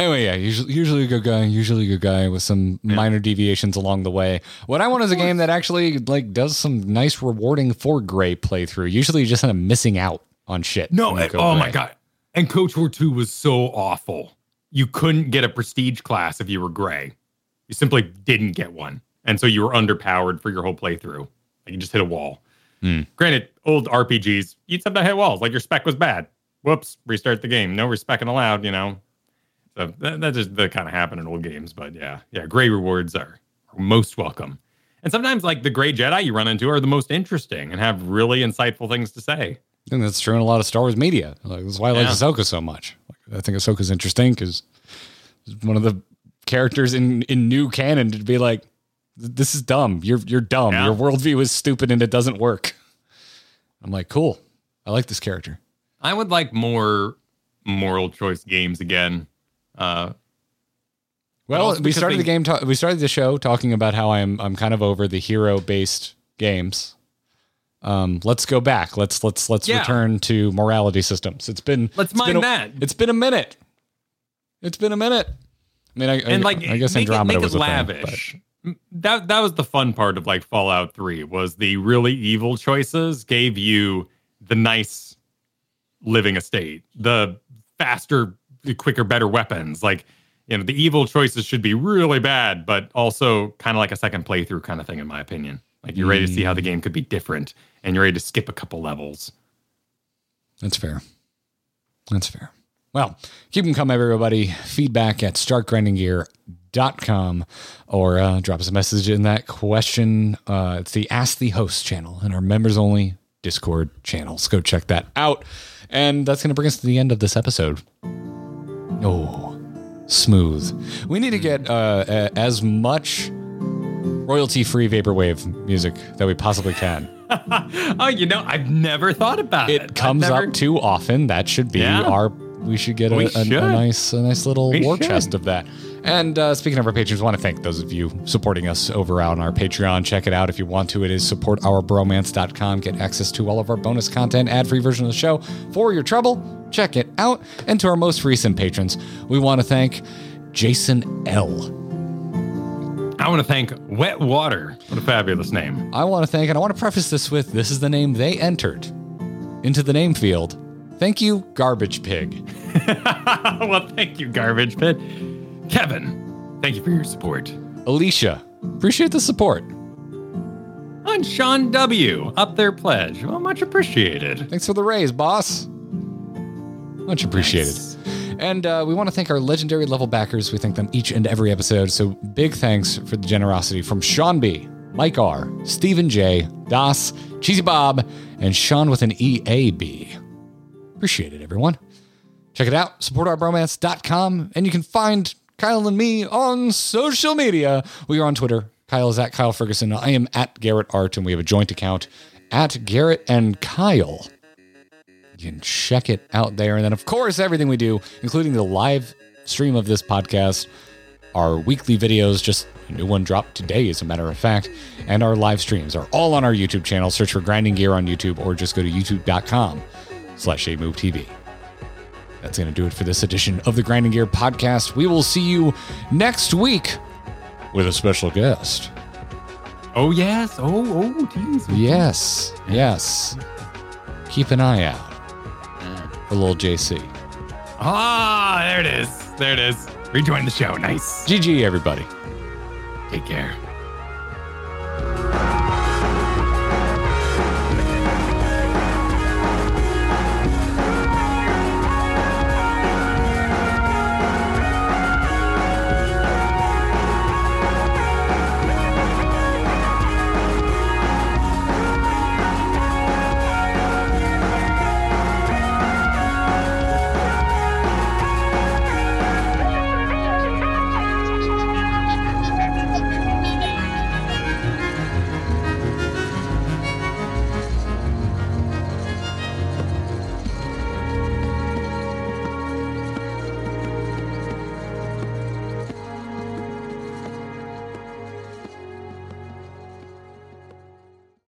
B: Anyway, yeah, usually, usually a good guy, usually a good guy with some minor deviations along the way. What I want is a game that actually like does some nice rewarding for Gray playthrough. Usually, you just end up missing out on shit.
C: No,
B: when you
C: it-
B: go
C: oh my god! And KOTOR two was so awful. You couldn't get a prestige class if you were gray. You simply didn't get one. And so you were underpowered for your whole playthrough. Like you just hit a wall. Hmm. Granted, old RPGs, you'd sometimes hit walls. Like your spec was bad. Whoops, restart the game. No respecting allowed, you know. So that, that just that kind of happened in old games. But yeah, yeah, gray rewards are, are most welcome. And sometimes like the gray Jedi you run into are the most interesting and have really insightful things to say.
B: And that's true in a lot of Star Wars media. Like, that's why I like
C: Yeah.
B: Ahsoka so much. Like, I think Ahsoka's interesting because one of the characters in in new canon to be like, "This is dumb. You're you're dumb.
C: Yeah.
B: Your worldview is stupid and it doesn't work." I'm like, cool. I like this character.
C: I would like more moral choice games again. Uh,
B: Well, we started
C: they-
B: the game. Ta- we started the show talking about how I'm I'm kind of over the hero based games. Um, let's go back. Let's let's let's
C: Yeah.
B: return to morality systems. It's been
C: Let's
B: it's been a-
C: that.
B: It's been a minute. It's been a minute. I mean, I,
C: and
B: I,
C: like
B: I guess
C: make
B: Andromeda
C: it, make
B: was
C: it
B: a thing,
C: lavish. that that was the fun part of like Fallout 3 was the really evil choices gave you the nice living estate, the faster, quicker, better weapons. Like, you know, the evil choices should be really bad, but also kind of like a second playthrough kind of thing, in my opinion. Like you're ready to see how
B: Mm.
C: the game could be different and you're ready to skip a couple levels.
B: that's fair. That's fair. Well, keep them coming, everybody. Feedback at startgrindinggear.com or uh, drop us a message in that question. Uh, it's the Ask the Host channel and our members only Discord channels. Go check that out. And that's going to bring us to the end of this episode. Oh, smooth. We need to get uh, a- as much royalty free vaporwave music that we possibly can. [LAUGHS]
C: Oh, you know, I've never thought about it.
B: It comes
C: I've never-
B: up too often. That should be
C: Yeah.
B: our. We should get a,
C: We
B: a- a
C: should.
B: nice, a nice little
C: We
B: war
C: should.
B: chest of that. And uh, speaking of our patrons, I want to thank those of you supporting us over on our Patreon. Check it out if you want to. It is supportourbromance.com. Get access to all of our bonus content, ad free version of the show for your trouble. Check it out. And to our most recent patrons, we want to thank Jason L.
C: I want to thank Wet Water. What a fabulous name.
B: I want to thank, and I want to preface this with this is the name they entered into the name field. Thank you, Garbage Pig. [LAUGHS]
C: well, thank you, Garbage Pit. Kevin, thank you for your support.
B: Alicia, appreciate the support.
C: And Sean W. up their pledge. Well, much appreciated.
B: Thanks for the raise, boss. Much appreciated. And uh, we want to thank our legendary level backers. We thank them each and every episode. So big thanks for the generosity from Sean B, Mike R, Stephen J, Das, Cheesy Bob, and Sean with an EAB. Appreciate it, everyone. Check it out, supportourbromance.com, and you can find Kyle and me on social media. We are on Twitter. Kyle is at Kyle Ferguson. I am at Garrett Art, and we have a joint account at Garrett and Kyle. You can check it out there. And then, of course, everything we do, including the live stream of this podcast, our weekly videos, just a new one dropped today, as a matter of fact, and our live streams are all on our YouTube channel. Search for Grinding Gear on YouTube or just go to youtube.com slash TV. That's going to do it for this edition of the Grinding Gear podcast. We will see you next week with a special guest.
C: Oh, yes. Oh, oh, geez.
B: Yes, yes. Keep an eye out for little JC.
C: Ah, there it is. There it is. Rejoin the show. Nice.
B: GG, everybody.
C: Take care.